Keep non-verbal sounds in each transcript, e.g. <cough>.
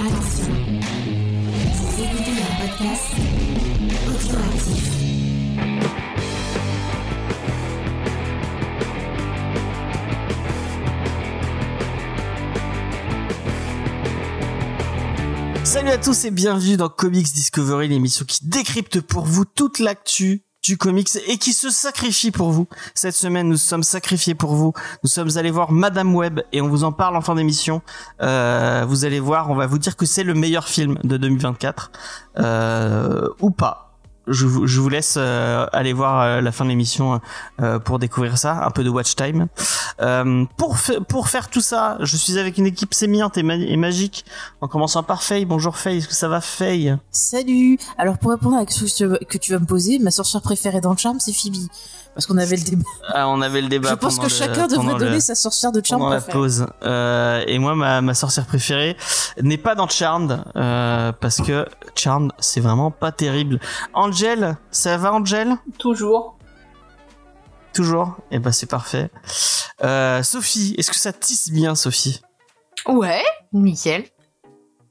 Attention, vous écoutez un podcast audioactif. Salut à tous et bienvenue dans Comics Discovery, l'émission qui décrypte pour vous toute l'actu du comics et qui se sacrifie pour vous. Cette semaine, nous sommes sacrifiés pour vous. Nous sommes allés voir Madame Web et on vous en parle en fin d'émission. Euh, vous allez voir, on va vous dire que c'est le meilleur film de 2024 euh, ou pas. Je vous, je vous laisse euh, aller voir euh, la fin de l'émission euh, pour découvrir ça, un peu de watch time. Euh, pour, pour faire tout ça, je suis avec une équipe sémillante et, ma- et magique, en commençant par Faye. Bonjour Faye, est-ce que ça va Faye? Salut Alors pour répondre à la question que tu vas me poser, ma sorcière préférée dans le charme, c'est Phoebe. Parce qu'on avait le débat. ah, On avait le débat Je pense que le- chacun devrait le- donner sa sorcière de charme pendant la pause. Euh, et moi, ma, ma sorcière préférée n'est pas dans Charmed euh, parce que Charmed, c'est vraiment pas terrible. Angel, ça va Angel? Toujours. Toujours? Eh ben c'est parfait. Euh, Sophie, est-ce que ça tisse bien, Sophie? Ouais, nickel.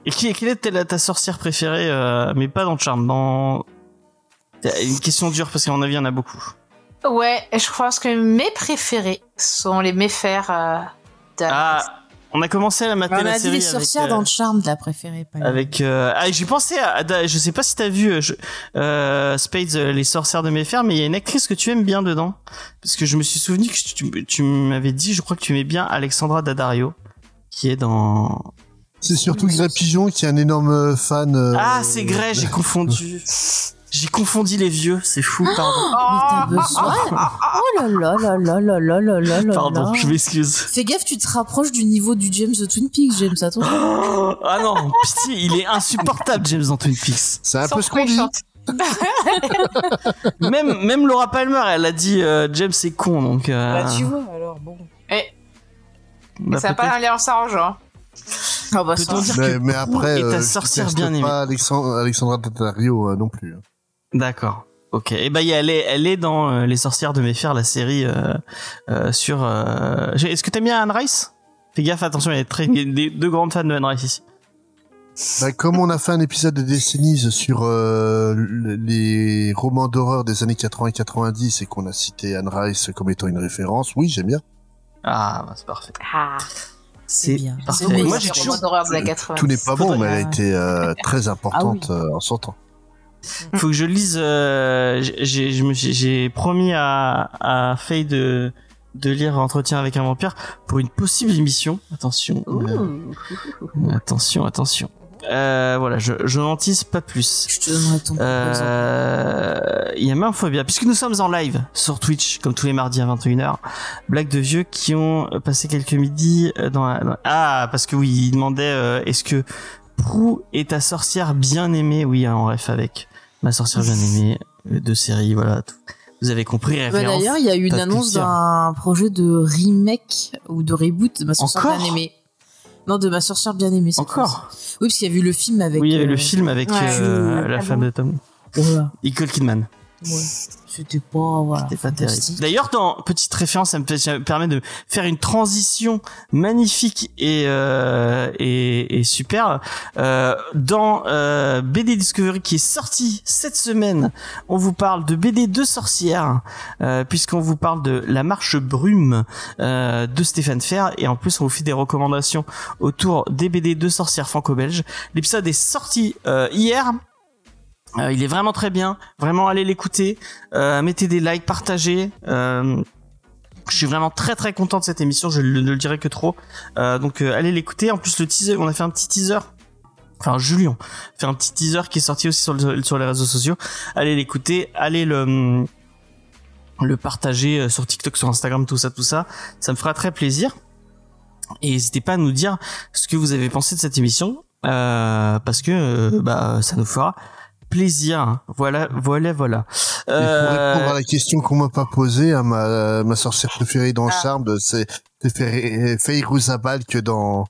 Et qui, quelle est ta, ta sorcière préférée, euh, mais pas dans Charmed, dans une question dure parce qu'à mon avis, il y en a beaucoup. Ouais, je pense que mes préférés sont les méfers euh. Ah, on a commencé à la mater On la a dit série les sorcières avec, euh, dans le charme, la préférée. Pas avec euh, ah j'ai pensé à, à- je sais pas si t'as vu euh, je- euh, Spades euh, les sorcières de Mayfair mais il y a une actrice que tu aimes bien dedans parce que je me suis souvenu que tu, tu m'avais dit je crois que tu aimais bien Alexandra Daddario qui est dans C'est surtout Grey Pigeon qui est un énorme fan. euh, ah c'est Grey j'ai confondu <laughs> j'ai confondu les vieux c'est fou pardon Mais t'as besoin Oh là là là là là là là là là pardon je m'excuse Fais gaffe, tu te rapproches du niveau du James de Twin Peaks, James, attention. ah non pitié il est insupportable James dans Twin Peaks C'est un Sans peu ce qu'on dit. <laughs> même même Laura Palmer elle a dit euh, James c'est con donc euh, Bah tu vois, alors bon. Eh, bah, ça n'a pas peut-être- l'air s'arrangeant. Ah bah ça. dire Mais, que mais après, et ta euh, je sorcière bien aimée. pas Alexandra, Daddario euh, non plus. D'accord. Ok. Et ben elle est, elle est dans euh, Les Sorcières de Mayfair, la série euh, euh, sur. euh, j'ai- Est-ce que t'aimes bien Anne Rice? Fais gaffe, attention, il y a très, il y a des, deux grandes fans de Anne Rice ici. Bah, comme on a fait un épisode de décennies sur euh, le- les romans d'horreur des années 80-90 et qu'on a cité Anne Rice comme étant une référence, oui, j'aime bien. Ah, bah, c'est parfait. Ah, C'est bien. parfait. Moi, j'ai toujours. d'horreur de la 80. Tout n'est pas bon, mais elle a été euh, très importante Ah euh, en son temps. Faut que je lise. euh, j'ai, promis à, à Faye de de lire Entretien avec un vampire pour une possible émission. Attention. euh, attention, attention. Euh, voilà, je, je tease pas plus. Je te donnerai ton. Euh, il y a même phobia puisque nous sommes en live sur Twitch comme tous les mardis à 21h blagues de vieux qui ont passé quelques midis euh, dans, la- dans- ah parce que oui il demandait euh, est-ce que Prou est ta sorcière bien aimée oui en ref avec ma sorcière bien aimée euh, de série voilà tout. vous avez compris Bah, référence D'ailleurs, il y a eu une annonce dire. d'un projet de remake ou de reboot de ma sorcière Encore bien aimée. Non, de ma sorcière bien aimée. encore. Oui, parce qu'il y a vu le film avec. oui il y avait euh, le film avec ouais. euh, la ah femme bon. de Tom Voilà. Nicole Kidman Ouais. C'était pas voilà. C'était pas terrible. D'ailleurs, dans petite référence, ça me, fait- ça me permet de faire une transition magnifique et euh, et, et super. Euh, dans euh, BD Discovery qui est sorti cette semaine, on vous parle de BD de sorcières, euh, puisqu'on vous parle de La Marche Brume euh, de Stéphane Fer, et en plus on vous fait des recommandations autour des BD de sorcières franco-belges. L'épisode est sorti euh, hier. Euh, il est vraiment très bien. Vraiment, allez l'écouter. Euh, mettez des likes, partagez. Euh, je suis vraiment très très content de cette émission. Je ne le dirai que trop. Donc allez l'écouter. En plus, le teaser, on a fait un petit teaser. Enfin, Julien fait un petit teaser qui est sorti aussi sur, le- sur les réseaux sociaux. Allez l'écouter. Allez le le partager sur TikTok, sur Instagram, tout ça, tout ça. Ça me fera très plaisir. Et n'hésitez pas à nous dire ce que vous avez pensé de cette émission, parce que bah ça nous fera plaisir. Voilà, voilà, voilà. Et pour Euh, répondre à la question qu'on m'a pas posée, à ma, ma sorcière préférée dans Ah. Charmed, c'est c'est Fey- Feyrouz Abal que dans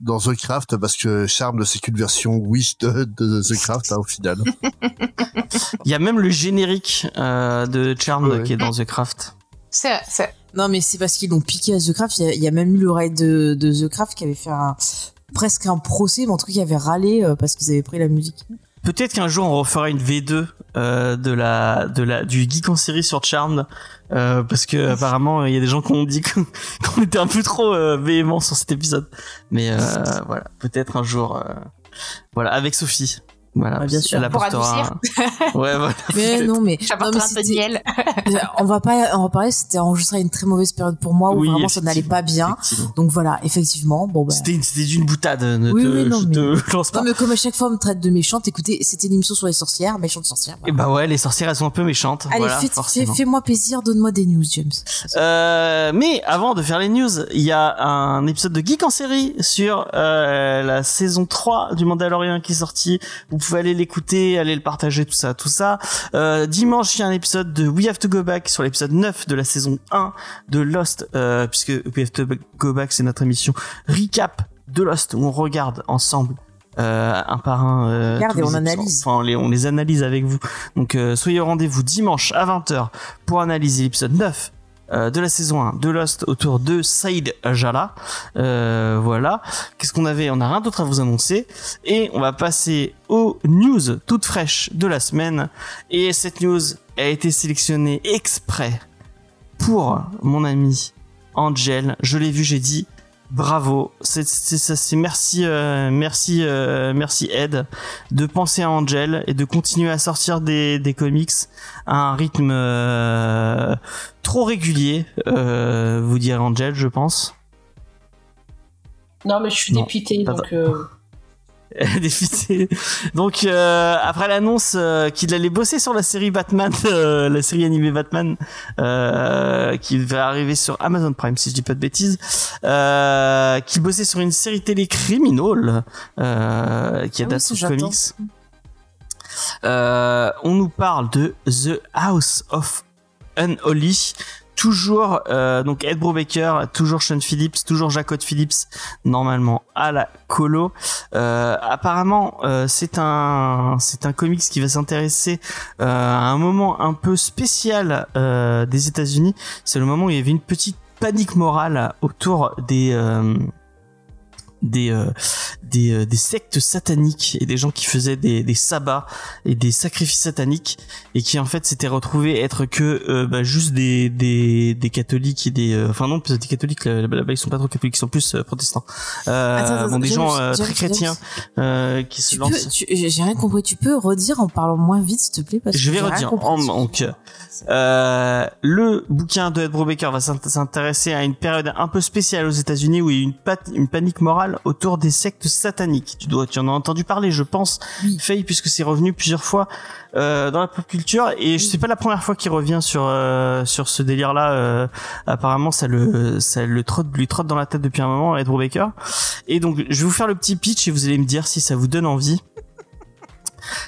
dans The Craft, parce que Charmed c'est qu'une version Wish de, de The Craft hein, au final. <laughs> Il y a même le générique euh, de Charmed Ouais. qui est dans The Craft. C'est, c'est, Non, mais c'est parce qu'ils l'ont piqué à The Craft. Il y, a, il y a même eu le raid de, de The Craft qui avait fait un presque un procès, mais en tout cas, qui avaient râlé euh, parce qu'ils avaient pris la musique. Peut-être qu'un jour on refera une V2 euh, de la de la du geek en série sur Charmed euh, parce que apparemment il y a des gens qui ont dit <laughs> qu'on était un peu trop euh, véhément sur cet épisode. Mais euh, <laughs> voilà, peut-être un jour euh, voilà avec Sophie. Voilà, Ouais, bien sûr. Elle Pour apportera <laughs> un- Ouais, voilà. Mais non, mais, non, J'apporte mais un peu de miel. <laughs> on va pas en parler. C'était enregistré à une très mauvaise période pour moi où Oui, vraiment ça n'allait pas bien. Donc voilà, effectivement, bon bah. C'était c'était d'une boutade. Ne Oui, te, oui, non, je mais- te <laughs> lance pas. Non mais comme à chaque fois on me traite de méchante, écoutez, c'était une émission sur les sorcières, méchante sorcière. Et bah ouais, les sorcières elles sont un peu méchantes. Allez, voilà, fais- forcément. fais- fais-moi plaisir, donne-moi des news, James. Euh, mais avant de faire les news, il y a un épisode de Geek en série sur euh, la saison 3 du Mandalorian qui est sorti. Vous pouvez aller l'écouter, aller le partager, tout ça, tout ça. Euh, dimanche, il y a un épisode de We Have to Go Back sur l'épisode 9 de la saison 1 de Lost, euh, puisque We Have to Go Back, c'est notre émission recap de Lost où on regarde ensemble euh, un par un. euh, Regarde et on analyse. Enfin, on les, on les analyse avec vous. Donc euh, soyez au rendez-vous dimanche à 20h pour analyser l'épisode 9 euh, de la saison 1 de Lost autour de Saïd Jala. Euh, voilà. Qu'est-ce qu'on avait? On a rien d'autre à vous annoncer. Et on va passer aux news toutes fraîches de la semaine. Et cette news a été sélectionnée exprès pour mon ami Angel. Je l'ai vu, j'ai dit bravo. C'est c'est ça, c'est merci, euh, merci, euh, merci Ed de penser à Angel et de continuer à sortir des, des comics à un rythme euh, trop régulier, vous direz Angel, je pense. Non, mais je suis dépité, donc. <laughs> Donc euh, après l'annonce euh, qu'il allait bosser sur la série Batman, <laughs> euh, la série animée Batman, qui va arriver sur Amazon Prime si je dis pas de bêtises, euh, qui bossait sur une série télé criminal qui Ah adapte comics. On nous parle de The House of Unholy. Toujours euh, donc Ed Brubaker, toujours Sean Phillips, toujours Jacob Phillips, normalement à la colo. Euh, apparemment, euh, c'est un c'est comics qui va s'intéresser euh, à un moment un peu spécial des États-Unis. C'est le moment où il y avait une petite panique morale autour des des, euh, des sectes sataniques et des gens qui faisaient des, des sabbats et des sacrifices sataniques et qui en fait s'étaient retrouvés être que euh, bah, juste des, des des catholiques et des euh, enfin non des catholiques là- là-bas ils sont pas trop catholiques ils sont plus euh, protestants euh, Attends, attends, bon des gens euh, très chrétiens euh, qui se Tu lancent j'ai rien compris. Tu peux redire en parlant moins vite, s'il te plaît, parce je que vais rien redire. En- donc, euh, le bouquin de Ed Brubaker va s'int- s'intéresser à une période un peu spéciale aux États-Unis où il y a une, une panique morale autour des sectes sataniques. Tu dois, tu en as entendu parler, je pense, Oui. Faye, puisque c'est revenu plusieurs fois euh, dans la pop culture et je sais pas la première fois qu'il revient sur euh, sur ce délire-là. euh, apparemment, ça le ça le trotte lui trotte dans la tête depuis un moment, Ed Brubaker. Et donc, je vais vous faire le petit pitch et vous allez me dire si ça vous donne envie.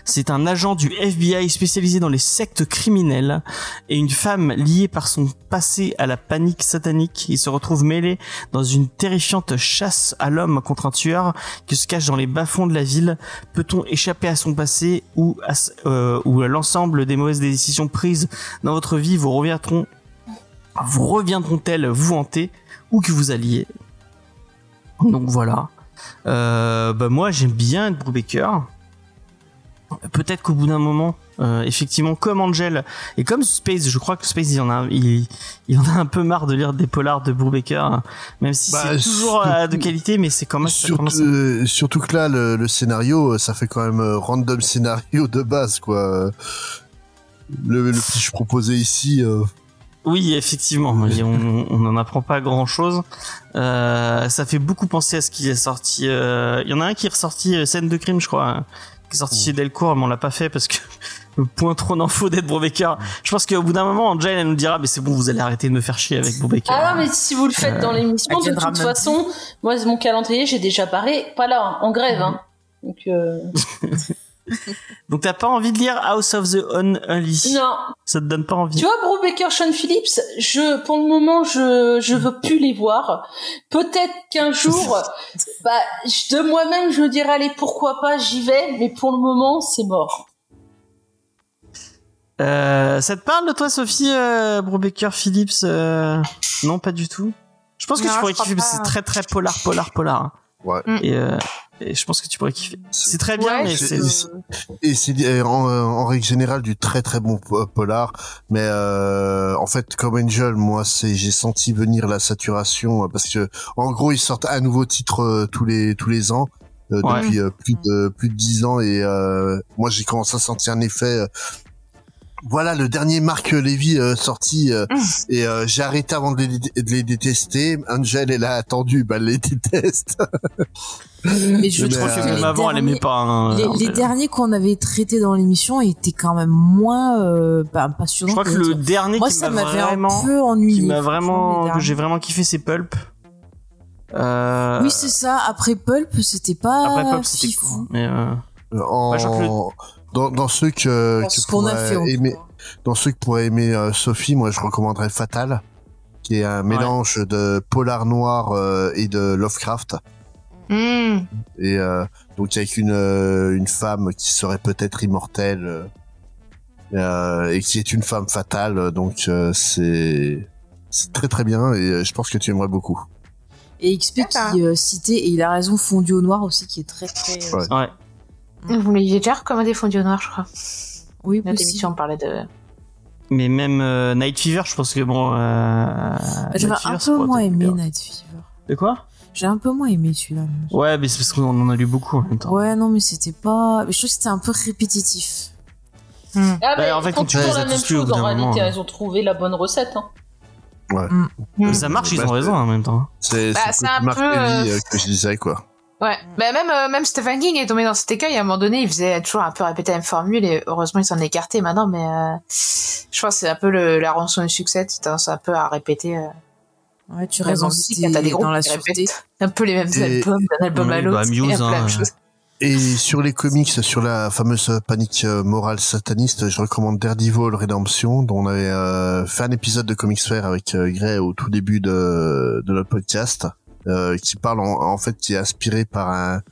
C'est un agent du FBI spécialisé dans les sectes criminelles et une femme liée par son passé à la panique satanique. Il se retrouve mêlé dans une terrifiante chasse à l'homme contre un tueur qui se cache dans les bas-fonds de la ville. Peut-on échapper à son passé ou à, euh, l'ensemble des mauvaises décisions prises dans votre vie? Vous reviendront-elles vous hanter ou que vous alliez? Donc voilà. Euh, bah moi j'aime bien être Brubaker. Peut-être qu'au bout d'un moment, euh, effectivement, comme Angel et comme Space, je crois que Space il en a, il, il en a un peu marre de lire des polars de Brubaker, hein, même si Bah, c'est toujours euh, de qualité, mais c'est quand même ça Surtout, commence à- euh, surtout que là, le, le scénario, ça fait quand même random scénario de base, quoi. Le, le pitch proposé ici, euh, Oui, effectivement, on n'en apprend pas grand chose. Euh, ça fait beaucoup penser à ce qui est sorti. Il y en a un qui est ressorti scène de crime, je crois, hein, qui est sorti chez Delcourt, mais on l'a pas fait parce que le <laughs> point trop d'infos d'être Brubaker. Je pense qu'au bout d'un moment, Angel elle nous dira, mais c'est bon, vous allez arrêter de me faire chier avec Brubaker. Ah non, mais si vous le faites dans l'émission, de toute façon, moi, mon calendrier, j'ai déjà parlé, pas là, en grève, hein. Donc, euh, <laughs> <laughs> Donc t'as pas envie de lire House of the Unholy? Non. Ça te donne pas envie? Tu vois, Brubaker, Sean Phillips, je, pour le moment, je, je veux plus les voir. Peut-être qu'un jour, <laughs> bah, de moi-même, je me dirais, allez, pourquoi pas, j'y vais, mais pour le moment, c'est mort. Euh, ça te parle de toi, Sophie, euh, Brubaker, Phillips euh, Non, pas du tout. Je pense que Non, tu pourrais kiffer parce que pas. c'est très très polar, polar, polar. hein. Ouais. Et, euh, et je pense que tu pourrais kiffer. C'est très bien, Ouais, mais c'est-. Et c'est en, euh, en règle générale du très très bon po- polar, mais euh, en fait comme Angel, moi c'est j'ai senti venir la saturation euh, parce que en gros ils sortent un nouveau titre euh, tous les tous les ans euh, Ouais. depuis euh, plus de plus de dix ans et euh, moi j'ai commencé à sentir un effet. Euh, voilà le dernier Marc Lévy euh, sorti euh, et euh, j'ai arrêté avant de les, de les détester. Angel elle a attendu, bah elle les déteste. Mais je Mais, trouve euh, que Même les avant, elle aimait pas. hein, Les, derniers qu'on avait traités dans l'émission étaient quand même moins euh, bah, passionnants. Je crois que le dernier Moi, qui ça m'a m'avait un vraiment, peu ennuyé. qui m'a vraiment, que j'ai vraiment kiffé, c'est Pulp. Euh, Oui, c'est ça. Après Pulp, c'était pas Après Pulp, c'était cool. Mais euh, en dans, dans ceux que, Dans que ce qu'on a pourrait fait. en tout aimer. Dans ceux que pourrait aimer euh, Sophie, moi je recommanderais Fatal, qui est un mélange de polar noir euh, et de Lovecraft. Hmm. Et euh, donc avec une euh, une femme qui serait peut-être immortelle euh, euh, et qui est une femme fatale. Donc euh, c'est c'est très très bien et euh, je pense que tu aimerais beaucoup. Et XP D'accord. qui euh, citait, et il a raison, Fondu au noir aussi, qui est très très. euh, Ouais. ouais. Vous m'aviez déjà recommandé Fondu au noir, je crois. Oui, Notre possible. émission, on parlait de. Mais même euh, Night Fever, je pense que bon. Euh, J'avais Night Fever, un peu moins aimé bien. Night Fever. De quoi? J'ai un peu moins aimé celui-là. Ouais, mais c'est parce qu'on en a lu beaucoup en même temps. Ouais, non, mais c'était pas. mais Je trouve que c'était un peu répétitif. Ah, Bah, mais en fait, quand tu la même chose, en réalité, hein. ils ont trouvé la bonne recette. Hein. Ça marche, ils Bah, ont raison en même temps. C'est Bah, un peu, euh, euh, que je disais quoi. Ouais, bah même euh, même Stephen King est tombé dans cet écueil. À un moment donné, il faisait toujours un peu répéter la même formule et heureusement il s'en est écarté maintenant. Mais euh, je pense que c'est un peu le, la rançon du succès. Tu tendance un peu à répéter. Euh, Ouais, tu groupes dans la qui sûreté. répètent un peu les mêmes Et- albums d'un album à l'autre. bah, Muse, hein. Et sur les comics, sur la fameuse panique euh, morale sataniste, je recommande Daredevil Redemption, dont on avait euh, fait un épisode de Comics Fair avec euh, Gray au tout début de, de notre podcast, qui parle en, en fait, qui est inspiré par un,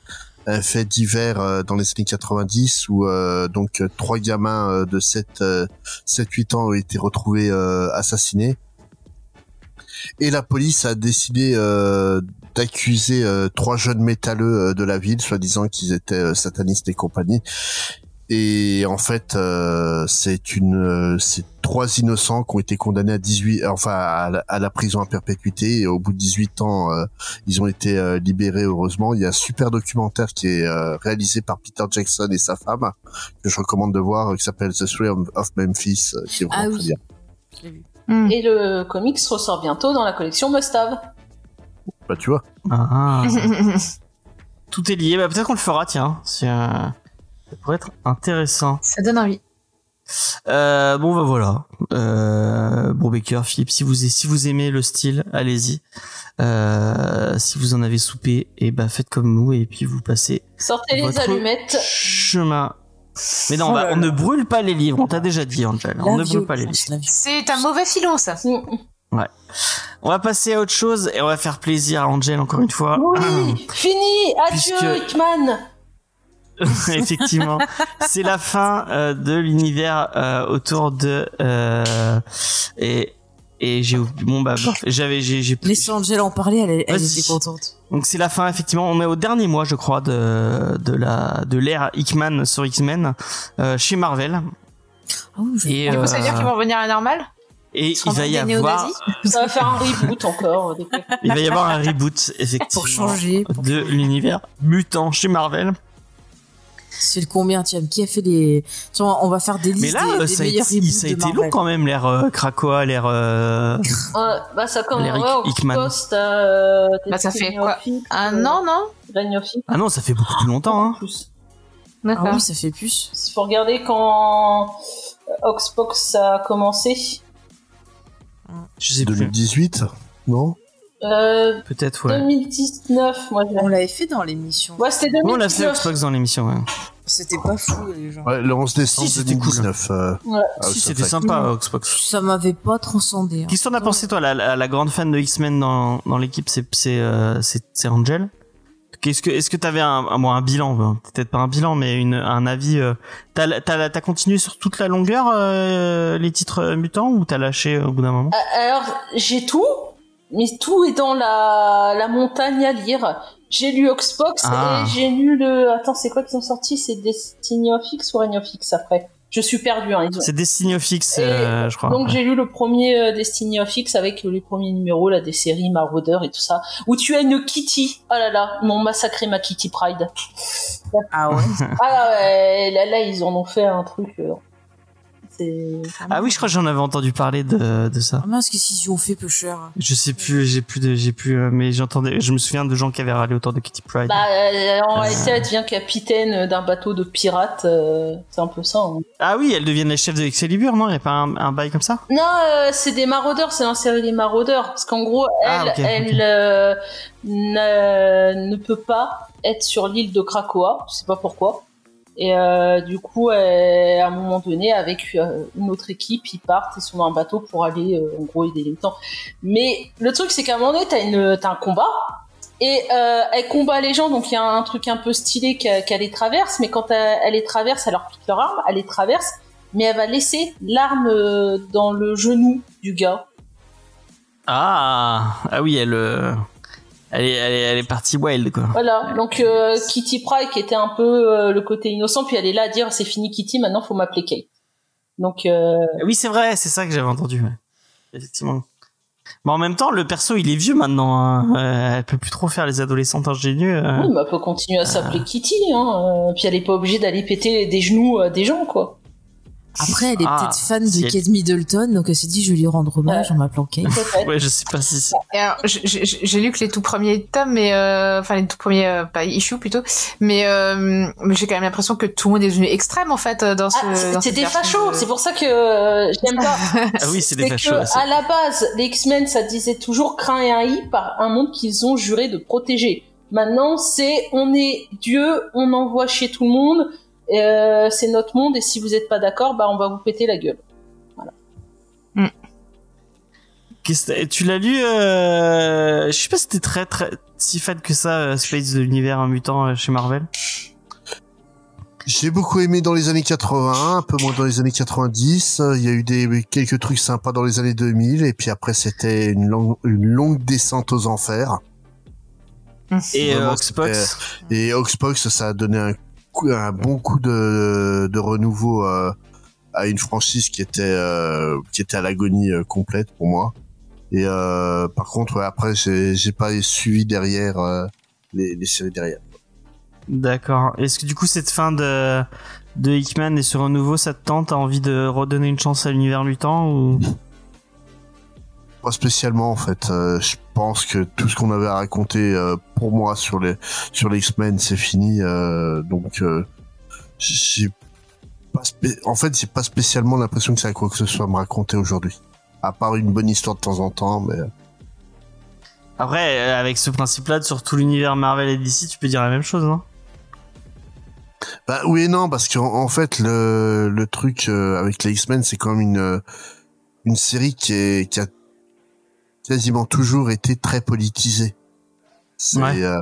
un fait divers euh, dans les années 90 où euh, donc euh, trois gamins euh, de 7 euh, 7 8 ans ont été retrouvés euh, assassinés. Et la police a décidé euh, d'accuser euh, trois jeunes métalleux euh, de la ville, soi-disant qu'ils étaient euh, satanistes et compagnie. Et en fait, euh, c'est une, euh, c'est trois innocents qui ont été condamnés à 18, enfin à la, à la prison à perpétuité. Et au bout de 18 ans, euh, ils ont été euh, libérés heureusement. Il y a un super documentaire qui est euh, réalisé par Peter Jackson et sa femme que je recommande de voir, euh, qui s'appelle The Three of Memphis, euh, qui est vraiment Ah très oui. bien. Je l'ai vu. Hmm. Et le comics ressort bientôt dans la collection Must Have. Bah tu vois. Ah. <laughs> Tout est lié. Bah, peut-être qu'on le fera, tiens. Si, euh, Ça pourrait être intéressant. Ça donne envie. Euh, bon, bah voilà. Euh, bon, Baker, Philippe, si vous, si vous aimez le style, allez-y. Euh, si vous en avez soupé, et bah faites comme nous et puis vous passez Sortez les allumettes. chemin. Mais non, on, Oh on ne brûle pas les livres. On t'a déjà dit, Angel. On ne brûle pas les livres. C'est un mauvais filon, ça. On va passer à autre chose et on va faire plaisir à Angel encore une fois. Oui, <clears throat> fini. Adieu, Puisque- Hickman. <laughs> <laughs> Effectivement, c'est la fin euh, de l'univers euh, autour de euh, et et j'ai oublié- bon bah j'avais j'ai j'ai Laissez Angèle en parler, elle, elle était contente. donc c'est la fin effectivement. On est au dernier mois je crois de de la de l'ère Hickman sur X-Men euh, chez Marvel. Je- et Du coup, ça veut dire qu'ils vont revenir à la normale? et il va y avoir <laughs> Ça va faire un reboot encore. il va y avoir un reboot effectivement pour changer. pour de l'univers mutant chez Marvel C'est le combien, tiens, qui a fait les. Tiens, on va faire des listes mais là des, euh, des ça a été, ça a long quand même l'air euh, Krakoa l'air euh, Ouais, bah ça commence. Ouais, Hickman. Euh, Bah, ça fait quoi? Ah euh, non, non? Reign of Fix, ah non ça fait beaucoup plus longtemps hein plus. Ah oui, ça fait plus. Il faut regarder quand Oxbox a commencé. je sais plus 2018, non? Euh, peut-être ouais 2019, moi. On l'avait fait dans l'émission. Ouais, c'était Oui, on l'a fait 2019. Xbox dans l'émission. Ouais. C'était pas fou, les gens. Ouais, le 11 décembre Si, c'était cool. 2019. euh, Ouais. à si, c'était of sympa. Xbox. Ça m'avait pas transcendé. hein. Qu'est-ce que t'en as pensé, toi, la, la, la grande fan de X-Men dans, dans l'équipe, c'est c'est euh, c'est c'est Angel? Qu'est-ce que est-ce que t'avais un, un, bon, un bilan, ben, peut-être pas un bilan, mais une, un avis euh, T'as t'as t'as continué sur toute la longueur euh, les titres euh, mutants ou t'as lâché au bout d'un moment? Ah, Alors, j'ai tout, mais tout est dans la, la montagne à lire. J'ai lu Oxbox Ah. et j'ai lu le. Attends, c'est quoi qu'ils ont sorti? C'est Destiny of X ou Reign of X après? Je suis perdu. Hein, ont... C'est Destiny of X, Et euh, je crois. Donc Ouais. j'ai lu le premier Destiny of X avec les premiers numéros là des séries Marauder et tout ça où tu as une Kitty. Oh là là, ils m'ont massacré ma Kitty Pride. Ah ouais. <laughs> Ah ouais, là, là ils en ont fait un truc. euh. Ah oui, je crois que j'en avais entendu parler de, de ça. Ah mince, qu'est-ce qu'ils ont fait, peu cher Je sais plus, j'ai plus de, j'ai plus, euh, mais j'entendais, je me souviens de gens qui avaient râlé autour de Kitty Pride. Bah, euh, en réalité, elle devient capitaine d'un bateau de pirates. euh, c'est un peu ça. hein. Ah oui, elles deviennent les chefs de Excalibur, non? Il y a pas un, un bail comme ça? Non, euh, c'est des maraudeurs, c'est l'insérie des maraudeurs. Parce qu'en gros, elle, Ah, elle euh, ne, ne peut pas être sur l'île de Krakoa. Je sais pas pourquoi. Et euh, du coup, elle- à un moment donné, avec euh, une autre équipe, ils partent, ils sont dans un bateau pour aller, euh, en gros, aider les mutants. Mais le truc, c'est qu'à un moment donné, t'as une, un combat. Et euh, elle combat les gens, donc il y a un truc un peu stylé qu'elle les traverse, mais quand elle, les traverse, elle leur pique leur arme, elle les traverse, mais elle va laisser l'arme euh, dans le genou du gars. Ah, ah oui, elle, euh, elle est, elle est, elle est partie wild quoi. Voilà, donc euh, Kitty Pryde qui était un peu euh, le côté innocent, puis elle est là à dire c'est fini Kitty, maintenant faut m'appeler Kate. Donc euh, Oui, c'est vrai, c'est ça que j'avais entendu. ouais. Effectivement. Mais en même temps, le perso, il est vieux maintenant. hein. Euh, elle peut plus trop faire les adolescentes ingénues. euh. oui, mais elle peut continuer à s'appeler Kitty, hein, euh, puis elle est pas obligée d'aller péter des genoux à des gens quoi. Après, elle est Ah, peut-être fan de Kate Middleton, donc elle s'est dit, je vais lui rendre hommage en m'appelant Kate. <laughs> Ouais, je sais pas si. J- j- j'ai lu que les tout premiers tomes, mais euh, enfin les tout premiers, euh, pas issues plutôt, mais, euh, mais j'ai quand même l'impression que tout le monde est devenu extrême en fait euh, dans ce. Ah, c'est- c'est des fachos, de- c'est pour ça que euh, j'aime pas. <laughs> Ah oui, c'est des C'est fachos. que c'est- à la base, les X-Men, ça disait toujours craint et haï par un monde qu'ils ont juré de protéger. Maintenant, c'est on est Dieu, on envoie chez tout le monde, euh, c'est notre monde et si vous êtes pas d'accord, bah on va vous péter la gueule. Qu'est-ce que- tu l'as lu euh... Je sais pas si t'es très très si fan que ça, euh, Space de l'univers mutant euh, chez Marvel. J'ai beaucoup aimé dans les années 80, un peu moins dans les années 90. Il y a eu des quelques trucs sympas dans les années 2000, et puis après c'était une longue, une longue descente aux enfers. Et euh, Vraiment, Oxbox. Et Oxbox, ça a donné un, un bon coup de, de renouveau euh, à une franchise qui était euh, qui était à l'agonie euh, complète pour moi. Et par contre, après, j'ai pas suivi derrière les, les séries derrière. D'accord. Est-ce que du coup cette fin de de Hickman et ce renouveau, ça te tente? T'as envie de redonner une chance à l'univers mutant Pas spécialement en fait. Euh, je pense que tout ce qu'on avait à raconter euh, pour moi sur les sur les X-Men, c'est fini. euh, donc euh, j'ai pas en fait, j'ai pas spécialement l'impression que ça a quoi que ce soit à me raconter aujourd'hui. À part une bonne histoire de temps en temps, mais Après, avec ce principe-là, sur tout l'univers Marvel et DC, tu peux dire la même chose, non? Bah oui et non parce qu'en en fait le le truc avec les X-Men c'est quand même une une série qui est qui a quasiment toujours été très politisée. C'est, Ouais. euh,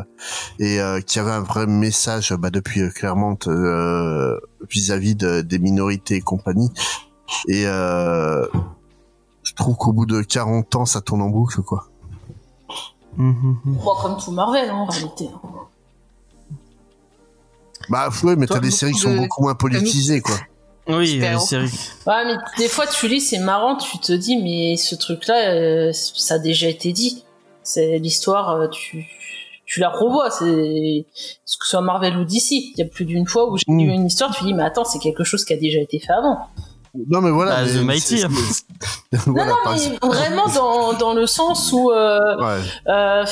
et euh, qui avait un vrai message bah, depuis euh, Claremont euh, vis-à-vis de- des minorités et compagnie. Et euh, je trouve qu'au bout de 40 ans ça tourne en boucle quoi. Bon, comme tout Marvel hein, en réalité. Bah ouais mais t'as des séries qui sont de beaucoup moins politisées quoi. Oui, euh, série. Ouais, mais des fois tu lis, c'est marrant, tu te dis, mais ce truc-là, euh, ça a déjà été dit. C'est l'histoire, euh, tu, tu la revois, c'est que ce soit Marvel ou DC. Il y a plus d'une fois où j'ai Mm. lu une histoire, tu dis, mais attends, c'est quelque chose qui a déjà été fait avant. Non mais voilà. Bah, mais The Mighty. c'est- <laughs> voilà, non, non, mais vraiment dans, dans le sens où, euh, Ouais. euh,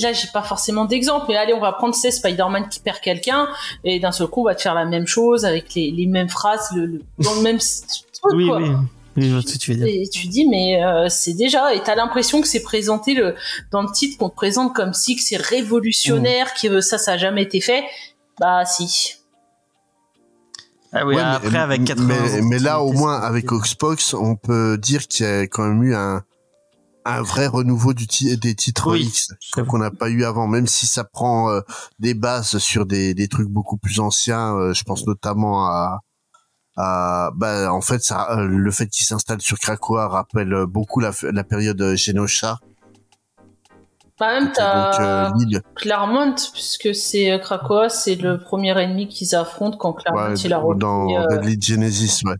là, j'ai pas forcément d'exemple, mais allez, on va prendre c'est Spider-Man qui perd quelqu'un, et d'un seul coup, on va te faire la même chose avec les, les mêmes phrases, le, le- dans le même truc, <laughs> Oui, quoi. oui. Oui, je vois ce que tu veux dire. Et tu dis, mais euh, c'est déjà, et t'as l'impression que c'est présenté le, dans le titre qu'on te présente comme si que c'est révolutionnaire, que ça, ça a jamais été fait. Bah, si. Ah oui, Ouais, mais- après, avec 80 mais, ans, mais là, au moins, avec Oxbox, on peut dire qu'il y a quand même eu un, un vrai renouveau du ti- des titres Oui, X qu'on n'a pas eu avant, même si ça prend euh, des bases sur des, des trucs beaucoup plus anciens. euh, je pense notamment à, à bah, en fait, ça, euh, le fait qu'il s'installe sur Krakoa rappelle beaucoup la, la période Genosha. Bah, même euh. Claremont, puisque c'est euh, Krakoa, c'est le premier ennemi qu'ils affrontent quand Claremont Ouais, il a repris. dans euh, Red Lead Genesis, ouais.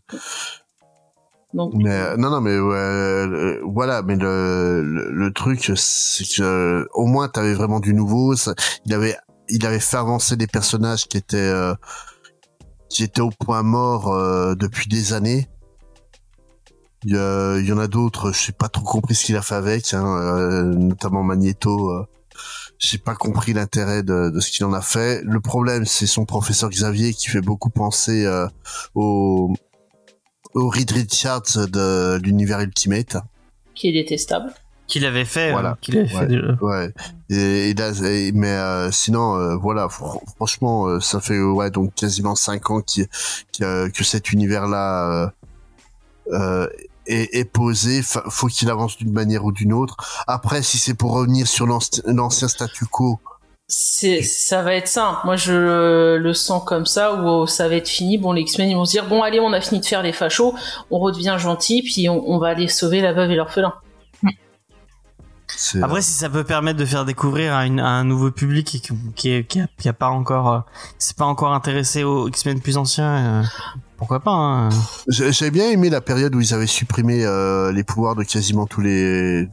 donc, Mais non, non, mais ouais, euh, voilà, mais le, le, le truc, c'est que au moins t'avais vraiment du nouveau. Ça, il avait, il avait fait avancer des personnages qui étaient, euh, qui étaient au point mort euh, depuis des années. Il y, a- il y en a d'autres, je sais pas trop compris ce qu'il a fait avec, hein, euh, notamment Magneto. Euh, j'ai pas compris l'intérêt de, de ce qu'il en a fait. Le problème, c'est son professeur Xavier qui fait beaucoup penser euh, au au Reed Richards de l'univers Ultimate. qui est détestable. Qu'il avait fait, Voilà. euh, qu'il avait fait Ouais. déjà. Ouais. Et, et là, et- mais euh, sinon, euh, voilà, fr- franchement, euh, ça fait ouais donc quasiment cinq ans qu'il- qu'il y a- que cet univers-là euh, euh, est, est posé. Fa- faut qu'il avance d'une manière ou d'une autre. Après, si c'est pour revenir sur l'anci- l'ancien statu quo, C'est, ça va être ça. Moi, je le sens comme ça, où ça va être fini. Bon, les X-Men, ils vont se dire, bon, allez, on a fini de faire les fachos, on redevient gentil, puis on, on va aller sauver la veuve et l'orphelin. Après, si ça peut permettre de faire découvrir à, une- à un nouveau public qui, qui, qui a, qui a pas encore, euh, pas encore intéressé aux X-Men plus anciens, euh, pourquoi pas hein. J'ai- J'avais bien aimé la période où ils avaient supprimé euh, les pouvoirs de quasiment tous les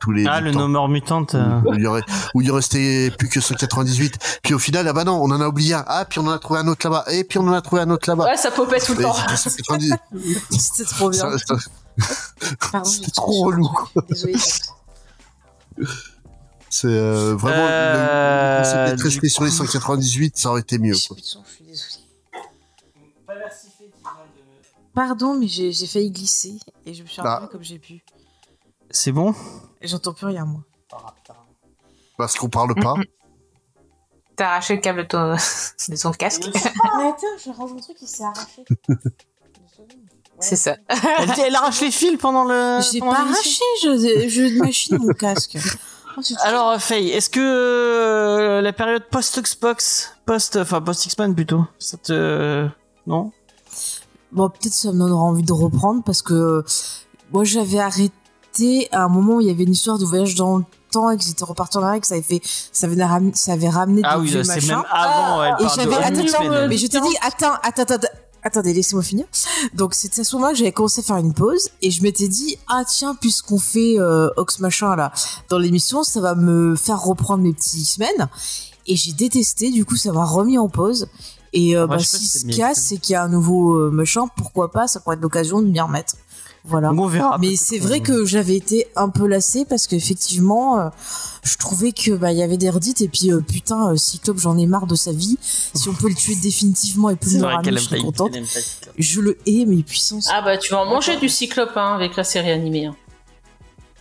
tous les Ah, le mutants. No More Mutant. euh, où il y aurait où il restait plus que 198 puis au final ah bah non on en a oublié un ah puis on en a trouvé un autre là-bas et puis on en a trouvé un autre là-bas Ouais, ça popait tout le temps. c'était 190. <laughs> C'était trop bien. <laughs> C'était trop relou c'est euh, vraiment Euh, le, le concept d'être du resté sur les coup- 198 ça aurait été mieux J'ai quoi. plus de son, je Pardon, mais j'ai failli glisser et je me suis Ah. arrêtée comme j'ai pu. C'est bon? J'entends plus rien, moi. parce qu'on parle pas <laughs> T'as arraché le câble de ton, <laughs> de ton casque? Mais attends, je range mon truc, il s'est arraché. <laughs> C'est ça. elle, elle arrache les fils pendant le. J'ai pas arraché, je, je machine mon casque. Oh, Alors, euh, Faye, est-ce que euh, la période post-Xbox, post, enfin post-X-Men plutôt, ça te, non? Bon, peut-être ça me donnera envie de reprendre parce que moi j'avais arrêté à un moment où il y avait une histoire de voyage dans le temps et que j'étais reparti en arrière et que ça avait fait, ça avait ramené, ça avait ramené Ah oui, c'est même avant. elle Et j'avais attends, mais je t'ai dit attends, attends, attends, attendez, laissez-moi finir. Donc c'était à ce moment que j'avais commencé à faire une pause et je m'étais dit ah tiens puisqu'on fait euh, Ox machin là dans l'émission, ça va me faire reprendre mes petits semaines et j'ai détesté. Du coup, ça m'a remis en pause. Et euh, Moi, bah, si si ce c'est qu'il y a, fait. c'est qu'il y a un nouveau euh, machin, pourquoi pas, ça pourrait être l'occasion de m'y remettre. Voilà. On verra. Mais c'est vrai que j'avais été un peu lassée parce qu'effectivement, euh, je trouvais que bah il y avait des redites et puis euh, putain, euh, Cyclope, j'en ai marre de sa vie. Si on peut le tuer <laughs> définitivement et plus me ramener, je pas. contente. Je le hais, mais puissance. Ah bah, tu vas en manger du cyclope hein, avec la série animée. hein.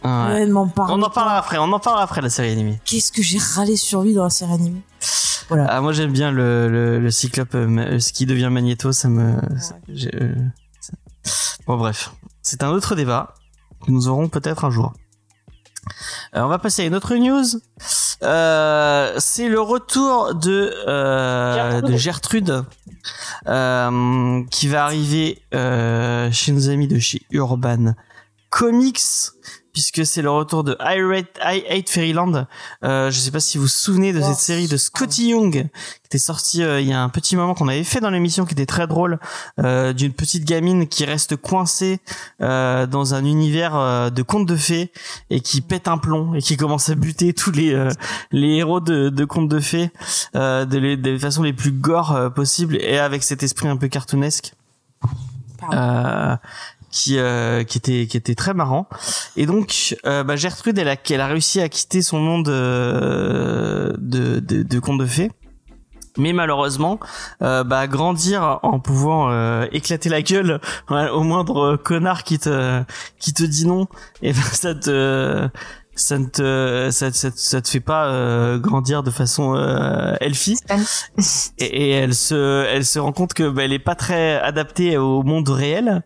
Ah, ouais. Ouais, ne m'en parle On en parlera après. On en parlera après la série animée. Qu'est-ce que j'ai râlé sur lui dans la série animée? Voilà. Ah, moi j'aime bien le, le, le cyclope, euh, ma- ce qui devient Magneto, ça me. ça- euh, ça- Bon bref, c'est un autre débat que nous aurons peut-être un jour. Euh, on va passer à une autre news. Euh, c'est le retour de euh, Gertrude. de Gertrude euh, qui va arriver euh, chez nos amis de chez Urban Comics puisque c'est le retour de I, Rate- I Hate Fairyland. Euh, je sais pas si vous vous souvenez de Oh, cette série de Scotty Young qui était sortie euh, il y a un petit moment qu'on avait fait dans l'émission qui était très drôle euh, d'une petite gamine qui reste coincée euh, dans un univers euh, de contes de fées et qui pète un plomb et qui commence à buter <laughs> tous les euh, les héros de, de contes de fées euh, de les des façons les plus gore euh, possibles et avec cet esprit un peu cartoonesque. Euh, qui euh, qui était très marrant. Et donc euh, bah, Gertrude elle a réussi à quitter son monde euh, de de, de contes de fées. Mais malheureusement euh, bah grandir en pouvant euh, éclater la gueule <laughs> au moindre connard qui te qui te dit non et ben ça te ça ne te ça, ça, ça te fait pas euh, grandir de façon euh, elfie et, et elle se elle se rend compte que bah, elle est pas très adaptée au monde réel.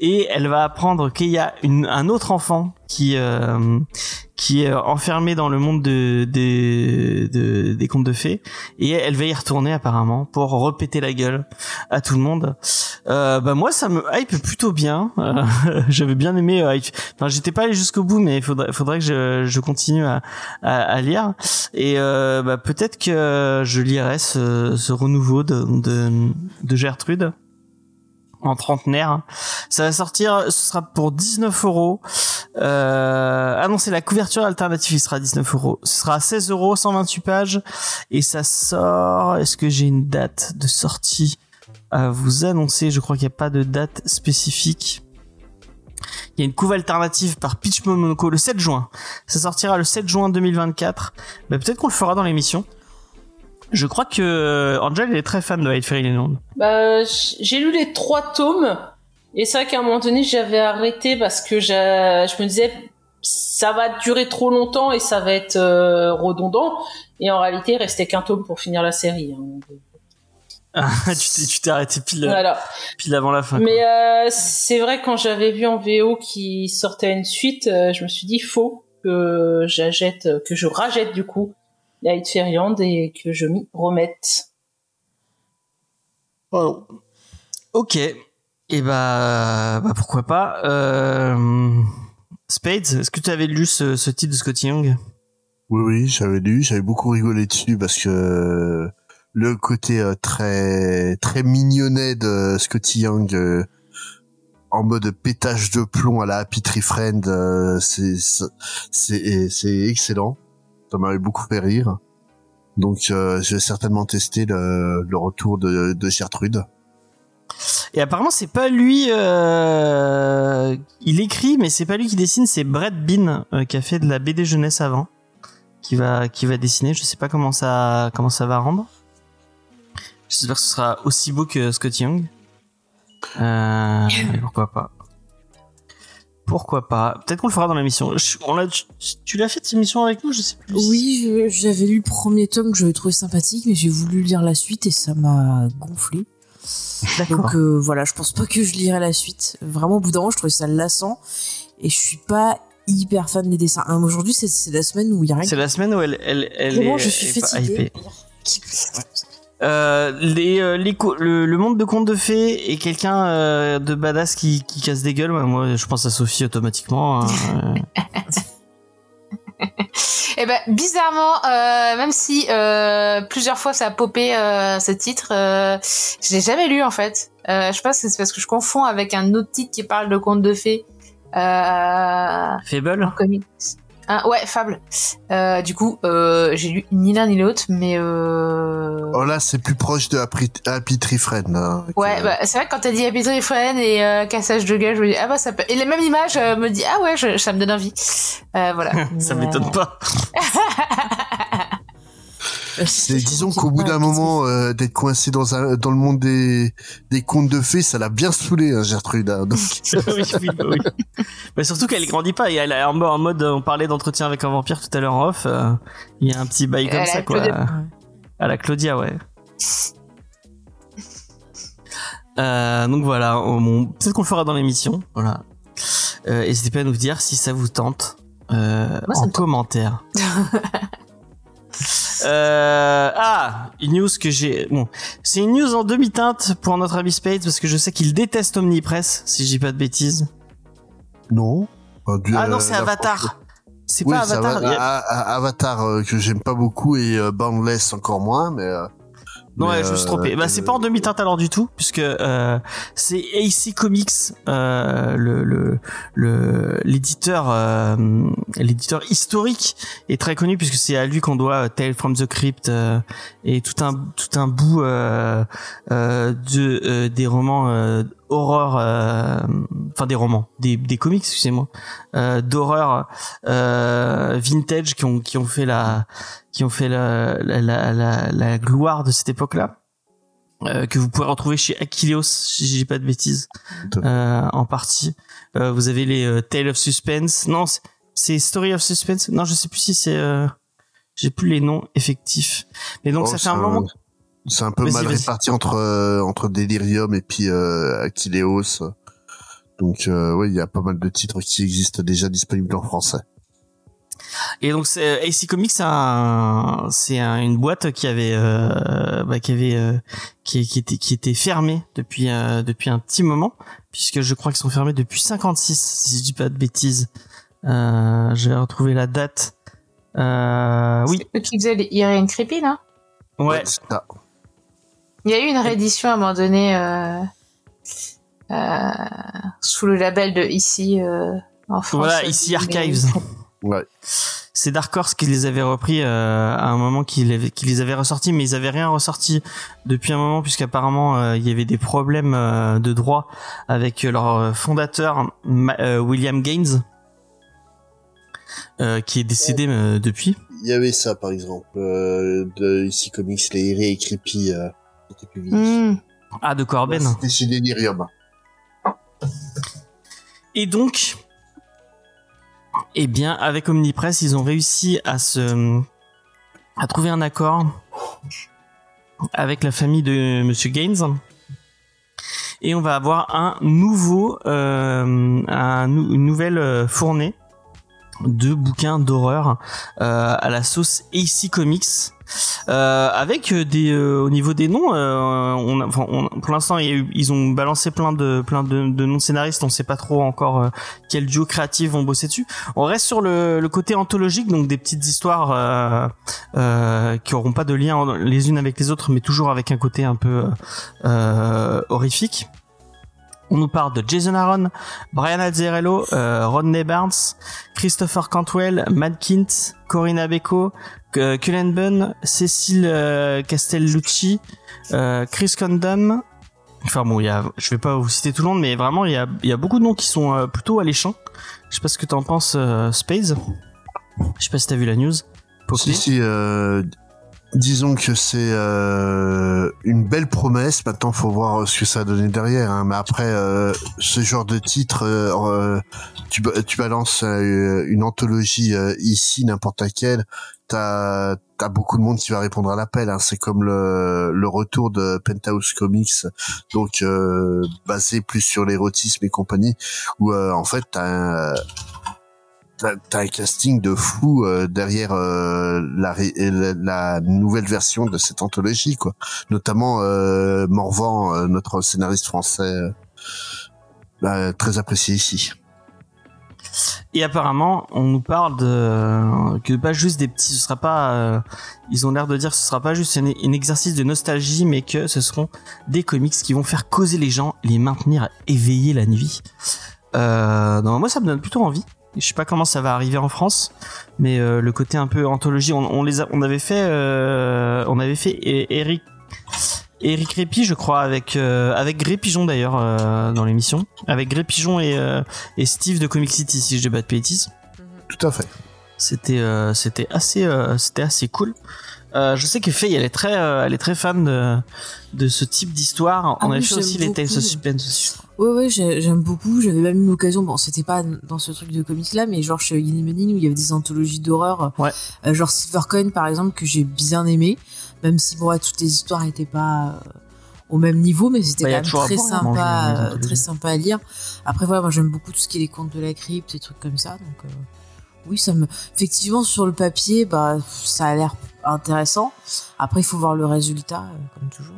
Et elle va apprendre qu'il y a une, un autre enfant qui euh, qui est enfermée dans le monde de, des de, des contes de fées et elle va y retourner apparemment pour repéter la gueule à tout le monde. Euh, bah moi ça me hype plutôt bien. Euh, <laughs> J'avais bien aimé. Euh, enfin j'étais pas allé jusqu'au bout mais il faudrait faudrait que je, je continue à, à, à lire et euh, bah, peut-être que je lirai ce, ce renouveau de, de de Gertrude en trentenaire. Ça va sortir, ce sera pour 19 euros. Ah la couverture alternative, il sera à 19 euros. Ce sera à 16 euros, 128 pages. Et ça sort, est-ce que j'ai une date de sortie à vous annoncer? Je crois qu'il n'y a pas de date spécifique. Il y a une couve alternative par Pitch Monaco le 7 juin. Ça sortira le 7 juin 2024. Bah, peut-être qu'on le fera dans l'émission. Je crois que euh, Angel est très fan de Hyde Fairy Land. Bah, j'ai lu les trois tomes et c'est vrai qu'à un moment donné j'avais arrêté parce que je me disais ça va durer trop longtemps et ça va être euh, redondant et en réalité il restait qu'un tome pour finir la série. hein. Ah, <laughs> tu t'es tu t'es arrêté pile Voilà. pile avant la fin. Mais euh, c'est vrai quand j'avais vu en VO qui sortait une suite, euh, je me suis dit faut que j'achète, que je rachète du coup la Hit Fairyland et que je m'y remette. Ok. Et bah, bah pourquoi pas. Euh... Spades, est-ce que tu avais lu ce, ce titre de Scotty Young? Oui, oui, j'avais lu, j'avais beaucoup rigolé dessus parce que le côté euh, très très mignonnet de Scotty Young euh, en mode pétage de plomb à la Happy Tree Friend, euh, c'est c'est c'est excellent. Ça m'avait beaucoup fait rire. Donc, euh, je vais certainement tester le, le retour de, de Gertrude. Et apparemment, c'est pas lui. Euh... Il écrit, mais c'est pas lui qui dessine. C'est Brett Bean euh, qui a fait de la BD jeunesse avant, qui va qui va dessiner. Je sais pas comment ça comment ça va rendre. J'espère que ce sera aussi beau que Scott Young. Euh... pourquoi pas Pourquoi pas Peut-être qu'on le fera dans l'émission. Tu- l'as fait cette émission avec nous? Je sais plus. Oui, j'avais lu le premier tome que j'avais trouvé sympathique, mais j'ai voulu lire la suite et ça m'a gonflé. D'accord. Donc euh, voilà, je pense pas que je lirai la suite. Vraiment, au bout d'un moment, je trouvais ça lassant et je suis pas hyper fan des dessins. Hein, Aujourd'hui, c'est- c'est la semaine où il y a rien. C'est la semaine où elle elle elle Vraiment, est, je suis fatiguée. hypée. Euh, les, euh, les co- le, le monde de contes de fées et quelqu'un euh, de badass qui, qui casse des gueules, ouais, moi je pense à Sophie automatiquement. <laughs> <laughs> <laughs> euh. Eh ben, bizarrement, euh, même si euh, plusieurs fois ça a popé euh, ce titre, euh, je l'ai jamais lu en fait. Euh, je pas si c'est parce que je confonds avec un autre titre qui parle de contes de fées. Euh, Fable? en comics. Hein, ouais, Fable. Euh, du coup, euh, j'ai lu ni l'un ni l'autre, mais euh... Oh là, c'est plus proche de Happy, Happy Tree Friend. hein, Ouais, que- bah, c'est vrai que quand t'as dit Happy Tree Friend et euh, cassage de gueule, je me dis ah bah ça peut. Et la même image euh, me dit ah ouais, je- ça me donne envie. Euh, voilà. <laughs> ça m'étonne pas. <laughs> C'est disons qu'au bout d'un moment euh, d'être coincé dans un dans le monde des des contes de fées, ça l'a bien saoulé hein, Gertrude. hein, donc <laughs> oui, oui, oui. Mais surtout qu'elle grandit pas. Et elle est en mode, en mode, on parlait d'entretien avec un vampire tout à l'heure en off. euh, Il y a un petit bail comme ça, quoi. Claudia. À la Claudia, ouais. Euh, donc voilà, on- peut-être qu'on le fera dans l'émission. Voilà. Euh, N'hésitez pas à nous dire si ça vous tente euh, Moi, ça en commentaire. <laughs> Euh, ah, une news que j'ai. Bon, c'est une news en demi-teinte pour notre ami Spades parce que je sais qu'il déteste Omnipress, si je dis pas de bêtises. non. Euh, du- Ah non, euh, c'est Avatar. C'est Oui, pas Avatar. Ava- a- A- Avatar euh, que j'aime pas beaucoup et euh, Boundless encore moins, mais. Non, ouais, je me suis euh, trompé. Bah, c'est pas en demi-teinte alors du tout, puisque euh, c'est AC Comics, euh, le le le l'éditeur euh, l'éditeur historique est très connu puisque c'est à lui qu'on doit Tale from the Crypt euh, et tout un tout un bout euh, euh, de euh, des romans euh, horreur, euh, enfin des romans, des des comics, excusez-moi, euh, d'horreur euh, vintage qui ont qui ont fait la qui ont fait la, la, la, la, la gloire de cette époque-là, euh, que vous pouvez retrouver chez Achilleos, si dis pas de bêtises, euh, en partie. Euh, vous avez les euh, Tale of Suspense. Non, c'est- Story of Suspense. Non, je sais plus si c'est. Euh, J'ai plus les noms effectifs. Mais donc Oh, ça fait un moment. C'est un peu mal réparti entre euh, entre Delirium et puis euh, Achilleos. Donc euh, oui, il y a pas mal de titres qui existent déjà disponibles en français. Et donc c'est AC Comics, c'est un, c'est un- une boîte qui avait, euh, bah, qui avait, euh, qui, qui était, qui était fermée depuis, euh, depuis un petit moment, puisque je crois qu'ils sont fermés depuis 56, si je dis pas de bêtises. Euh, je vais retrouver la date. Euh, oui, eux qui faisaient les Irene Creepy, là? Ouais. c'est ça. Il y a eu une réédition à un moment donné euh, euh, sous le label de ici euh, en France. Voilà, ici Archives. Ouais. C'est Dark Horse qui les avait repris euh, à un moment qui les, qui les avait ressortis, mais ils avaient rien ressorti depuis un moment puisqu'apparemment euh, il y avait des problèmes euh, de droit avec leur fondateur Ma- euh, William Gaines, euh, qui est décédé euh, depuis. Il y avait ça par exemple euh, de ici comics les et Creepy Hmm. Ah, de Corben. C'était chez Delirium. Et donc, eh bien, avec Omnipress, ils ont réussi à se, à trouver un accord avec la famille de Monsieur Gaines. Et on va avoir un nouveau, euh, un une nouvelle euh, fournée de bouquins d'horreur euh, à la sauce AC Comics. Euh, avec euh, des au niveau des noms on, a- enfin, pour l'instant ils ont balancé plein de plein de, de noms scénaristes. On sait pas trop encore quel duo créatif vont bosser dessus. On reste sur le, côté anthologique donc des petites histoires qui auront pas de lien en- les unes avec les autres mais toujours avec un côté un peu horrifique on nous parle de Jason Aaron, Brian Azzarello, euh, Rodney Barnes, Christopher Cantwell, Matt Kint, Corinna Becco, euh, Cullen Bunn, Cécile euh, Castellucci, Chris Condon. Enfin bon, je vais pas vous citer tout le monde, mais vraiment il y a, y beaucoup de noms qui sont plutôt alléchants. Je sais pas ce que t'en penses, Space. Je sais pas si t'as vu la news. Disons que c'est euh, une belle promesse. Maintenant, faut voir ce que ça a donné derrière. hein. Mais après, euh, ce genre de titre, euh, euh, tu, ba- tu balances euh, une anthologie euh, ici, n'importe laquelle, t'as as beaucoup de monde qui va répondre à l'appel. Hein. C'est comme le, le retour de Penthouse Comics, donc euh, basé plus sur l'érotisme et compagnie, où euh, en fait t'as t'as un casting de fou euh, derrière euh, la, ré- la, la nouvelle version de cette anthologie, quoi. Notamment euh, Morvan, euh, notre scénariste français, euh, bah, très apprécié ici. Et apparemment, on nous parle de que pas juste des petits, ce sera pas. euh, ils ont l'air de dire que ce sera pas juste un, un exercice de nostalgie, mais que ce seront des comics qui vont faire causer les gens, les maintenir éveillés la nuit. Euh, non, moi ça me donne plutôt envie. Je sais pas comment ça va arriver en France, mais euh, le côté un peu anthologie, on, on les a, on avait fait, euh, on avait fait E- Eric. Eric Répi, je crois, avec euh, avec Gré Pigeon d'ailleurs euh, dans l'émission, avec Gré Pigeon et euh, et Steve de Comic City, si je dis pas de bêtises. Tout à fait. C'était euh, c'était assez euh, c'était assez cool. Euh, je sais que Faye elle est très euh, elle est très fan de de ce type d'histoire. Ah On avait oui, fait j'aime aussi les Tales of. Suspense aussi. Ouais, ouais, j'ai- j'aime beaucoup. J'avais même eu l'occasion, bon, c'était pas dans ce truc de comics là, mais genre chez Ginny Menin où il y avait des anthologies d'horreur. Ouais. Euh, genre Silvercoin par exemple, que j'ai bien aimé. Même si, bon, toutes les histoires étaient pas euh, au même niveau, mais c'était Bah, quand même très hein, sympa, euh, très sympa à lire. Après, voilà, moi j'aime beaucoup tout ce qui est les contes de la crypte et trucs comme ça. Donc, euh, oui, ça me. Effectivement, sur le papier, bah, ça a l'air intéressant. Après, il faut voir le résultat, euh, comme toujours.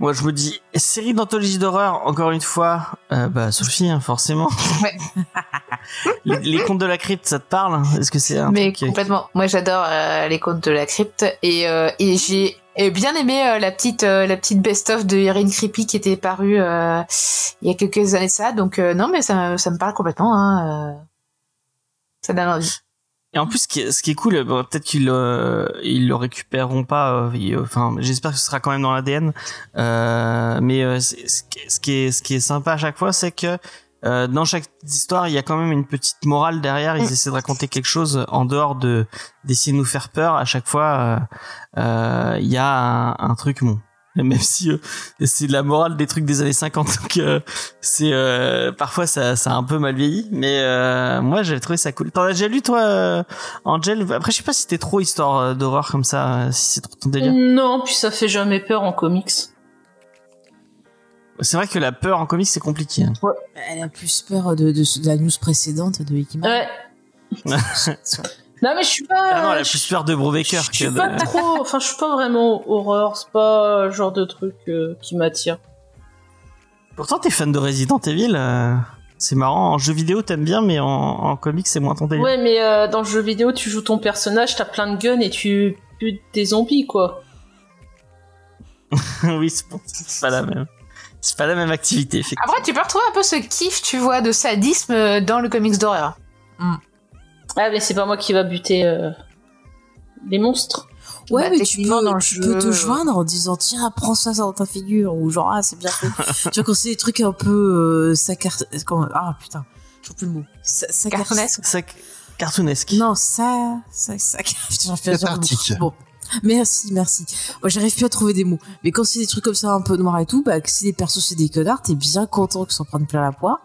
Moi je me dis série d'anthologie d'horreur encore une fois. Euh, bah Sophie hein, forcément. Ouais. <laughs> les, les contes de la crypte ça te parle? Est-ce que c'est un Mais truc qui- complètement. Moi, j'adore euh, les contes de la crypte et, euh, et j'ai bien aimé euh, la petite la petite best-of de Irene Creepy qui était parue il y a quelques années de ça. Donc non, mais ça, me- ça me parle complètement. Hein. Ça donne envie. Et en plus, ce qui est, ce qui est cool, bon, peut-être qu'ils euh, ils le récupéreront pas. euh, euh, Enfin, j'espère que ce sera quand même dans l'ADN. Euh, mais euh, ce qui est- ce qui est sympa à chaque fois, c'est que euh, dans chaque histoire, il y a quand même une petite morale derrière. Ils Mm. essaient de raconter quelque chose en dehors de d'essayer de nous faire peur. À chaque fois, il y a un, un truc bon. <laughs> Même si euh, c'est de la morale des trucs des années 50, donc euh, c'est euh, parfois ça, ça a un peu mal vieilli, mais euh, moi j'ai trouvé ça cool. T'en as déjà lu toi, Angel? Après je sais pas si c'était trop histoire d'horreur comme ça, si c'est trop ton délire. Non, puis ça fait jamais peur en comics. C'est vrai que la peur en comics c'est compliqué. hein. Elle a plus peur de, de, de la news précédente de Hickman. Ouais. Non, mais je suis pas. Ah non, elle a je- plus peur de Brubaker je suis que de... pas trop. <laughs> Enfin, je suis pas vraiment horreur. C'est pas le genre de truc euh, qui m'attire. Pourtant, t'es fan de Resident Evil. euh, C'est marrant. En jeu vidéo, t'aimes bien, mais en, en comics, c'est moins ton délire. Ouais, mais euh, dans le jeu vidéo, tu joues ton personnage, t'as plein de guns et tu butes des zombies, quoi. <laughs> oui, c'est pas la même. C'est pas la même activité, effectivement. Après, tu peux retrouver un peu ce kiff, tu vois, de sadisme dans le comics d'horreur. Ah, mais c'est pas moi qui va buter euh, les monstres. Ouais, Bah, mais tu peux, dans le tu jeu, peux te euh, joindre en disant tiens, prends ça dans ta figure ou genre ah c'est bien fait. <laughs> tu vois quand c'est des trucs un peu euh, sacar... comment- ah putain, je trouve plus le mot. Sa- sacar- Cartoonesque. C'est cartoonesque. Non, ça, ça, ça. Putain, j'en fais Cathartique. Bon, merci, merci. Moi, j'arrive plus à trouver des mots. Mais quand c'est des trucs comme ça un peu noirs et tout, bah, que si les persos c'est des connards, t'es bien content qu'ils s'en prennent plein la poire.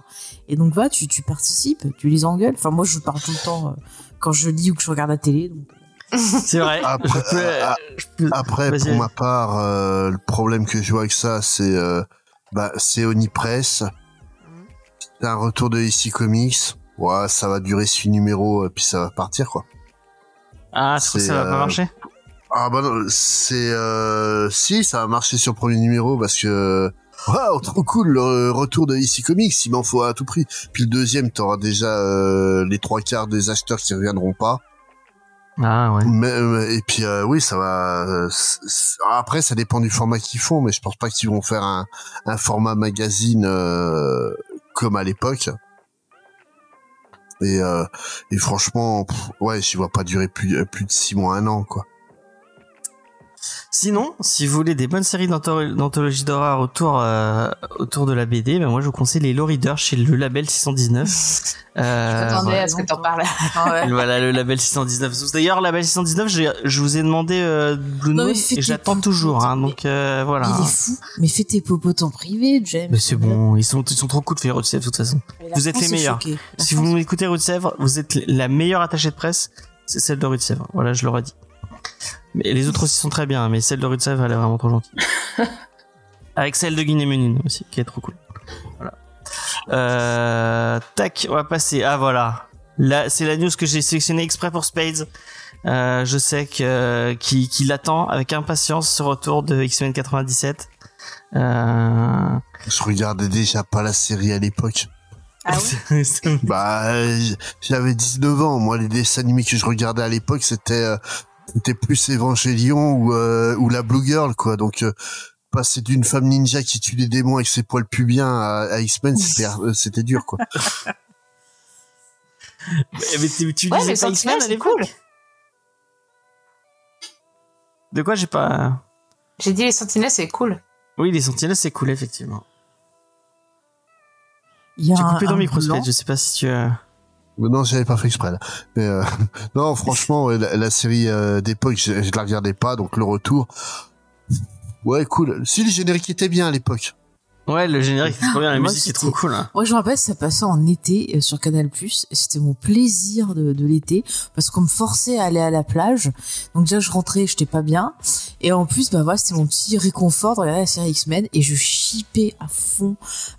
Et donc, va, tu, tu participes, tu les engueules. Enfin, moi, je parle tout le temps euh, quand je lis ou que je regarde la télé. Donc... <laughs> C'est vrai. Après- Je peux- je peux- Après, pour ma part, euh, le problème que je vois avec ça, c'est euh, bah, c'est Onipress. C'est un retour de ici Comics. Ouais, ça va durer six numéros, euh, puis ça va partir, quoi. Ah, c'est, ça va pas euh, marcher? Ah bah non, c'est... Euh, si, ça va marcher sur le premier numéro, parce que... Waouh, trop cool, le retour de ici Comics, il m'en faut à tout prix. Puis le deuxième, t'auras déjà euh, les trois quarts des acheteurs qui reviendront pas. Ah ouais. Mais, et puis euh, oui, ça va. euh, Après, ça dépend du format qu'ils font, mais je pense pas qu'ils vont faire un, un format magazine euh, comme à l'époque. Et, euh, et franchement, pff, ouais, j'y vois pas durer plus, plus de six mois, un an, quoi. Sinon, si vous voulez des bonnes séries d'antholo- d'anthologie d'horreur autour euh, autour de la BD, ben moi je vous conseille les Low Readers chez le label 619. <laughs> Euh, J'attendais voilà. à ce que t'en parles. <laughs> Voilà le label 619. D'ailleurs, label 619, j'ai- je vous ai demandé euh, Blue Non, et j'attends toujours. Hein, mais- donc euh, voilà. Il est fou. Mais fais tes popotes en privé, James. Mais c'est bon, ils sont ils sont trop cool de faire de toute façon. Vous êtes les meilleurs. Si France- vous m'écoutez Rue de Sèvres, vous êtes la meilleure attachée de presse, c'est celle de Rue de Sèvres. Voilà, je l'aurais dit. Mais les autres aussi sont très bien, mais celle de Sèvres, elle est vraiment trop gentille. <laughs> Avec celle de Guinée-Ménine aussi, qui est trop cool. Voilà. Euh, tac, on va passer. Ah voilà. Là, c'est la news que j'ai sélectionnée exprès pour Spades. Euh, je sais que qui qui l'attend avec impatience ce retour de X-Men 97. Euh... Je regardais déjà pas la série à l'époque. Ah oui <laughs> Bah, j'avais 19 ans. Moi, les dessins animés que je regardais à l'époque, c'était euh, c'était plus Evangelion ou euh, ou la Blue Girl, quoi. Donc euh, passer d'une femme ninja qui tue des démons avec ses poils pubiens à, à X-Men, c'était <laughs> euh, c'était dur, quoi. mais tu, tu Ouais, mais pas X-Men à l'époque cool. De quoi j'ai pas J'ai dit les sentinelles, c'est cool. Oui, les sentinelles, c'est cool, effectivement. Il y a coupé ton un micro, blanc. Spade, je sais pas si tu... euh, non, j'avais pas fait exprès. Là. Mais euh, <laughs> non, franchement, la série euh, d'époque, je, je la regardais pas, donc le retour. Ouais, cool. Si le générique était bien à l'époque. Ouais, le générique, c'est trop bien, la <laughs> Moi, musique est c'était- trop cool. hein. Moi, je me rappelle, ça passait en été euh, sur Canal+. et C'était mon plaisir de, de l'été parce qu'on me forçait à aller à la plage. Donc déjà, je rentrais, j'étais pas bien. Et en plus, bah voilà, c'était mon petit réconfort de regarder la série X-Men et je shippais à fond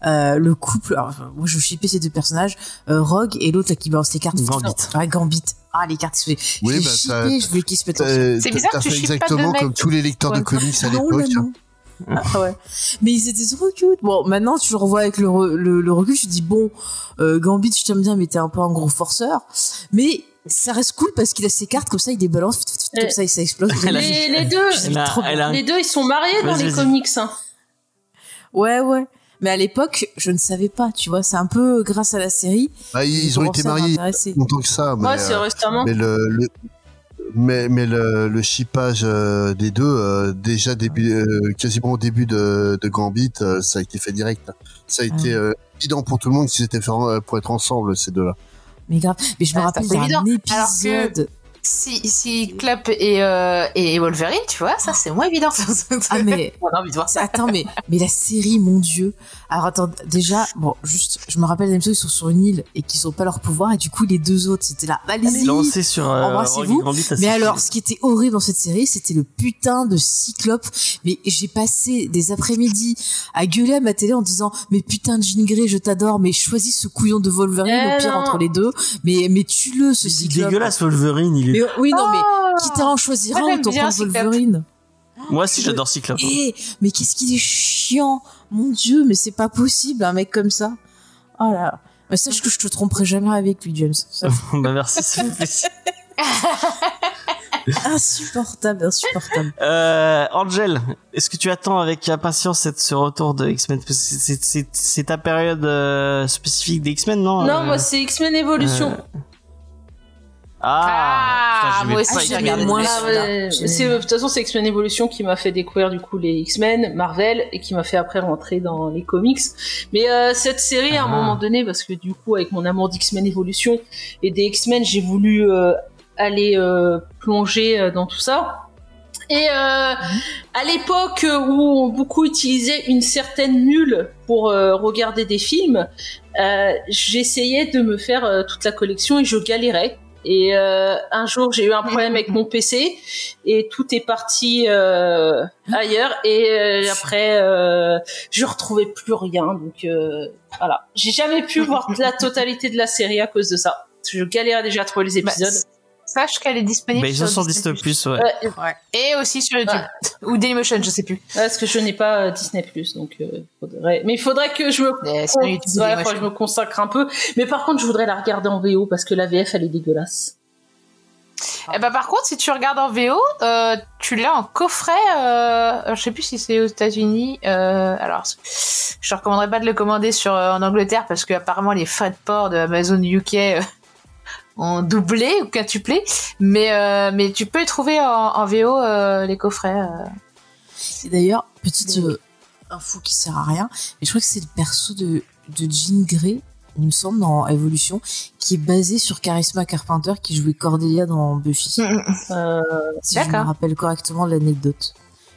euh, le couple. Alors, enfin, moi, je shippais ces deux personnages, euh, Rogue et l'autre là, qui balance les cartes. Gambit. Ouais, Gambit. Ah, les cartes, Oui, je bah, ça- shippais, je voulais qu'ils se mettent. Euh, C'est bizarre tu fait shippes pas exactement comme tous les lecteurs de comics à l'époque. Ah ouais. Mais ils étaient trop cute. Bon, maintenant, tu le revois avec le, re- le, le recul, tu te dis, bon, euh, Gambit, je t'aime bien, mais t'es un peu un gros forceur. Mais ça reste cool parce qu'il a ses cartes, comme ça, il débalance, fit, fit, fit, comme ça, et ça explose. Les, les deux, a, les deux, ils sont mariés dans les comics. Hein. Ouais, ouais. Mais à l'époque, je ne savais pas, tu vois. C'est un peu grâce à la série. Ah, ils, ont été mariés longtemps que ça. Mais, Moi, c'est euh, récemment. mais le, le- mais, mais le, le shippage euh, des deux, euh, déjà début, euh, quasiment au début de, de Gambit, euh, ça a été fait direct. Ça a été euh, évident pour tout le monde qu'ils étaient faits pour être ensemble ces deux-là. Mais grave. Mais je me Ouais, rappelle c'est d'un évident. Alors que- épisode. Si, si Club et, euh, et Wolverine, tu vois, ça c'est moins évident. <laughs> Ah mais On a envie de voir ça. attends mais mais la série mon dieu. Alors attends déjà bon juste je me rappelle des épisodes ils sont sur une île et qu'ils ont pas leur pouvoir et du coup les deux autres c'était là allez-y. Lancé sur euh, Embrassez-vous. Mais alors, ce qui était horrible dans cette série, c'était le putain de cyclope. Mais j'ai passé des après-midi à gueuler à ma télé en disant, mais putain de Jean Grey, je t'adore, mais choisis ce couillon de Wolverine Eh au pire non. entre les deux. Mais, mais tue-le, ce Il est cyclope. dégueulasse Wolverine, il est... Mais, oui, non, mais Oh quitte à en choisir un, autant prendre. Wolverine. Moi aussi j'adore Cyclope. Eh, mais qu'est-ce qu'il est chiant. Mon dieu, mais c'est pas possible, un mec comme ça. Oh là. Mais sache que je te tromperai jamais avec lui, James. Ça, <laughs> bah merci, ça fait plaisir. insupportable, insupportable. Euh, Angel, est-ce que tu attends avec impatience cette, ce retour de X-Men? Parce que c'est- ta période euh, spécifique des X-Men, non? Non, Euh, moi c'est X-Men Evolution. Ah, Ah, moi aussi, X-Men. j'ai regardé moins ça. Ah, de toute façon c'est X-Men Evolution qui m'a fait découvrir du coup les X-Men, Marvel et qui m'a fait après rentrer dans les comics. Mais euh, cette série à un Ah. moment donné parce que du coup avec mon amour d'X-Men Evolution et des X-Men j'ai voulu euh, aller euh, plonger euh, dans tout ça. Et euh, à l'époque où on beaucoup utilisait une certaine nulle pour euh, regarder des films, euh, j'essayais de me faire euh, toute la collection et je galérais. Et euh, un jour, j'ai eu un problème avec mon PC et tout est parti euh, ailleurs. Et euh, après, euh, je retrouvais plus rien. Donc euh, voilà, j'ai jamais pu voir la totalité de la série à cause de ça. Je galérais déjà à trouver les Bah, épisodes. Sache qu'elle est disponible Bah, ils sont sur Disney+. Disney Plus, ouais. Euh, Et aussi sur YouTube. Ou Dailymotion, je sais plus. parce que je n'ai pas euh, Disney Plus, donc euh, faudrait... mais il faudrait que je me YouTube, Ouais, que je consacre un peu. Mais par contre, je voudrais la regarder en VO parce que la VF elle est dégueulasse. Eh ben, par contre, si tu regardes en VO, euh, tu l'as en coffret. Euh, je sais plus si c'est aux États-Unis. Euh, alors, je te recommanderais pas de le commander sur euh, en Angleterre parce que apparemment les frais de port de Amazon UK euh, ont doublé ou quintuplé. Mais euh, mais tu peux les trouver en, en VO euh, les coffrets. euh. Et d'ailleurs, petite euh, info qui sert à rien, mais je crois que c'est le perso de, de Jean Grey, il me semble, dans Evolution, qui est basé sur Charisma Carpenter, qui jouait Cordelia dans Buffy. Euh, Si je me rappelle correctement l'anecdote.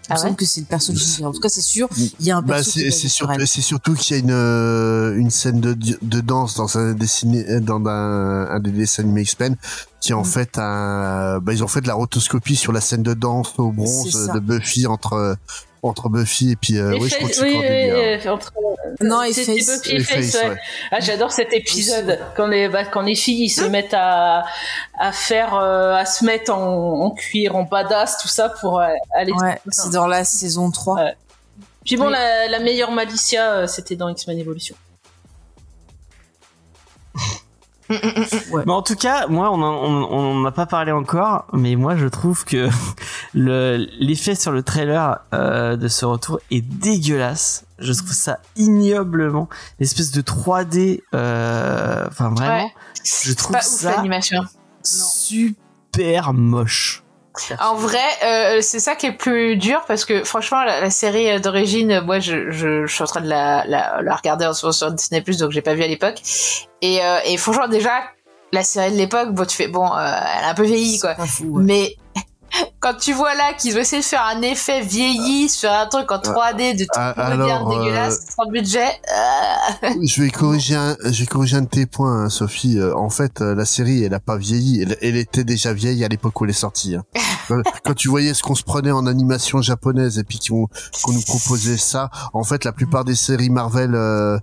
Il me Ah semble que c'est le perso de. En tout cas, c'est sûr, il y a un Bah, perso est c'est c'est sur c'est surtout qu'il y a une, euh, une scène de, de danse dans un, dessiné, dans un, un des dessins animés X-Men qui est en Mm. fait un, bah, ils ont fait de la rotoscopie sur la scène de danse au bronze ça. de Buffy entre, entre Buffy et puis, euh, et oui, je crois que c'est oui, oui, oui, entre- Non, et. Buffy et Et Face, Face, ouais. ouais. Ah, j'adore cet épisode quand les bah, quand les filles ils se mettent à à faire euh, à se mettre en, en cuir, en badass, tout ça pour euh, aller. Ouais, c'est dans la saison 3. Ouais. Puis bon, Oui. la, la meilleure Malicia, euh, c'était dans X-Men Evolution. <laughs> Mais en tout cas, moi, on en- on on n'en a pas parlé encore, mais moi, je trouve que <laughs> le l'effet sur le trailer euh, de ce retour est dégueulasse. Je trouve ça ignoblement, l'espèce de 3D. euh, Enfin, vraiment, Ouais. je trouve pas ça super moche. En vrai, euh, c'est ça qui est plus dur parce que franchement, la, la série euh, d'origine, moi, je, je, je suis en train de la, la, la regarder en ce moment sur Disney Plus, donc j'ai pas vu à l'époque. Et, euh, et franchement, déjà, la série de l'époque, bon, tu fais bon, euh, elle a un peu vieilli, quoi. Fou, ouais. Mais quand tu vois là qu'ils ont essayé de faire un effet vieilli sur un truc en 3D de tout Ah, moderne, euh, dégueulasse, sans budget, euh, Je vais corriger un, je vais corriger un de tes points, hein, Sophie. Euh, En fait, euh, la série, elle a pas vieilli. Elle, elle était déjà vieille à l'époque où elle est sortie. hein. <laughs> Quand tu voyais ce qu'on se prenait en animation japonaise et puis qu'on qu'on nous proposait ça, en fait, la plupart des séries Marvel euh,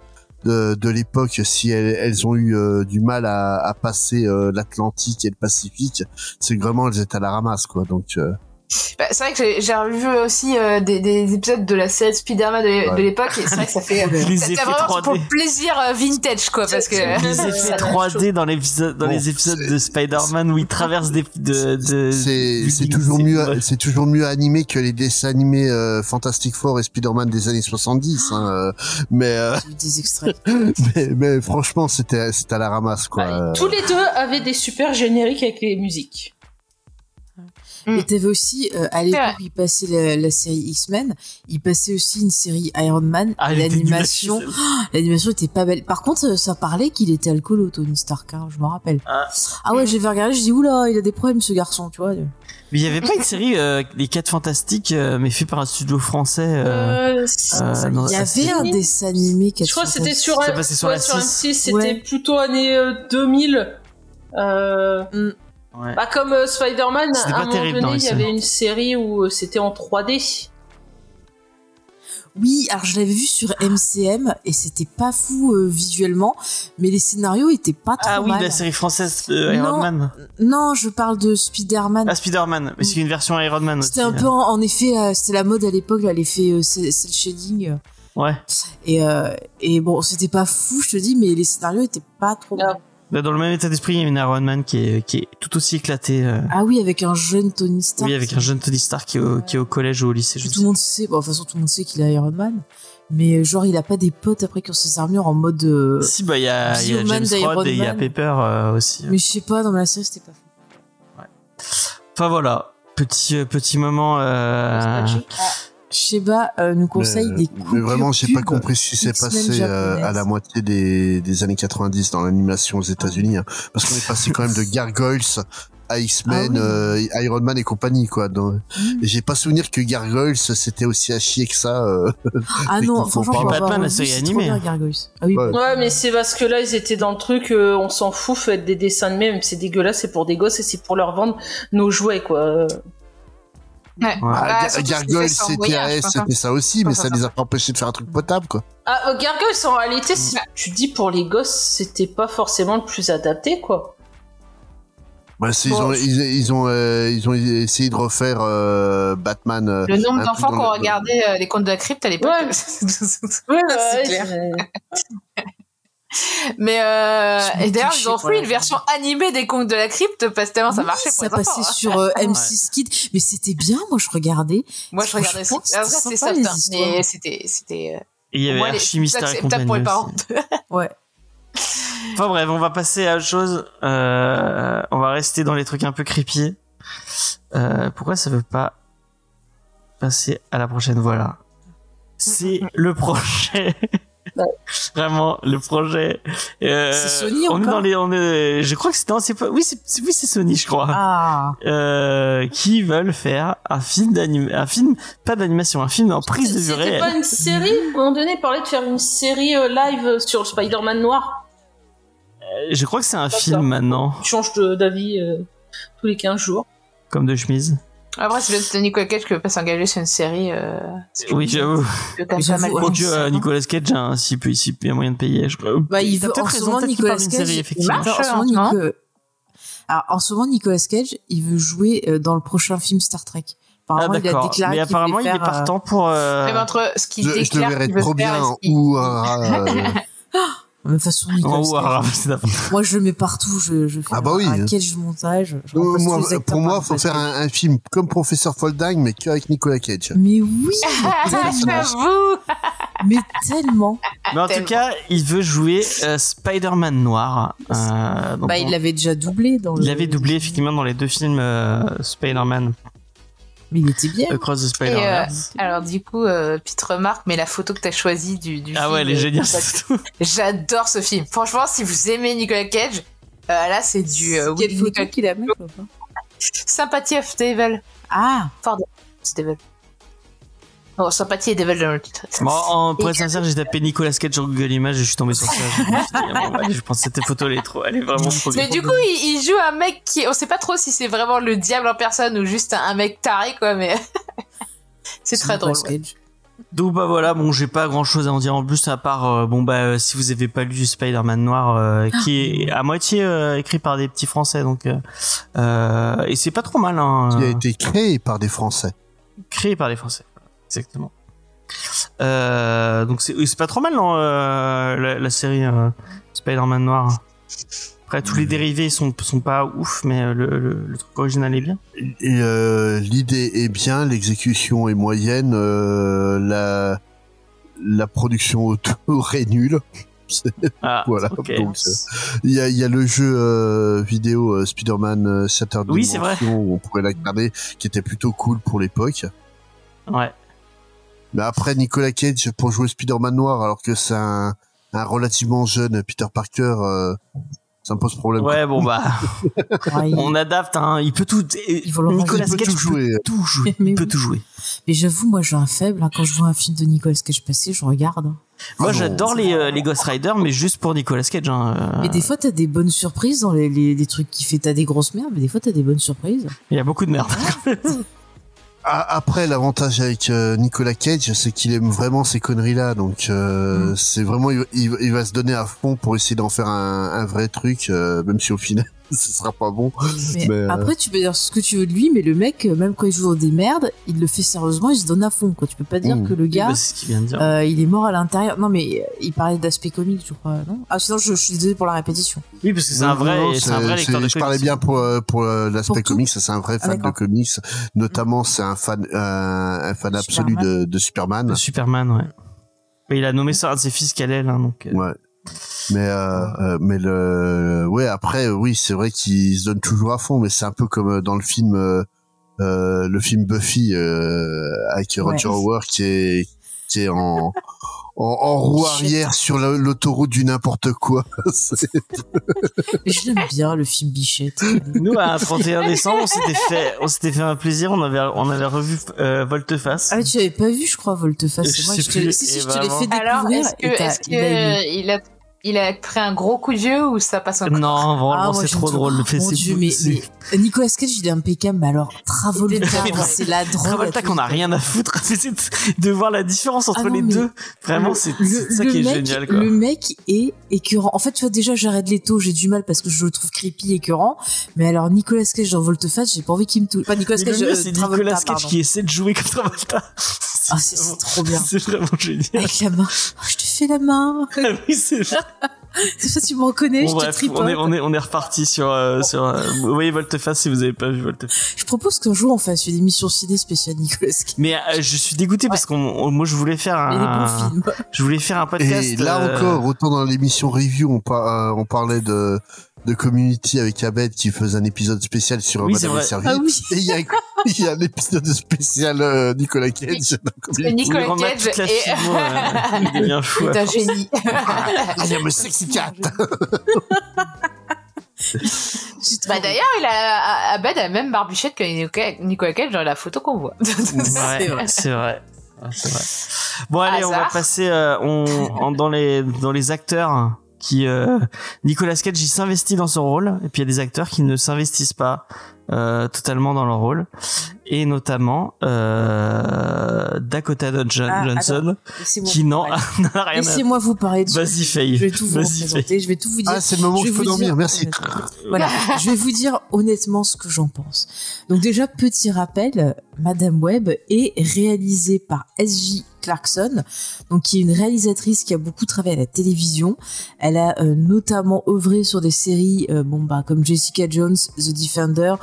de, de l'époque, si elles, elles ont eu euh, du mal à, à passer euh, l'Atlantique et le Pacifique, c'est que vraiment elles étaient à la ramasse, quoi. Donc, euh, bah, c'est vrai que j'ai- j'ai revu aussi euh, des, des épisodes de la série Spider-Man de, de l'époque et c'est vrai que ça fait. <laughs> Les C'était effets vraiment pour 3D. le plaisir euh, vintage, quoi, parce que. <laughs> Les effets ouais, 3D dans les épisodes, dans Bon, les épisodes c'est- de Spider-Man où il traverse des, de, de, c'est toujours mieux ouais. c'est toujours mieux animé que les dessins animés euh, Fantastic Four et Spider-Man des années 70 hein, euh, mais, euh, J'ai vu des <laughs> extraits. mais mais franchement c'était c'était à la ramasse quoi Bah, tous les deux avaient des super génériques avec les musiques. Mm. Et t'avais aussi, euh, à l'époque il passait la, la série X-Men, il passait aussi une série Iron Man. Ah, l'animation, <gasps> l'animation était pas belle. Par contre, euh, ça parlait qu'il était alcoolo, Tony Stark, hein, je me rappelle. Ah. Ah ouais, j'ai vu regarder, je dis oula, il a des problèmes ce garçon, tu vois. Mais il y avait pas une série euh, Les 4 Fantastiques, euh, mais fait par un studio français. Euh... Euh, euh, Il y avait un dessin animé je crois que c'était sur, un- passait sur ouais, la sur 6. M6, c'était Ouais. plutôt année euh, 2000. Euh, Ouais. bah, comme euh, Spider-Man, C'était à un moment terrible donné, il y avait une série où euh, c'était en 3D. Oui, alors je l'avais vu sur MCM et c'était pas fou euh, visuellement, mais les scénarios étaient pas trop Ah oui, mal. la série française de Iron Non. Man. Non, je parle de Spider-Man. Ah, Spider-Man. Mais c'est une version Iron Man aussi. C'était un peu, en, en effet, euh, c'était la mode à l'époque, l'effet euh, cel shading. euh, Ouais. Et, euh, et bon, c'était pas fou, je te dis, mais les scénarios étaient pas trop bons. Bah, Dans le même état d'esprit, il y a une Iron Man qui est, qui est tout aussi éclatée. euh, Ah oui, avec un jeune Tony Stark. oui, avec un jeune Tony Stark qui est au, qui est au collège ou au lycée. Je Tout le monde sait, bon, de toute façon, tout le monde sait qu'il est Iron Man. Mais euh, genre, il a pas des potes après qui ont ses armures en mode. euh, Si, bah, il y a, y a James Rod et il y a. Pepper euh, aussi. Mais je sais pas, dans la série, c'était pas fou. Enfin voilà, petit petit moment. Euh... Sheba euh, nous conseille Mais- des Mais coupures vraiment, j'ai pas compris ce qui s'est passé euh, à la moitié des, des années 90 dans l'animation aux États-Unis, hein. parce qu'on est passé quand même de <laughs> Gargoyles à X-Men, Ah oui. euh, Iron Man et compagnie, quoi. Donc, Mm. et j'ai pas souvenir que Gargoyles c'était aussi à chier que ça. euh. Ah <laughs> Mais non, franchement, Batman, avoir la série c'est animée. Ah oui, Ouais. Ouais, mais c'est parce que là, ils étaient dans le truc, euh, on s'en fout, faites des dessins animés, même c'est dégueulasse, c'est pour des gosses et c'est pour leur vendre nos jouets, quoi. Ouais. Ouais. Bah, Ah, Ga- surtout Gargoyles, si c'est sans c'était ça aussi, mais ça ça, les a pas empêchés de faire un truc potable, quoi. Ah, euh, Gargoyles, en réalité, si tu dis pour les gosses, c'était pas forcément le plus adapté, quoi. Bah, c'est- Bon, ils ont, ils, ils ont, euh, ils ont essayé de refaire euh, Batman. euh, Le nombre d'enfants qui ont regardé euh, les contes de la crypte à l'époque. Ouais. <laughs> c'est Ouais, clair. Mais euh, et d'ailleurs, ils ont fait une version animée des contes de la crypte parce que tellement ça marchait pour ça les passait enfants. hein. sur euh, <laughs> M6 Kids, mais c'était bien, moi je regardais. Moi, je regardais c'était Alors, ça, c'est sympa, les hein, histoires. mais c'était, c'était. euh, Et il y avait moi, les- Archie Mystère et acceptable pour les compagnie parents. <laughs> Ouais. Enfin bref, on va passer à autre chose. Euh, on va rester dans les trucs un peu creepy. Euh, pourquoi ça veut pas passer à la prochaine? Voilà. C'est le projet. <laughs> <laughs> Vraiment, le projet. Euh, C'est Sony on est encore dans les, on est, je crois que c'est, non, c'est pas, oui, c'est, c'est- oui, c'est Sony, je crois. Ah. Euh, qui veulent faire un film d'anime, un film, pas d'animation, un film en prise de vue C'était réelle. pas une série À un moment donné, parlait de faire une série euh, live sur Spider-Man noir. Euh, Je crois que c'est un film maintenant, Tu changes d'avis tous les 15 jours. comme de chemise. Après, c'est peut-être Nicolas Cage qui veut pas s'engager sur une série. Euh, Oui, j'avoue. ça euh, va. Nicolas Cage, hein, s'il peut, s'il peut, il y a moyen de payer. Je... Bah, il veut, peut-être en ce raison, moment, Nicolas parle d'une Cage, série, effectivement. marche, Attends, en ce en moment. Nico- Alors, en ce moment, Nicolas Cage, il veut jouer euh, dans le prochain film Star Trek. Ah, Apparemment, il a déclaré Mais apparemment, voulait il est faire, euh, partant pour. euh, Mais entre ce qu'il Je, je le déclare verrais qu'il veut trop faire bien et ce ou euh, <laughs> De toute façon, Nicolas c'est d'accord. Moi, je le mets partout. Je, je fais Ah bah un, oui. un Cage montage. je Euh, remplace moi, pour moi, faut faire un, un film comme Professeur Folding, mais qu'avec Nicolas Cage. Mais oui, <laughs> mais tellement. J'avoue. mais tellement. Mais en tout cas, il veut jouer euh, Spider-Man noir. Euh, Bah, on- il l'avait déjà doublé dans le. il avait doublé effectivement dans les deux films euh, Spider-Man Mais il était bien. Across the Et, Spider-Verse. euh, alors du coup, euh, petite remarque, mais la photo que t'as choisie du, du ah film, ouais, elle est euh, géniale. J'adore ce film. Franchement, si vous aimez Nicolas Cage, euh, là c'est du euh, Quelle photo Nicolas- qu'il a mis Sympathie of Devil. Ah, C'est Devil. Oh, Sympathie et Devil dans le titre. Bon, en, pour être sincère, j'ai tapé Nicolas Cage sur Google Images et je suis tombé sur ça. Je ah je pense que cette photo, elle est trop, elle est vraiment trop Mais du coup, il, il joue un mec qui, on sait pas trop si c'est vraiment le diable en personne ou juste un, mec taré, quoi, mais <laughs> c'est très drôle. Nicolas ouais. Cage. Donc bah voilà, bon, j'ai pas grand chose à en dire en plus à part euh, bon bah euh, si vous avez pas lu Spider-Man noir euh, qui est à moitié euh, écrit par des petits français donc et c'est pas trop mal hein, Qui a été créé par des Français. créé par des français. Exactement. Euh, donc c'est pas trop mal non euh, la, la série euh, Spider-Man noir. Après tous les dérivés sont sont pas ouf mais le, le, le truc original est bien. L'idée est bien, l'exécution est moyenne, la la production autour <laughs> est nulle. <laughs> Ah, Voilà. Donc, il y a, il y a le jeu vidéo Spider-Man Shattered Oui, vrai. Où on pourrait l'incarner, qui était plutôt cool pour l'époque. Ouais. Mais après, Nicolas Cage, pour jouer Spider-Man noir, alors que c'est un, un relativement jeune Peter Parker, euh, ça me pose problème. Ouais, bon bah, <laughs> on adapte. Hein. Il peut tout. Nicolas peut Cage peut tout jouer. <laughs> Mais Il peut tout jouer. Mais j'avoue, moi, j'ai un faible. hein. Quand je vois un film de Nicolas Cage passer, je regarde. hein. Moi, Ah j'adore les, euh, les Ghost Rider, mais juste pour Nicolas Cage. Hein. euh, Mais des fois, t'as des bonnes surprises dans les, les, les trucs qui fait. T'as des grosses merdes, mais des fois, t'as des bonnes surprises. Il y a beaucoup de merde. <laughs> Ah, Après, l'avantage avec euh, Nicolas Cage, c'est qu'il aime vraiment ces conneries-là. Donc, euh, Mm. c'est vraiment, il, il- il va se donner à fond pour essayer d'en faire un, un vrai truc, euh, même si au final, <laughs> ce sera pas bon. Mais, Mais, euh, après, tu peux dire ce que tu veux de lui, mais le mec, euh, même quand il joue dans des merdes, il le fait sérieusement, il se donne à fond. Quoi. Tu peux pas dire Mm. que le gars, Bah, c'est ce qu'il vient de dire. euh, il est mort à l'intérieur. Non, mais il parlait d'aspect comique, je crois, non? Ah, sinon, je, je suis désolé pour la répétition. oui, parce que c'est un vrai, non, c'est un vrai lecteur de Je parlais bien pour euh, pour euh, l'aspect comics, ça, c'est un vrai Ah, fan de comics. Notamment, c'est un fan euh, un fan absolu Superman. de, de Superman. De Superman, ouais. Mais il a nommé ça un de ses fils Kal-El, hein, donc. euh, Ouais. Mais euh, euh, mais le ouais après oui c'est vrai qu'il se donne toujours à fond mais c'est un peu comme euh, dans le film euh, le film Buffy euh, avec Roger Ouais. Hauer qui est qui est en <laughs> en, en roue arrière sur la- l'autoroute du n'importe quoi. <laughs> Je l'aime bien, le film Bichette. Nous, à 31 décembre, on s'était fait, on s'était fait un plaisir. On avait, on avait revu euh, Volte-Face. Ah, tu avais pas vu, je crois, Volte-Face. Je Moi, je te, si, si, je te l'ai fait découvrir. Alors, est-ce que, est-ce il a, il a pris un gros coup de vieux ou ça passe encore Non, vraiment, Ah, moi, c'est trop drôle. Le fait, Mon c'est Dieu, mais, c'est- mais Nicolas Cage, il est impeccable, mais alors Travolta, <laughs> c'est la drogue. Travolta qu'on a les rien à foutre. <laughs> C'est de voir la différence entre Ah non, les deux. Vraiment, c'est ça qui est mec, génial, quoi. Le mec est écœurant. En fait, tu vois, déjà, Jared Leto, j'ai du mal parce que je le trouve creepy, écœurant. Mais alors, Nicolas Cage dans Volte-Face, j'ai pas envie qu'il me touche. Pas Nicolas Cage, euh, c'est Travolta, Nicolas Cage pardon. qui essaie de jouer comme Travolta. <laughs> Ah, c'est c'est trop bien. C'est vraiment génial. Avec la main. Oh, je te fais la main. Ah oui, c'est vrai. <laughs> C'est ça, tu me reconnais, Bon, je te tripote. on est, on est, on est reparti sur, euh, sur, euh, vous voyez Volteface si vous avez pas vu Volteface. Je propose qu'un jour, on fasse une émission ciné spéciale Nicolas Cage. Mais euh, je suis dégoûté parce qu'on, on- moi je voulais faire un, films. je voulais faire un podcast. Et là euh, encore autant dans l'émission review on, par- euh, on parlait de de Community avec Abed qui faisait un épisode spécial sur Oui, Madame c'est vrai. et Servie. Ah oui. Et il y a, il y a un épisode spécial euh, Nicolas Cage Nicolas Cage et- euh, devient <laughs> fou. C'est un génie. I am a sexy cat. <laughs> bah d'ailleurs, il a, Abed a la même barbichette que Nicolas- Nicolas Cage dans la photo qu'on voit. Vrai. <laughs> c'est vrai. C'est vrai. Bon allez, on va passer euh, on, en- dans les dans les acteurs qui euh, Nicolas Cage il s'investit dans son rôle et puis il y a des acteurs qui ne s'investissent pas euh, totalement dans leur rôle et notamment euh, Dakota Johnson, Ah, Johnson qui n'en <laughs> n'a rien à Laissez-moi vous parler de Vas-y Faye. Je vais tout vous Vas-y Faye. représenter, je vais tout vous dire. Ah, c'est le moment où Je je peux dormir, dire- merci. <laughs> Voilà, je vais vous dire honnêtement ce que j'en pense. Donc déjà, petit rappel, Madame Webb est réalisée par S.J. Clarkson, qui est une réalisatrice qui a beaucoup travaillé à la télévision. Elle a euh, notamment œuvré sur des séries euh, bah comme Jessica Jones, The Defender,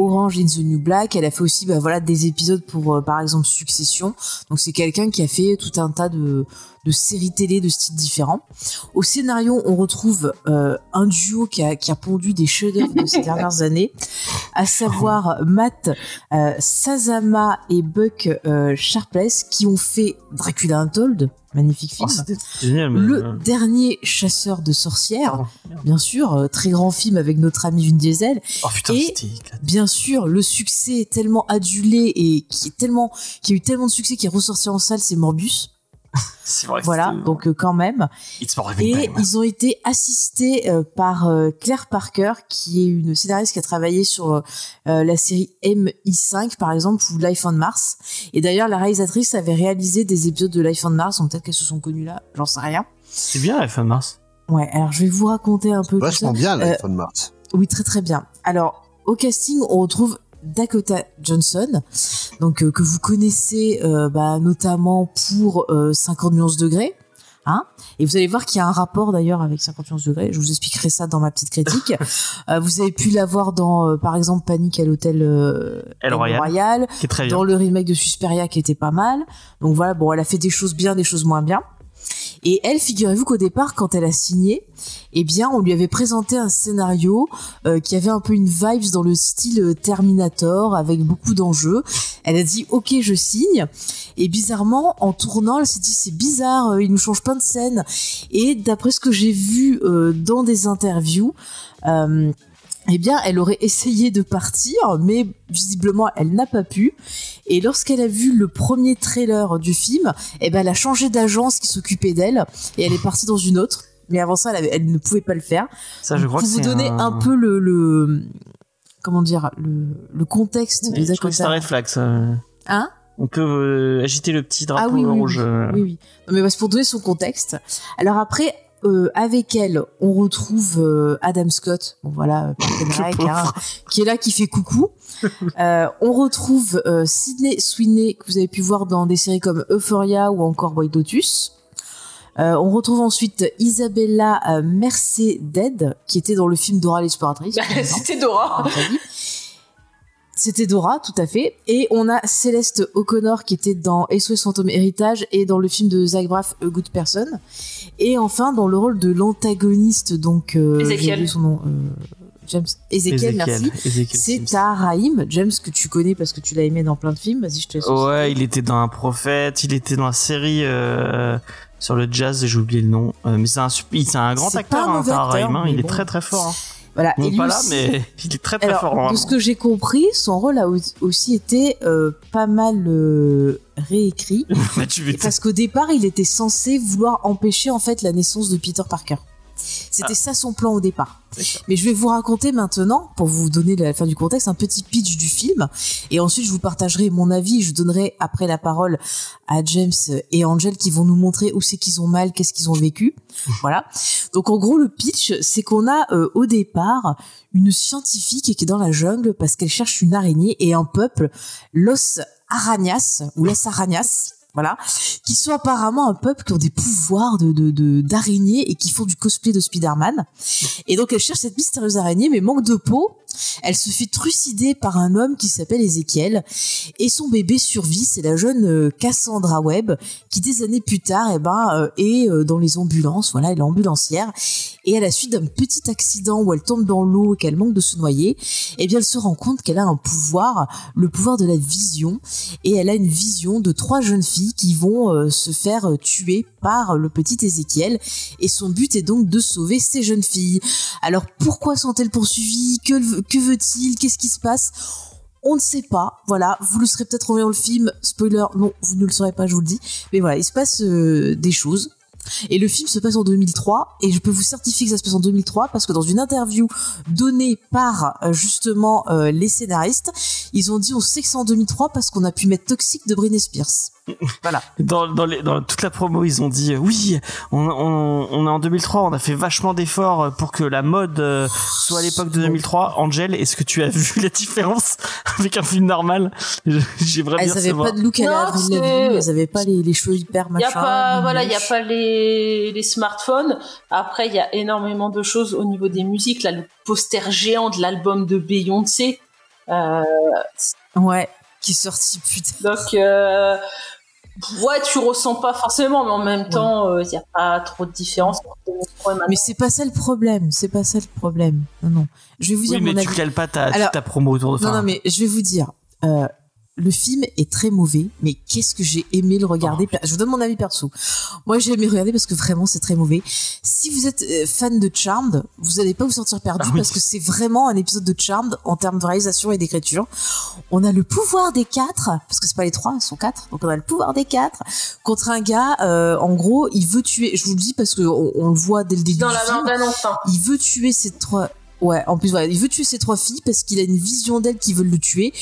Orange in the New Black. Elle a fait aussi bah, voilà des épisodes pour euh, par exemple Succession. Donc c'est quelqu'un qui a fait tout un tas de de séries télé de styles différents. Au scénario, on retrouve euh, un duo qui a, qui a pondu des chefs-d'œuvre de ces <laughs> dernières années, à savoir Matt euh, Sazama et Buck euh, Sharpless, qui ont fait Dracula Untold, magnifique Oh, film. c'était génial. mais- Le dernier chasseur de sorcières. Merde. bien sûr, euh, très grand film avec notre ami Vin Diesel. Oh putain, Et-. Bien sûr, le succès tellement adulé et qui est tellement, qui a eu tellement de succès qui est ressorti en salle, c'est Morbus. <laughs> C'est vrai. Voilà, c'était- donc euh, quand même. It's more Et Time. ils ont été assistés euh, par euh, Claire Parker, qui est une scénariste qui a travaillé sur euh, la série MI5, par exemple, ou Life on Mars. Et d'ailleurs, la réalisatrice avait réalisé des épisodes de Life on Mars, donc peut-être qu'elles se sont connues là, j'en sais rien. C'est bien fin de mars. Ouais, alors je vais vous raconter un peu. Vachement bien Euh, l'iPhone Mars. Oui, très très bien. Alors, au casting, on retrouve Dakota Johnson, donc euh, que vous connaissez euh, bah, notamment pour euh, 50 nuances degrés. Hein et vous allez voir qu'il y a un rapport d'ailleurs avec 50 nuances degrés. Je vous expliquerai ça dans ma petite critique. <laughs> Euh, vous avez pu la voir dans, euh, par exemple, Panique à l'hôtel euh, El Royale. Qui est très bien. dans le remake de Susperia qui était pas mal. Donc voilà, bon, elle a fait des choses bien, des choses moins bien. Et elle, figurez-vous qu'au départ, quand elle a signé, eh bien, on lui avait présenté un scénario euh, qui avait un peu une vibes dans le style euh, Terminator, avec beaucoup d'enjeux. Elle a dit, ok, je signe. Et bizarrement, en tournant, elle s'est dit, c'est bizarre, euh, il nous change plein de scènes. Et d'après ce que j'ai vu euh, dans des interviews, euh, eh bien, elle aurait essayé de partir, mais visiblement, elle n'a pas pu. Et lorsqu'elle a vu le premier trailer du film, eh ben, elle a changé d'agence qui s'occupait d'elle et elle est partie dans une autre. Mais avant ça, elle, avait- elle ne pouvait pas le faire. Ça, je crois Pour que vous donner un... peu le, le comment dire, le, le contexte Je des crois que c'est un red flag, ça. Hein? On peut euh, agiter le petit drapeau Ah oui, rouge. oui. euh. Oui, oui. Non, mais bah, c'est pour donner son contexte. Alors après, euh, avec elle, on retrouve euh, Adam Scott, bon voilà, euh, <laughs> hein, qui est là, qui fait coucou. <laughs> Euh, on retrouve Sydney Sweeney, que vous avez pu voir dans des séries comme Euphoria ou encore White Lotus. On retrouve ensuite Isabella Merceded, qui était dans le film Dora l'exploratrice. exemple. C'était Dora. C'était Dora, tout à fait. Et on a Céleste O'Connor qui était dans SOS Fantôme Héritage et dans le film de Zach Braff, A Good Person. Et enfin, dans le rôle de l'antagoniste, donc... Euh, oublié son nom. euh, James Ezekiel, merci. Ezekiel C'est Sims. Tahar Rahim, James que tu connais parce que tu l'as aimé dans plein de films. Vas-y, je te laisse. Ouais, il était dans un prophète, il était dans la série euh, sur le jazz, j'ai oublié le nom. Euh, mais c'est un, un grand acteur, hein, mauvais Tahar acteur, Rahim, hein, il est très très fort. Voilà. Et lui pas là, mais <laughs> il est très très Alors, fort. de ce que j'ai compris, son rôle a au- aussi été euh, pas mal euh, réécrit. <laughs> Bah, tu. Parce qu'au départ, il était censé vouloir empêcher en fait la naissance de Peter Parker. C'était ça son plan au départ. Mais je vais vous raconter maintenant, pour vous donner la fin du contexte, un petit pitch du film. Et ensuite, je vous partagerai mon avis. Je donnerai après la parole à James et Angel qui vont nous montrer où c'est qu'ils ont mal, qu'est-ce qu'ils ont vécu. <laughs> Voilà. Donc en gros, le pitch, c'est qu'on a euh, au départ une scientifique qui est dans la jungle parce qu'elle cherche une araignée et un peuple, Los Arañas, ou Las Arañas, voilà, qui sont apparemment un peuple qui ont des pouvoirs de de- de- d'araignées et qui font du cosplay de Spider-Man. Et donc elle cherche cette mystérieuse araignée, mais manque de peau. Elle se fait trucider par un homme qui s'appelle Ezekiel et son bébé survit. C'est la jeune euh, Cassandra Webb qui des années plus tard, eh ben, euh, est euh, dans les ambulances. Voilà, elle est ambulancière et à la suite d'un petit accident où elle tombe dans l'eau et qu'elle manque de se noyer, eh bien elle se rend compte qu'elle a un pouvoir, le pouvoir de la vision et elle a une vision de trois jeunes filles qui vont euh, se faire euh, tuer par le petit Ézéchiel. Et son but est donc de sauver ces jeunes filles. Alors pourquoi sont-elles poursuivies? Que, veut-il? Qu'est-ce qui se passe? On ne sait pas, voilà, vous le serez peut-être en voyant le film, spoiler, non, vous ne le saurez pas, je vous le dis, mais voilà, il se passe euh, des choses. Et le film se passe en 2003, et je peux vous certifier que ça se passe en 2003 parce que dans une interview donnée par euh, justement euh, les scénaristes, ils ont dit on sait que c'est en 2003 parce qu'on a pu mettre Toxic de Britney Spears. <laughs> Voilà. Dans, dans, les- dans toute la promo, ils ont dit euh, oui, on, on, on est en 2003, on a fait vachement d'efforts pour que la mode euh, soit à l'époque de 2003. Angel, est-ce que tu as <laughs> vu la différence <laughs> avec un film normal? J'aimerais bien Elles avaient pas de look à la Avril Lavigne, elles avaient pas les, les cheveux hyper y machin. a pas, voilà, il y a pas les, les smartphones. Après, il y a énormément de choses au niveau des musiques. Là, le poster géant de l'album de Beyoncé. Euh, Ouais, qui est sorti putain. donc, euh, ouais, tu ressens pas forcément, mais en même temps, euh, il y a pas trop de différence entre 2003 et maintenant. Mais c'est pas ça le problème, c'est pas ça le problème. Non, non. Je vais vous dire Oui, mais mon tu avis. cales pas ta, Alors- ta promo autour de Non, non, mais je vais vous dire. Euh, le film est très mauvais, mais qu'est-ce que j'ai aimé le regarder. Oh. Je vous donne mon avis perso. Moi, j'ai aimé regarder parce que vraiment, c'est très mauvais. Si vous êtes euh, fan de Charmed, vous allez pas vous sentir perdu Ah oui. parce que c'est vraiment un épisode de Charmed en termes de réalisation et d'écriture. On a le pouvoir des quatre, parce que c'est pas les trois, ils sont quatre. Donc on a le pouvoir des quatre contre un gars. euh, en gros, il veut tuer. Je vous le dis parce que on, on le voit dès le début dans du la film hein. il veut tuer ces trois ouais en plus voilà il veut tuer ces trois filles parce qu'il a une vision d'elles qui veulent le tuer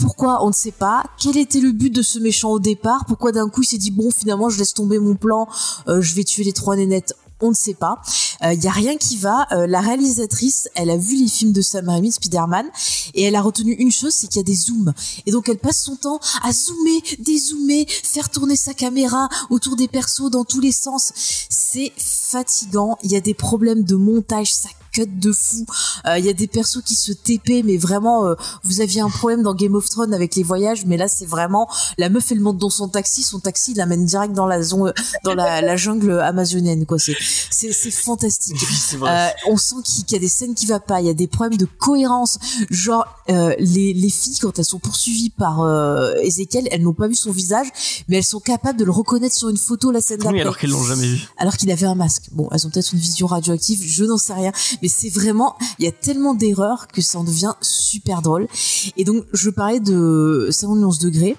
pourquoi on ne sait pas quel était le but de ce méchant au départ pourquoi d'un coup il s'est dit bon finalement je laisse tomber mon plan euh, je vais tuer les trois nénettes? On ne sait pas. Il y a rien qui va. Euh, la réalisatrice, elle a vu les films de Sam Raimi, Spider-Man, et elle a retenu une chose, c'est qu'il y a des zooms. Et donc elle passe son temps à zoomer, dézoomer, faire tourner sa caméra autour des persos dans tous les sens. C'est fatigant. Il y a des problèmes de montage, ça cut de fou. Euh, Il y a des persos qui se TP, mais vraiment, euh, vous aviez un problème dans Game of Thrones avec les voyages, mais là c'est vraiment la meuf elle monte dans son taxi, son taxi il l'amène direct dans la zone, dans la, la jungle amazonienne quoi. C'est c'est c'est fantastique. Oui. Euh, on sent qu'il qu'il y a des scènes qui va pas, il y a des problèmes de cohérence. Genre euh, les, les filles quand elles sont poursuivies par euh, Ezekiel, elles n'ont pas vu son visage, mais elles sont capables de le reconnaître sur une photo la scène oui, d'après. alors qu'elles l'ont jamais vu. Alors qu'il avait un masque. Bon, elles ont peut-être une vision radioactive, je n'en sais rien, mais c'est vraiment, il y a tellement d'erreurs que ça en devient super drôle. Et donc je parlais de 51 degrés.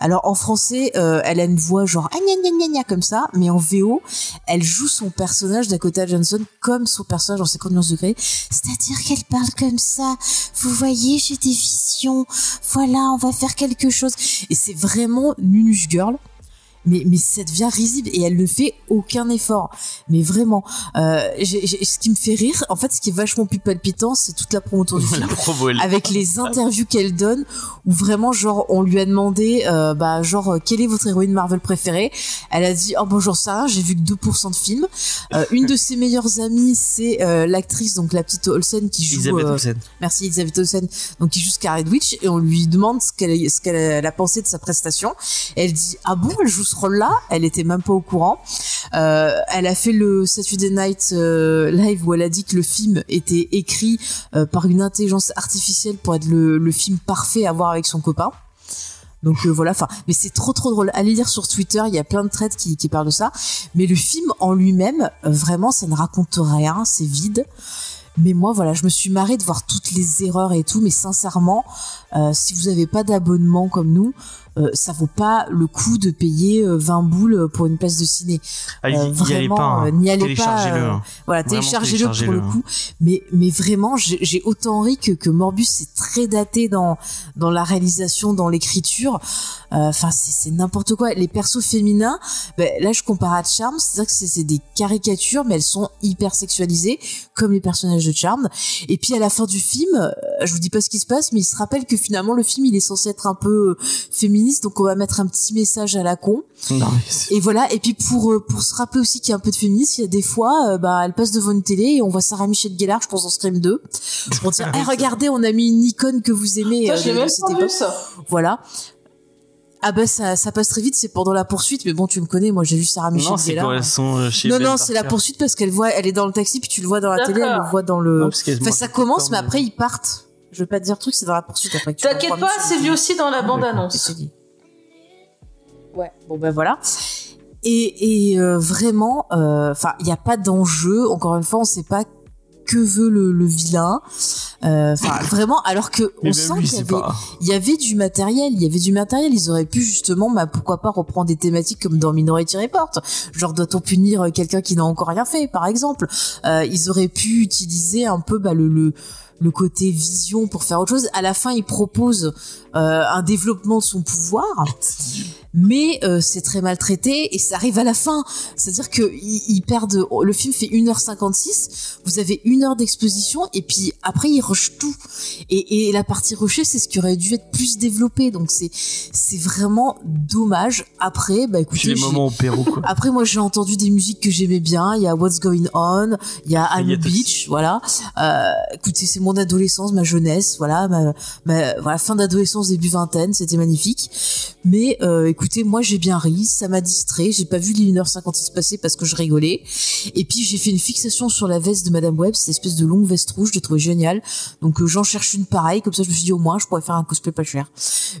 Alors en français, euh, elle a une voix genre gna, gna, gna, gna, comme ça, mais en VO, elle joue son personnage Dakota Johnson comme son personnage en 51 degrés. C'est-à-dire qu'elle parle comme ça. Vous voyez, j'ai des visions. Voilà, on va faire quelque chose. Et c'est vraiment Nunus Girl. Mais, mais ça devient risible et elle ne fait aucun effort. Mais vraiment, euh, ce qui me fait rire, en fait, ce qui est vachement plus palpitant, c'est toute la promo autour du film. avec les interviews qu'elle donne où vraiment genre on lui a demandé euh, bah genre euh, quelle est votre héroïne Marvel préférée? Elle a dit oh bon j'en sais rien j'ai vu que 2% de films Euh, une de ses meilleures amies c'est l'actrice donc la petite Olsen qui joue Elisabeth euh, Olsen. merci Elisabeth Olsen donc qui joue Scarlet Witch et on lui demande ce qu'elle ce qu'elle a pensé de sa prestation. Elle dit ah bon elle joue ce là elle était même pas au courant euh, elle a fait le Saturday Night euh, Live où elle a dit que le film était écrit euh, par une intelligence artificielle pour être le, film parfait à voir avec son copain. Donc voilà, enfin, mais c'est trop trop drôle. Allez lire sur Twitter, il y a plein de threads qui, parlent de ça. Mais le film en lui-même, vraiment, ça ne raconte rien, c'est vide. Mais moi, voilà, je me suis marrée de voir toutes les erreurs et tout. Mais sincèrement, si vous n'avez pas d'abonnement comme nous, euh, ça vaut pas le coup de payer euh, 20 boules pour une place de ciné. Ah, Euh, allez vraiment, pas. hein. euh, n'y allez pas, Téléchargez-le. euh, hein. Voilà, téléchargez-le pour le téléchargez-le, coup. Mais, mais vraiment, j'ai autant ri que, que Morbus c'est très daté dans, dans la réalisation, dans l'écriture. Euh, Enfin, c'est n'importe quoi. Les persos féminins, ben, là, je compare à Charm, c'est-à-dire que c'est des caricatures, mais elles sont hyper sexualisées, comme les personnages de Charm. Et puis à la fin du film, euh, je vous dis pas ce qui se passe, mais il se rappelle que finalement le film il est censé être un peu euh, féministe, donc on va mettre un petit message à la con. Et voilà. Et puis pour euh, pour se rappeler aussi qu'il y a un peu de féminisme, il y a des fois, euh, bah, elle passe devant une télé et on voit Sarah Michel Gellar, je pense dans Scream 2. On dit, <laughs> Eh, regardez, on a mis une icône que vous aimez Putain, euh, époque. ça. Voilà. Ah bah ça, ça passe très vite, c'est pendant la poursuite, mais bon tu me connais, moi j'ai vu Sarah Michel non, c'est Gellar. quand elles sont euh, chez Non Ben non, c'est la poursuite parce qu'elle voit, elle est dans le taxi puis tu le vois dans la télé, elle le voit dans le. Non, Enfin ça commence, mais après ils partent. Je veux pas te dire truc, c'est dans la poursuite après. T'inquiète pas, c'est vu aussi dans la bande-annonce. Ouais, bon ben voilà. Et, et euh, vraiment, euh, enfin, il n'y a pas d'enjeu. Encore une fois, on sait pas que veut le, le vilain. Euh, Enfin, <laughs> vraiment, alors que on sent qu'il y y avait du matériel, il y avait du matériel. Ils auraient pu justement, bah, pourquoi pas reprendre des thématiques comme dans Minority Report. Genre, doit-on punir quelqu'un qui n'a encore rien fait, par exemple? Ils auraient pu utiliser un peu bah, le, le le côté vision pour faire autre chose. À la fin, ils proposent un développement de son pouvoir, mais euh, c'est très maltraité et ça arrive à la fin. C'est-à-dire que ils, ils perdent. Le film fait 1h56, vous avez une heure d'exposition et puis après ils rushent tout. Et, et la partie rushée, c'est ce qui aurait dû être plus développé. Donc c'est c'est vraiment dommage. Après, bah écoutez, les moments au Pérou, quoi. après, moi, j'ai entendu des musiques que j'aimais bien. Il y a What's Going On, il y a Il y a I'm tout- Beach, voilà. Euh, écoutez, c'est mon adolescence, ma jeunesse, voilà, ma, ma- voilà, fin d'adolescence, début vingtaine, c'était magnifique. Mais euh, écoutez, moi, j'ai bien ri, ça m'a distrait. J'ai pas vu les 1h56 passer parce que je rigolais. Et puis, j'ai fait une fixation sur la veste de Madame Web, cette espèce de longue veste rouge, je l'ai trouvé génial. Donc, euh, j'en cherche une pareille, comme ça, je me suis dit au moins, je pourrais faire un cosplay pas cher.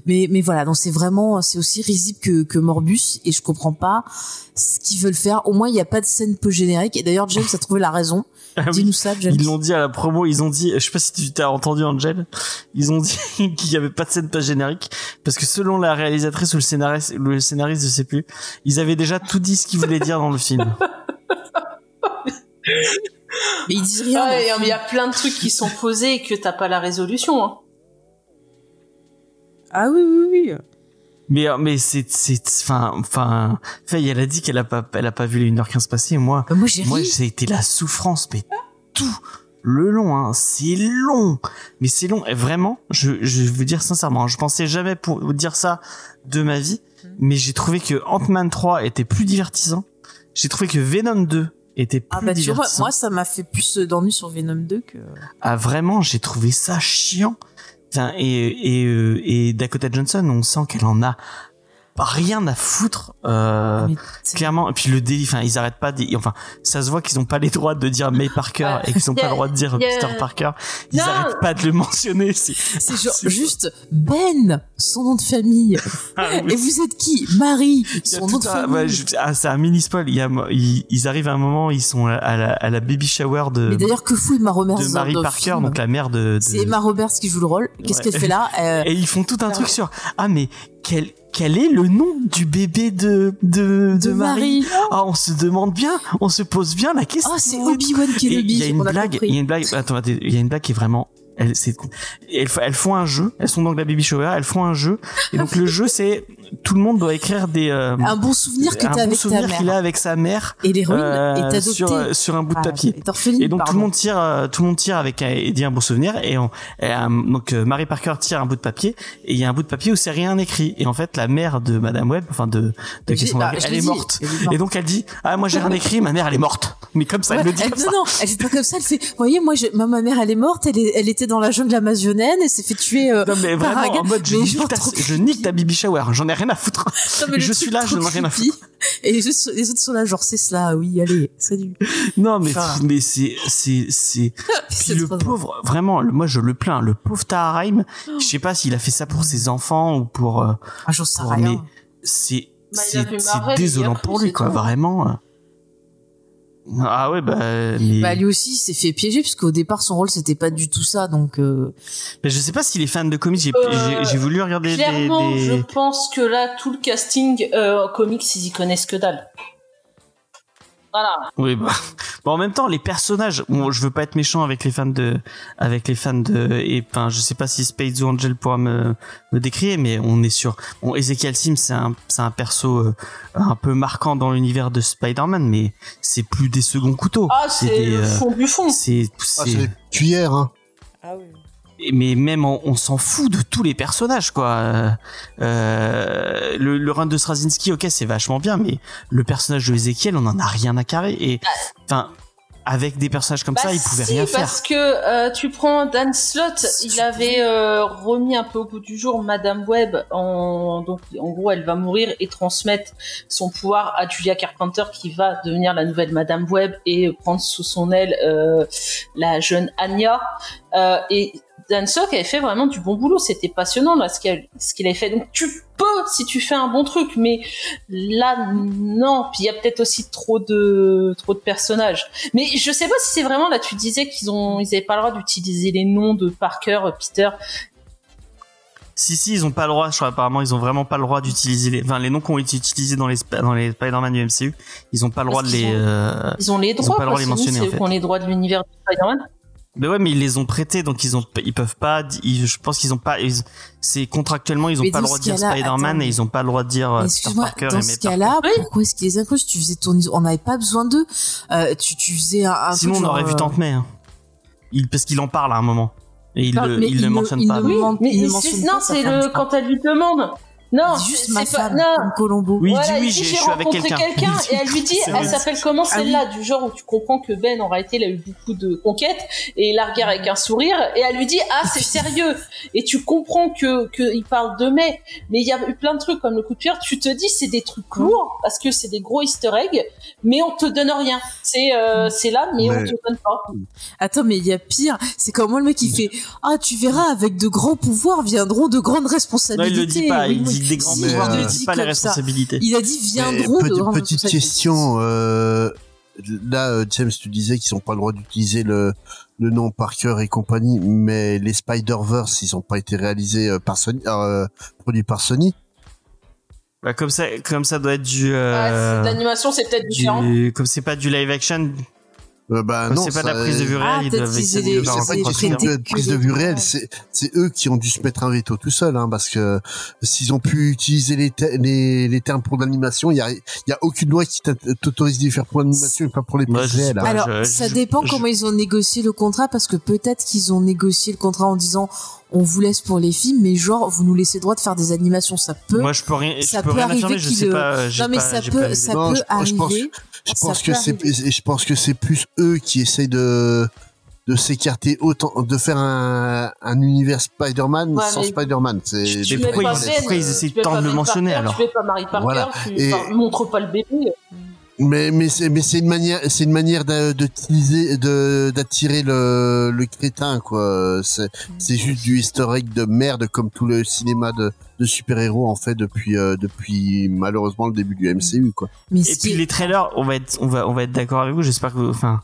Mais, mais voilà, donc c'est vraiment, c'est aussi risible que, que Morbus, et je comprends pas ce qu'ils veulent faire. Au moins, il n'y a pas de scène peu générique. Et d'ailleurs, James a trouvé la raison. Ah oui. Dis-nous ça, James. Ils l'ont dit à la promo, ils ont dit, je sais pas si tu t'as entendu Angel, ils ont dit <laughs> qu'il y avait pas de scène pas générique parce que selon la réalisatrice ou le scénariste, le scénariste, je sais plus, ils avaient déjà tout dit ce qu'ils voulaient dire dans le film. Mais ils disent rien. Ah. Il y a plein de trucs qui sont posés et que t'as pas la résolution. Hein. Ah oui, oui, oui. Mais euh, mais c'est c'est enfin enfin Faye elle a dit qu'elle a pas elle a pas vu les 1h15 passer et moi Bah, moi, j'ai moi ri. ça a été la souffrance mais tout le long hein c'est long mais c'est long et vraiment je je veux dire sincèrement je pensais jamais pour dire ça de ma vie mais j'ai trouvé que Ant-Man 3 était plus divertissant j'ai trouvé que Venom 2 était plus Ah bah tu vois, divertissant. moi ça m'a fait plus d'ennuis sur Venom 2 que. Ah vraiment, j'ai trouvé ça chiant. Enfin, et et euh, et Dakota Johnson, on sent qu'elle en a rien à foutre. Euh, c'est- clairement et puis le délit enfin ils arrêtent pas de, enfin ça se voit qu'ils ont pas les droits de dire May Parker Ah, et qu'ils ont <laughs> a- pas le droit de dire a- Peter Parker ils Non. arrêtent pas de le mentionner c'est <laughs> C'est genre juste Ben, son nom de famille. <laughs> Ah, oui. Et vous êtes qui? Marie, son nom de un- famille. ouais, je- ah, c'est un mini spoil il y a ils, ils arrivent à un moment ils sont à la, à la baby shower de Mais d'ailleurs, que fout Emma Roberts de le Parker film donc la mère de, de- C'est Emma Roberts qui joue le rôle. Qu'est-ce Ouais. qu'elle fait là? Euh, et ils font tout un truc sur ah mais quel quel est le nom du bébé de de, de, De Marie, Marie. ah on se demande bien on se pose bien la question Ah, c'est Obi-Wan Kenobi. il y a une blague, il y a une blague, attends, il y a une blague qui est vraiment, elles, c'est, elles, elles font un jeu, elles sont donc la baby shower, elles font un jeu, et donc le jeu c'est, tout le monde doit écrire des, euh, Un bon souvenir que t'as ta qu'il a avec sa mère, Et l'héroïne euh, est adoptée. sur, euh, sur un bout de Ah, papier. Et donc tout le monde tire, euh, tout le monde tire avec un- et dit un bon souvenir et, on, et, euh, donc euh, Mary Parker tire un bout de papier et il y a un bout de papier où c'est rien écrit et en fait la mère de Madame Webb, enfin de, de Cassandra bah, elle l'ai est dit, morte. elle est morte. Et donc elle dit ah moi j'ai rien <laughs> écrit, ma mère elle est morte. Mais comme ça elle le dit elle- comme non, ça. non, elle fait pas comme ça, elle fait, voyez, moi, ma, ma mère, elle est morte, elle, est, elle était dans la jungle amazonienne, elle s'est fait tuer, euh, Non mais vraiment en mode je nique, ta, baby shower, j'en ai rien à foutre. Non, mais le je suis là, je n'en ai rien à foutre. Et les autres, les autres sont là, genre, c'est cela, oui, allez, salut. Non mais Enfin. mais c'est c'est c'est <laughs> le pauvre vraiment le- moi je le plains le pauvre Tahar je sais pas s'il a fait ça pour ses enfants ou pour euh, Ah, j'en sais pour- rien. mais c'est Bah, c'est désolant pour lui quoi tout. vraiment euh. Ah ouais bah mais, Bah, lui aussi, il s'est fait piéger, puisqu'au départ, son rôle, c'était pas du tout ça, donc, euh, mais je sais pas s'il est fan de comics j'ai Euh, j'ai- j'ai voulu regarder des, Clairement, des- je pense que là, tout le casting euh, comics, ils y connaissent que dalle. Voilà. Oui, bah. <laughs> Bon, en même temps, les personnages. Bon, je veux pas être méchant avec les fans de, avec les fans de, et enfin, je sais pas si Spades ou Angel pourra me, me décrire, mais on est sur. Bon, Ezekiel Sims, c'est un, c'est un perso euh, un peu marquant dans l'univers de Spider-Man, mais c'est plus des seconds couteaux. Ah, c'est des, le euh, fond du fond. c'est, Ah, c'est- c'est des cuillères, hein. et- mais même on, on s'en fout de tous les personnages quoi. Euh, euh, le, le run de Straczynski, ok, c'est vachement bien, mais le personnage de Ezekiel, on en a rien à carrer. Et enfin, avec des personnages comme Bah ça, il pouvait si, rien faire. parce que euh, tu prends Dan Slott, il avait euh, remis un peu au bout du jour Madame Webb, en, donc en gros elle va mourir et transmettre son pouvoir à Julia Carpenter qui va devenir la nouvelle Madame Webb et prendre sous son aile euh, la jeune Anya. Et Dan Slott avait fait vraiment du bon boulot, c'était passionnant là ce qu'il avait fait. Donc tu peux si tu fais un bon truc, mais là non. Puis il y a peut-être aussi trop de trop de personnages. Mais je sais pas si c'est vraiment là. Tu disais qu'ils ont, ils avaient pas le droit d'utiliser les noms de Parker, Peter. Si si, ils ont pas le droit. Je crois apparemment, ils ont vraiment pas le droit d'utiliser les, enfin les noms qui ont été utilisés dans les dans les Spider-Man du MCU. Ils ont pas le droit de les. ont- euh, Ils ont les ont droits. pas le droit de mentionner, en fait. ont les droits de l'univers de Spider-Man. Mais ouais, mais ils les ont prêtés, donc ils ont, ils peuvent pas. ils- je pense qu'ils ont pas. C'est contractuellement, ils ont Mais pas le droit de dire Spider-Man et ils ont pas le droit de dire euh, Peter Excuse-moi, Parker dans et ce cas-là, pourquoi est-ce qu'ils les incluent Tu faisais ton, on n'avait pas besoin d'eux. Euh, tu, tu faisais un, un Sinon, truc on aurait genre, vu Tante May. hein. Il, parce qu'il en parle à un moment. Et il, parle, le, mais il il le ne- mentionne il pas. ne- Oui, mais ne mentionne non, c'est le quand elle lui demande. Non, C'est juste ma c'est pas- femme, non. comme Colombo. Oui, il Voilà, oui, j'ai- dit, je j'ai suis avec rencontré quelqu'un. quelqu'un et elle lui dit, elle s'appelle comment Ah oui. celle-là du genre où tu comprends que Ben en réalité il a eu beaucoup de conquêtes et il la regarde avec un sourire et elle lui dit ah c'est <laughs> sérieux et tu comprends que que il parle de mai mais il y a eu plein de trucs comme le coup de pierre tu te dis c'est des trucs lourds parce que c'est des gros Easter eggs mais on te donne rien c'est euh, c'est là mais, on Mais- te donne pas Attends, mais il y a pire. C'est comme moi le mec qui fait Ah, tu verras, avec de grands pouvoirs viendront de grandes Non, responsabilités. il le dit pas. Oui, Il oui. dit des grands Si, pouvoirs, il pas a dit viendront de grandes petite question. Euh, là, euh, James, tu disais qu'ils n'ont pas le droit d'utiliser le, le nom Parker et compagnie, mais les Spider-Verse, ils n'ont pas été réalisés euh, par Sony, euh, produits par Sony. Bah, comme ça, comme ça doit être du. Euh, l'animation c'est peut-être différent du comme c'est pas du live action, Euh, bah, non, c'est pas de la prise de vue Ah, réelle, ils doivent des- C'est prise de vue réelle, eux qui ont dû se mettre un veto tout seuls, hein, parce que s'ils ont pu utiliser les, te- les, les termes pour l'animation, il y a, il y a aucune loi qui t'autorise d'y faire pour l'animation et pas pour les prises sais réelles. hein. Alors, je- ça je- dépend je- comment ils ont négocié le contrat, parce que peut-être qu'ils ont négocié le contrat en disant on vous laisse pour les films, mais genre vous nous laissez droit de faire des animations, ça peut. Moi, je peux rien, ça je peux peut rien arriver affirmer, je sais euh, pas. j'ai non mais pas- ça peut, ça Non, peut je- je pense- arriver. Je pense que c'est, je pense que c'est plus eux qui essayent de de s'écarter autant, de faire un, un univers Spider-Man Ouais, sans Spider-Man. C'est pourquoi ils- essaient tant de le mentionner, alors Tu mets pas Marie Parker, Voilà. tu Et- enfin, montre pas le bébé. Mais mais c'est mais c'est une manière c'est une manière de de d'attirer le le crétin quoi. C'est c'est juste du egg de merde comme tout le cinéma de de super-héros en fait depuis euh, depuis malheureusement le début du MCU quoi. Mais Et puis les trailers, on va être, on va, on va être d'accord avec vous. J'espère que, vous- enfin,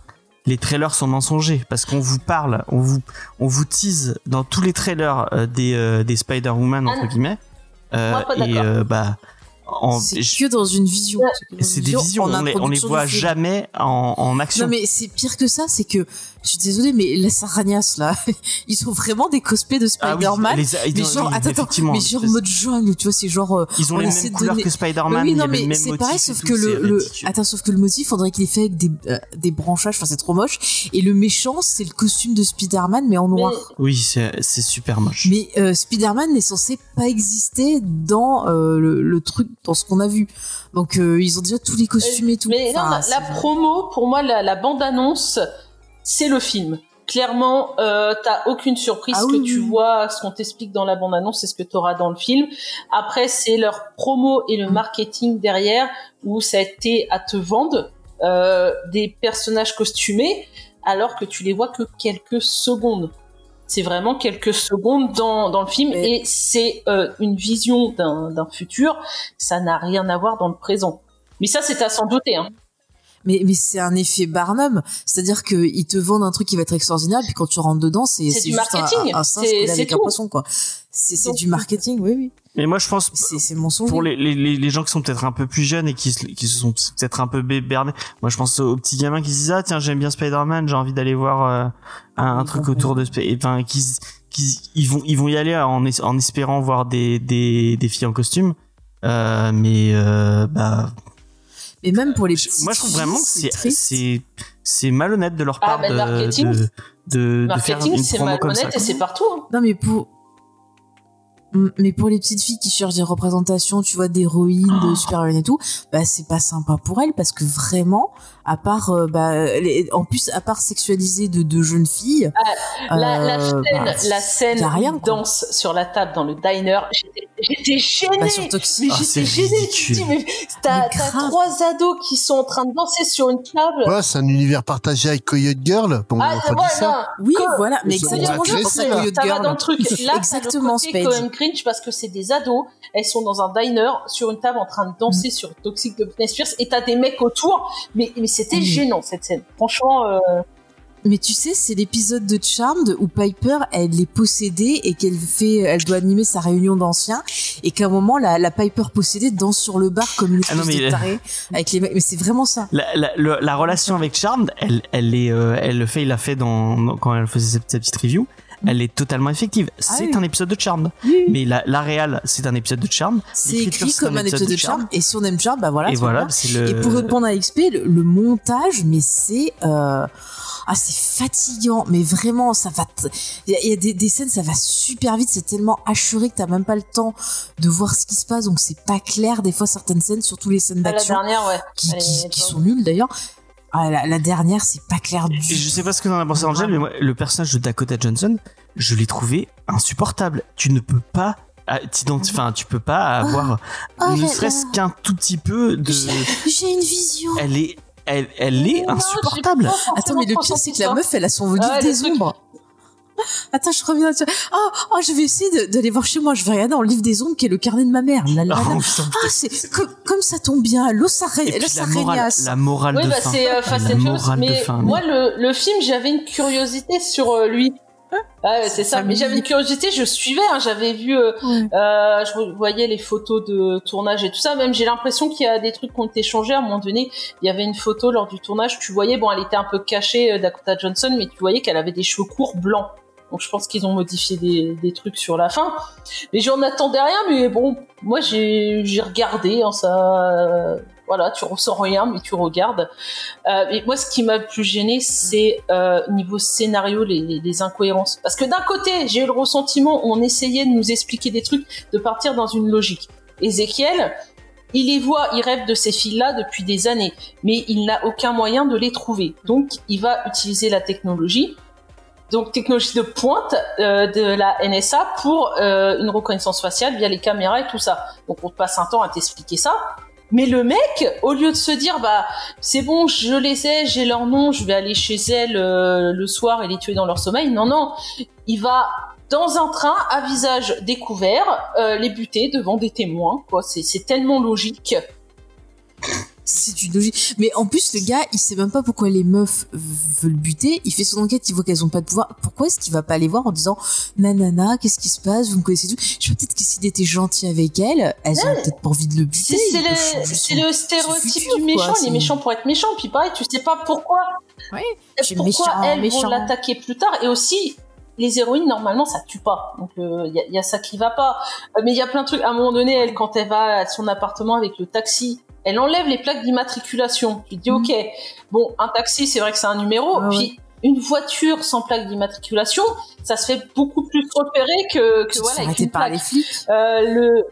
les trailers sont mensongers parce qu'on vous parle, on vous, on vous tease dans tous les trailers euh, des, euh, des Spider-Woman entre Ah, guillemets. Euh, moi, pas et euh, bah, en, c'est je- que dans une vision. C'est des visions, on les, on les voit jamais en, en action. Non mais c'est pire que ça, c'est que je suis désolée, mais les Saragnas là, <laughs> ils ont vraiment des cosplays de Ah oui, Spider-Man. les- mais ils- genre, oui, attends, mais genre mode jungle, tu vois, c'est genre. euh, Ils ont on les mêmes couleurs donner- que Spider-Man. oui, non, mais c'est pareil, sauf tout, que le, le, attends, sauf que le motif, faudrait qu'il ait fait avec des, euh, des branchages, enfin c'est trop moche. Et le méchant, c'est le costume de Spider-Man, mais en Mais, noir. Oui, c'est c'est super moche. Mais euh, Spider-Man n'est censé pas exister dans euh, le, le truc, dans ce qu'on a vu. Donc euh, ils ont déjà tous les costumes et tout. mais non, la, promo, pour moi, la, la bande-annonce, c'est le film. Clairement, euh, t'as aucune surprise Ah ce que oui, tu oui. vois, ce qu'on t'explique dans la bande-annonce, c'est ce que t'auras dans le film. Après, c'est leur promo et le Mm. marketing derrière, où ça a été à te vendre euh, des personnages costumés, alors que tu les vois que quelques secondes. C'est vraiment quelques secondes dans, dans le film et c'est euh, une vision d'un d'un futur. Ça n'a rien à voir dans le présent. Mais ça, c'est à s'en douter. Hein. Mais, mais c'est un effet Barnum, c'est-à-dire que ils te vendent un truc qui va être extraordinaire, puis quand tu rentres dedans, c'est C'est c'est du juste un, marketing. un, un singe collé un tout. poisson quoi. C'est c'est du marketing, oui oui. Mais moi, je pense, C'est c'est mensonger. pour les, les, les, gens qui sont peut-être un peu plus jeunes et qui, se- qui se sont peut-être un peu bébernés, moi je pense aux petits gamins qui se disent ah tiens j'aime bien Spider-Man, j'ai envie d'aller voir euh, un, truc autour de et, enfin qui, qui ils vont ils vont y aller en, es- en espérant voir des, des, des filles en costume, euh, mais euh, bah Mais même pour les petits. moi je trouve vraiment que c'est c'est c'est malhonnête de leur Ah, part bah, de, marketing, de, de, de faire Marketing, une c'est promo comme ça. malhonnête et c'est partout. hein. Non mais pour mais pour les petites filles qui cherchent des représentations, tu vois, d'héroïnes, Oh. de super-héroïnes et tout, bah c'est pas sympa pour elles parce que vraiment, à part, euh, bah, les- en plus, à part sexualiser de, de jeunes filles, La, la euh, scène, bah, la scène y a rien, dansent sur la table dans le diner, j'étais- gênée. bah, sur mais Toxic, Ah, c'est j'étais gênée. Mais t'as trois ados qui sont en train de danser sur une table. Ouais, c'est un univers partagé avec Coyote Girl. Bon, ah, on c'est a ouais, pas dit ça. oui, voilà, mais C'est exactement, ça va Girl. dans le truc. Là, Exactement, Spade. Cringe parce que c'est des ados. Elles sont dans un diner sur une table en train de danser sur Toxic de Britney Spears et t'as des mecs autour. Mais, mais c'était gênant cette scène. Franchement, euh, Mais tu sais, c'est l'épisode de Charmed où Piper, elle est possédée et qu'elle fait, elle doit animer sa réunion d'anciens et qu'à un moment, la, la Piper possédée danse sur le bar comme une Ah espèce mais- de tarée avec les mecs. Mais c'est vraiment ça. La, la, le- la relation avec Charmed, elle, elle est, euh, elle le fait, il l'a fait dans, dans- quand elle faisait cette petite review. Elle est totalement effective. C'est oui. un épisode de Charmed. Oui. Mais la, la réal, c'est un épisode de Charmed. C'est écrit comme un épisode de Charmed. Et si on aime Charmed, bah voilà. et c'est voilà, c'est le. Et pour répondre à XP, le, le montage, mais c'est euh, ah c'est fatigant, mais vraiment ça va. t- Il y a, il y a des, des scènes, ça va super vite, c'est tellement assuré que t'as même pas le temps de voir ce qui se passe, donc c'est pas clair des fois certaines scènes, surtout les scènes la d'action dernière, ouais. qui, qui, sont nulles d'ailleurs. Ah, la, la dernière, c'est pas clair du Et tout. je sais pas ce que t'en as pensé, Angel, mais moi, le personnage de Dakota Johnson, je l'ai trouvé insupportable. Tu ne peux pas ah, t'identifier, enfin, tu peux pas avoir ah, ne serait-ce qu'un tout petit peu de. J'ai une vision. Elle est, elle, elle est Non, insupportable. Attends, mais le pire, c'est que la meuf, elle a son livre Ouais, des ombres. Attends, je reviens là-dessus. Oh, oh, je vais essayer de- d'aller voir chez moi. Je vais regarder dans le livre des ombres qui est le carnet de ma mère. La, la- Oh, la- putain, Ah, c'est comme, comme ça tombe bien. Los la morale, la morale Oui, de bah fin. c'est euh, Fast La morale de mais fin. moi le, le film j'avais une curiosité sur euh, lui. Ah, ouais, c'est ça, mais j'avais une curiosité, je suivais, hein, j'avais vu, euh, Ouais. euh, je voyais les photos de tournage et tout ça, même j'ai l'impression qu'il y a des trucs qui ont été changés, à un moment donné, il y avait une photo lors du tournage, tu voyais, bon elle était un peu cachée, euh, Dakota Johnson, mais tu voyais qu'elle avait des cheveux courts blancs. Donc je pense qu'ils ont modifié des, trucs sur la fin. Mais j'en attendais rien, mais bon, moi j'ai regardé, hein, ça, Voilà, tu ressens rien, mais tu regardes. Euh, et moi, ce qui m'a le plus gêné, c'est euh, niveau scénario, les incohérences. Parce que d'un côté, j'ai eu le ressentiment, on essayait de nous expliquer des trucs, de partir dans une logique. Ézéchiel, il les voit, il rêve de ces filles-là depuis des années, mais il n'a aucun moyen de les trouver. Donc, il va utiliser la technologie, donc technologie de pointe euh, de la NSA pour euh, une reconnaissance faciale via les caméras et tout ça. Donc, on passe un temps à t'expliquer ça. Mais le mec, au lieu de se dire bah c'est bon, je les ai, j'ai leur nom, je vais aller chez elles euh, le soir et les tuer dans leur sommeil. Non non, il va dans un train à visage découvert euh, les buter devant des témoins. Quoi, c'est tellement logique. C'est une logique. Mais en plus, le gars, il sait même pas pourquoi les meufs veulent buter. Il fait son enquête, il voit qu'elles ont pas de pouvoir. Pourquoi est-ce qu'il va pas les voir en disant Nanana, qu'est-ce qui se passe? Vous me connaissez tout. Je sais peut-être que s'il était gentil avec elles, elles ont peut-être pas envie de le buter. C'est le, le stéréotype futur, du méchant. quoi, Il est méchant pour être méchant. Puis pareil, tu sais pas pourquoi. Oui, pourquoi méchant, elles méchant. vont l'attaquer plus tard? Et aussi, les héroïnes, normalement, ça tue pas. Donc, il y, a, y a ça qui va pas. Euh, mais il y a plein de trucs. À un moment donné, elle, quand elle va à son appartement avec le taxi, elle enlève les plaques d'immatriculation. Tu te dis, Mhm. ok, bon, un taxi, c'est vrai que c'est un numéro. Ouais, puis, une voiture sans plaque d'immatriculation, ça se fait beaucoup plus repérer que, que voilà, avec arrêter une par plaque. les flics. Euh, le,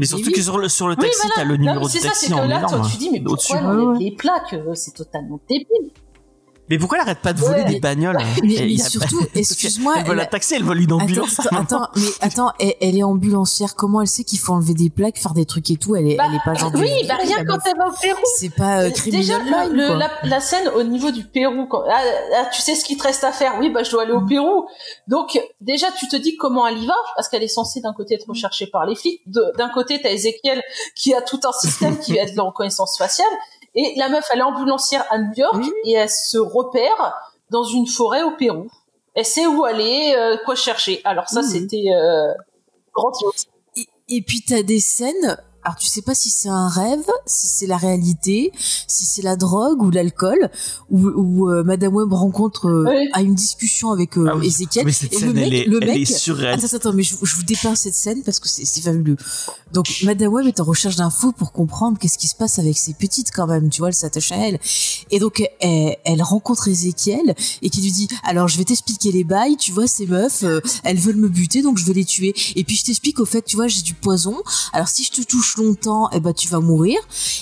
Mais surtout oui. que sur le, sur le Oui, taxi, voilà. t'as le Non, numéro mais de c'est ça, taxi c'est que en là, toi, tu dis, mais au-dessus. pourquoi elle Ouais, enlève ouais. les plaques euh, C'est totalement débile. Mais pourquoi elle arrête pas de voler Ouais. des bagnoles Mais, Et mais pas- surtout, excuse-moi, <laughs> Elle vole un taxi, elle vole une ambulance. Attends, attends, mais attends, elle, elle est ambulancière. Comment elle sait qu'il faut enlever des plaques, faire des trucs et tout Elle est, Bah, elle est pas genre. oui, bah rien la quand elle va au Pérou. C'est pas euh, Euh, Déjà, criminel le- line, quoi. la, la scène au niveau du Pérou, quand, ah, ah, tu sais ce qu'il te reste à faire Oui, bah je dois aller au Pérou. Donc déjà, tu te dis comment elle y va, parce qu'elle est censée d'un côté être recherchée par les flics, d'un côté t'as Ezekiel qui a tout un système qui va être de la reconnaissance faciale, et la meuf elle est ambulancière à New York Oui. et elle se repère dans une forêt au Pérou. Elle sait où aller, euh, quoi chercher. Alors ça, Mhm. c'était euh, et puis t'as des scènes. Alors tu sais pas si c'est un rêve, si c'est la réalité, si c'est la drogue ou l'alcool, ou où euh, Madame Web rencontre euh, Oui. a une discussion avec euh, Ah oui. Ezekiel. Mais cette et scène, le mec, elle est, le elle mec, est surréaliste. Attends, attends, mais je, je vous dépeins cette scène parce que c'est c'est fabuleux. Donc, Madame Web est en recherche d'infos pour comprendre qu'est-ce qui se passe avec ses petites quand même, tu vois, elle s'attache à elle. Et donc, elle, elle rencontre Ezekiel et qui lui dit, alors je vais t'expliquer les bails, tu vois, ces meufs, euh, elles veulent me buter, donc je vais les tuer. Et puis je t'explique au fait, tu vois, j'ai du poison. Alors si je te touche longtemps, eh ben tu vas mourir.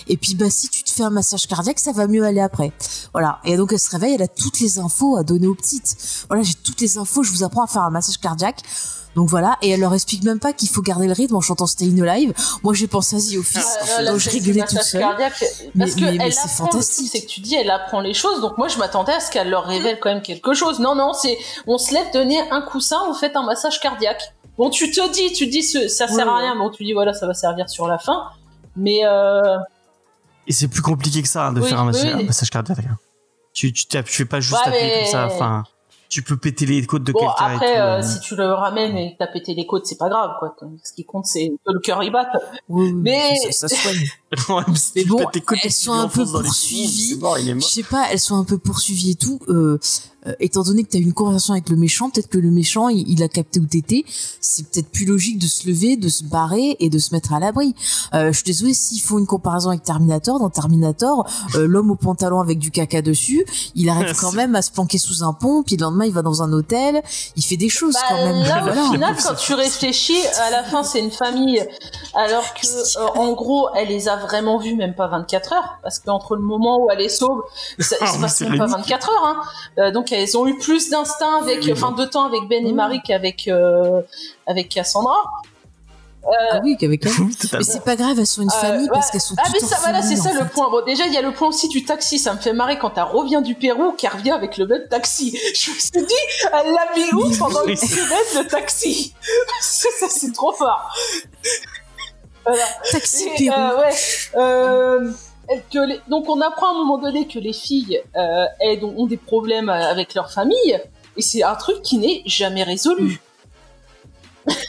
Et puis bah si tu te fais un massage cardiaque, ça va mieux aller après. Voilà. Et donc elle se réveille, elle a toutes les infos à donner aux petites. Voilà, j'ai toutes les infos, je vous apprends à faire un massage cardiaque. Donc voilà, et elle leur explique même pas qu'il faut garder le rythme en chantant Stayin' Alive. Moi j'ai pensé à The Office, Ah, là, donc je rigolais toute massage seule. cardiaque, Mais- Parce mais- mais c'est fantastique. c'est que tu dis, elle apprend les choses, donc moi je m'attendais à ce qu'elle leur révèle quand même quelque chose. Non, non, c'est, on se lève, donner un coussin, vous faites un massage cardiaque. Bon, tu te dis, tu te dis, ce- ça sert Ouais, à ouais. rien, bon, tu dis, voilà, ça va servir sur la fin. Mais, euh, Et c'est plus compliqué que ça hein, de Oui, faire un massage, oui. un massage cardiaque. hein. Tu, tu, tu fais pas juste Ouais, taper mais- comme ça. Enfin, tu peux péter les côtes de bon, quelqu'un. et après, tout, euh, euh. si tu le ramènes et que t'as pété les côtes, c'est pas grave, quoi. Ce qui compte, c'est que le cœur y batte. Oui, Mais- ça, ça soigne. <laughs> Ouais, mais si Mais bon, côtes elles sont un peu poursuivies. est Je sais pas, elles sont un peu poursuivies et tout. Euh, euh, étant donné que t'as eu une conversation avec le méchant, peut-être que le méchant, il, il a capté où t'étais. C'est peut-être plus logique de se lever, de se barrer et de se mettre à l'abri. Euh, je suis désolée s'ils font une comparaison avec Terminator. Dans Terminator, euh, l'homme au pantalon avec du caca dessus, il arrive <laughs> quand même à se planquer sous un pont, puis le lendemain il va dans un hôtel, il fait des choses Bah, quand même. là, Voilà. au final, quand tu réfléchis, à la fin, c'est une famille, alors que, euh, en gros, elle les a vraiment vus même pas 24 heures, parce qu'entre le moment où elle les sauve, ça, il Ah, se passe c'est même pas ridicule. 24 heures, hein. Euh, donc elles ont eu plus d'instinct avec, Oui, enfin, de temps avec Ben et Mm. Marie qu'avec, euh, avec Cassandra. Ah oui, qu'avec elle. Mais c'est pas grave, elles sont une Euh, famille parce ouais. qu'elles sont Ah mais ça, voilà, c'est ça le point. Bon, déjà, il y a le point aussi du taxi. Ça me fait marrer quand elle revient du Pérou, qu'elle revient avec le même taxi. Je me suis dit, elle l'a mis où pendant une semaine, le taxi? <laughs> Ça, c'est trop fort. <laughs> Voilà. Taxi Et, Pérou. euh, ouais. Euh, que les- donc on apprend à un moment donné que les filles euh, elles ont, ont des problèmes euh, avec leur famille et c'est un truc qui n'est jamais résolu. <laughs>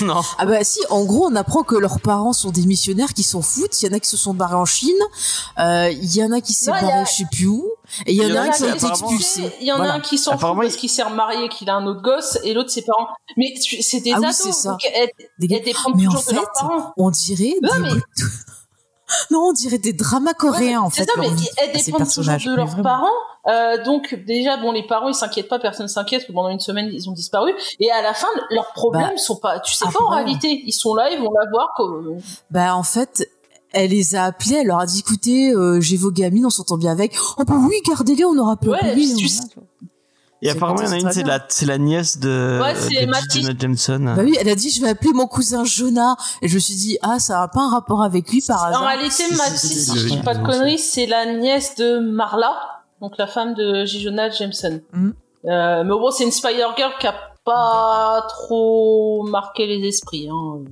Non. Ah bah si, en gros, on apprend que leurs parents sont des missionnaires qui s'en foutent. Il y en a qui se sont barrés en Chine, euh, il y en a qui s'est barré a- je sais plus où, et il y en y a en un a qui apparemment, expulsé. Il y en a un qui s'en fout parce il- qu'il s'est remarié, qu'il a un autre gosse, et l'autre ses parents. Mais c'est des Ah oui, ados, c'est ça. donc elles, Des gars- elles dépendent Mais en de fait, leurs parents. on dirait Non, des mais- Non, on dirait des dramas coréens en C'est fait. ça, mais elles dépendent toujours de leurs parents. Euh, donc déjà, bon, les parents ils s'inquiètent pas, personne s'inquiète que pendant une semaine ils ont disparu. Et à la fin, leurs problèmes Bah, sont pas, tu sais pas en après- réalité, ils sont là, ils vont la voir comme. Bah en fait, elle les a appelés, elle leur a dit écoutez, euh, j'ai vos gamines, on s'entend bien avec. Oh bah oui, gardez-les, on aura plus Ouais, Et apparemment, il y en a une, c'est la, c'est la nièce de, Ouais, c'est de Matty. Jonah Jameson. Bah oui, elle a dit je vais appeler mon cousin Jonah et je me suis dit ah ça a pas un rapport avec lui par hasard. En réalité, Si, si, je dis pas de conneries, c'est la nièce de Marla, donc la femme de J. Jonah Jameson. Mhm. Euh, mais bon, c'est une Spider Girl qui a pas trop marqué les esprits. Hein.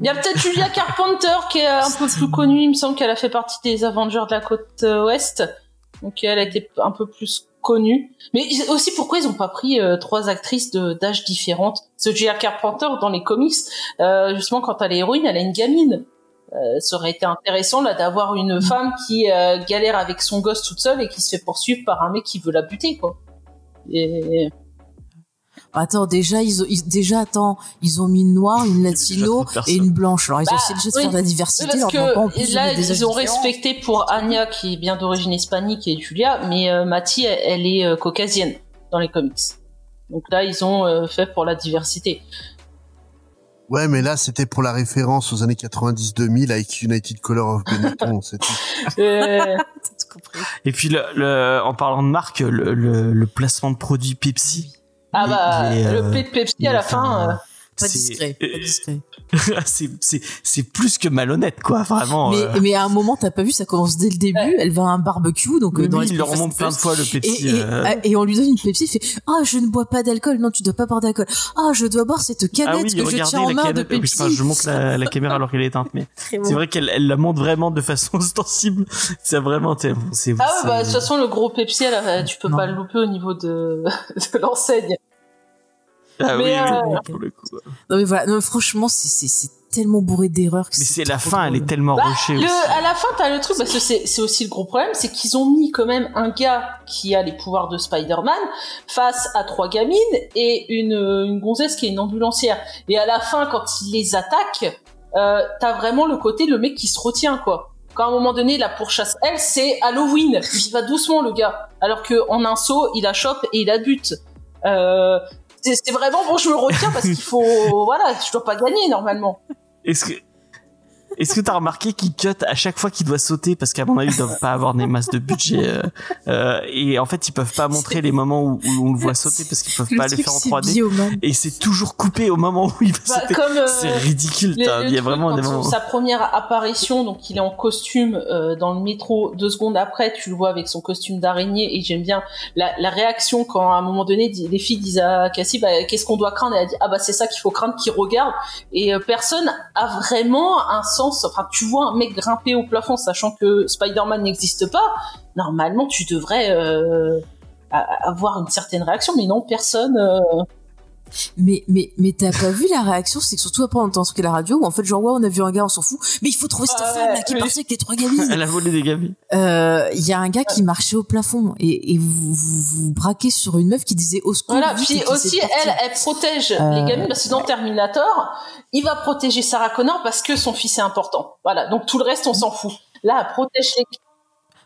Il y a peut-être Julia <laughs> Carpenter qui est un peu plus connue. Il me semble qu'elle a fait partie des Avengers de la côte euh, ouest. Donc elle a été un peu plus connue. Mais aussi pourquoi ils ont pas pris euh, trois actrices d'âge différentes? Ce Julia Carpenter dans les comics, euh, justement quand elle est héroïne, elle a une gamine. Euh, ça aurait été intéressant là d'avoir une femme qui galère avec son gosse toute seule et qui se fait poursuivre par un mec qui veut la buter quoi. Et Attends, déjà ils ont ils- déjà attends, ils ont mis une <laughs> noire, une latino et une blanche. Alors ils ont essayé déjà de oui. faire de la diversité. parce alors non, pas en que plus là, ils ont respecté pour Anya, qui est bien d'origine hispanique, et Julia, mais euh, Matty, elle, elle est euh, caucasienne dans les comics. Donc là, ils ont euh, fait pour la diversité. Ouais, mais là, c'était pour la référence aux années 90-2000 avec United Color of Benetton, c'est tout. <laughs> Euh, <laughs> T'as tout compris. Et puis, le, le- en parlant de marque, le, le, le placement de produits Pepsi. Ah bah, le euh, P de Pepsi à la fin. Euh, Pas c'est- discret, pas discret. <laughs> c'est, plus que malhonnête, quoi, vraiment. Mais, euh. mais à un moment, t'as pas vu, ça commence dès le début. Elle va à un barbecue, donc euh, dans lui, les il leur remonte and plein de fois le Pepsi. Et, et, euh. et on lui donne une Pepsi, il fait Ah, je ne bois pas d'alcool. Non, tu dois pas boire d'alcool. Ah, je dois boire cette canette Ah oui, que je tiens en la main de canette. Oui, Pepsi. enfin, je montre la, la <laughs> caméra alors qu'elle est éteinte, mais <laughs> c'est vrai qu'elle elle la montre vraiment de façon ostensible. C'est vraiment, Ah bah, de toute façon, le gros Pepsi, elle, euh, tu peux Non. pas le louper au niveau de, de l'enseigne. Ah oui, mais, oui, euh, oui, pour le coup. Non, mais voilà. Non, mais franchement, c'est, c'est, c'est tellement bourré d'erreurs que Mais c'est la fin, elle est tellement Bah, rushée le, aussi. à la fin, t'as le truc, parce que c'est c'est aussi le gros problème, c'est qu'ils ont mis quand même un gars qui a les pouvoirs de Spider-Man face à trois gamines et une, une gonzesse qui est une ambulancière. Et à la fin, quand il les attaque, euh, t'as vraiment le côté le mec qui se retient, quoi. Quand à un moment donné, la pourchasse, elle, c'est Halloween. Il va doucement, le gars. Alors que en un saut, il la chope et il la bute. Euh, c'est vraiment bon, je me retiens parce qu'il faut, <laughs> voilà, je dois pas gagner normalement. Est-ce que, est-ce que t'as remarqué qu'il cut à chaque fois qu'il doit sauter? Parce qu'à mon avis ils doivent pas avoir des masses de budget euh, euh, et en fait ils peuvent pas montrer les moments où, où on le voit sauter parce qu'ils peuvent Le pas le faire en c'est 3D Bioman. et c'est toujours coupé au moment où il va Bah, sauter. euh, c'est ridicule. Le- t'as- le Il y a vraiment des moments. Sa première apparition, donc il est en costume euh, dans le métro. Deux secondes après, tu le vois avec son costume d'araignée. Et j'aime bien la, la réaction quand à un moment donné, les filles disent à Cassie, bah, qu'est-ce qu'on doit craindre Elle a dit, ah bah c'est ça qu'il faut craindre, qui regarde. Et euh, personne a vraiment un sens. Enfin, tu vois un mec grimper au plafond, sachant que Spider-Man n'existe pas. Normalement, tu devrais euh, avoir une certaine réaction, mais non, personne. euh, Mais, mais, mais t'as pas vu la réaction C'est que surtout après, on entend truc à la radio où en fait, genre, ouais, on a vu un gars, on s'en fout. Mais il faut trouver cette Ah femme là qui est partie avec les trois gamines. <laughs> Elle a volé des gamins. Euh, Il y a un gars qui marchait au plafond et, et vous, vous vous braquez sur une meuf qui disait au secours. Voilà, puis aussi, elle, elle protège Euh, les gamines parce que dans Terminator, il va protéger Sarah Connor parce que son fils est important. Voilà, donc tout le reste, on s'en fout. Là, elle protège les...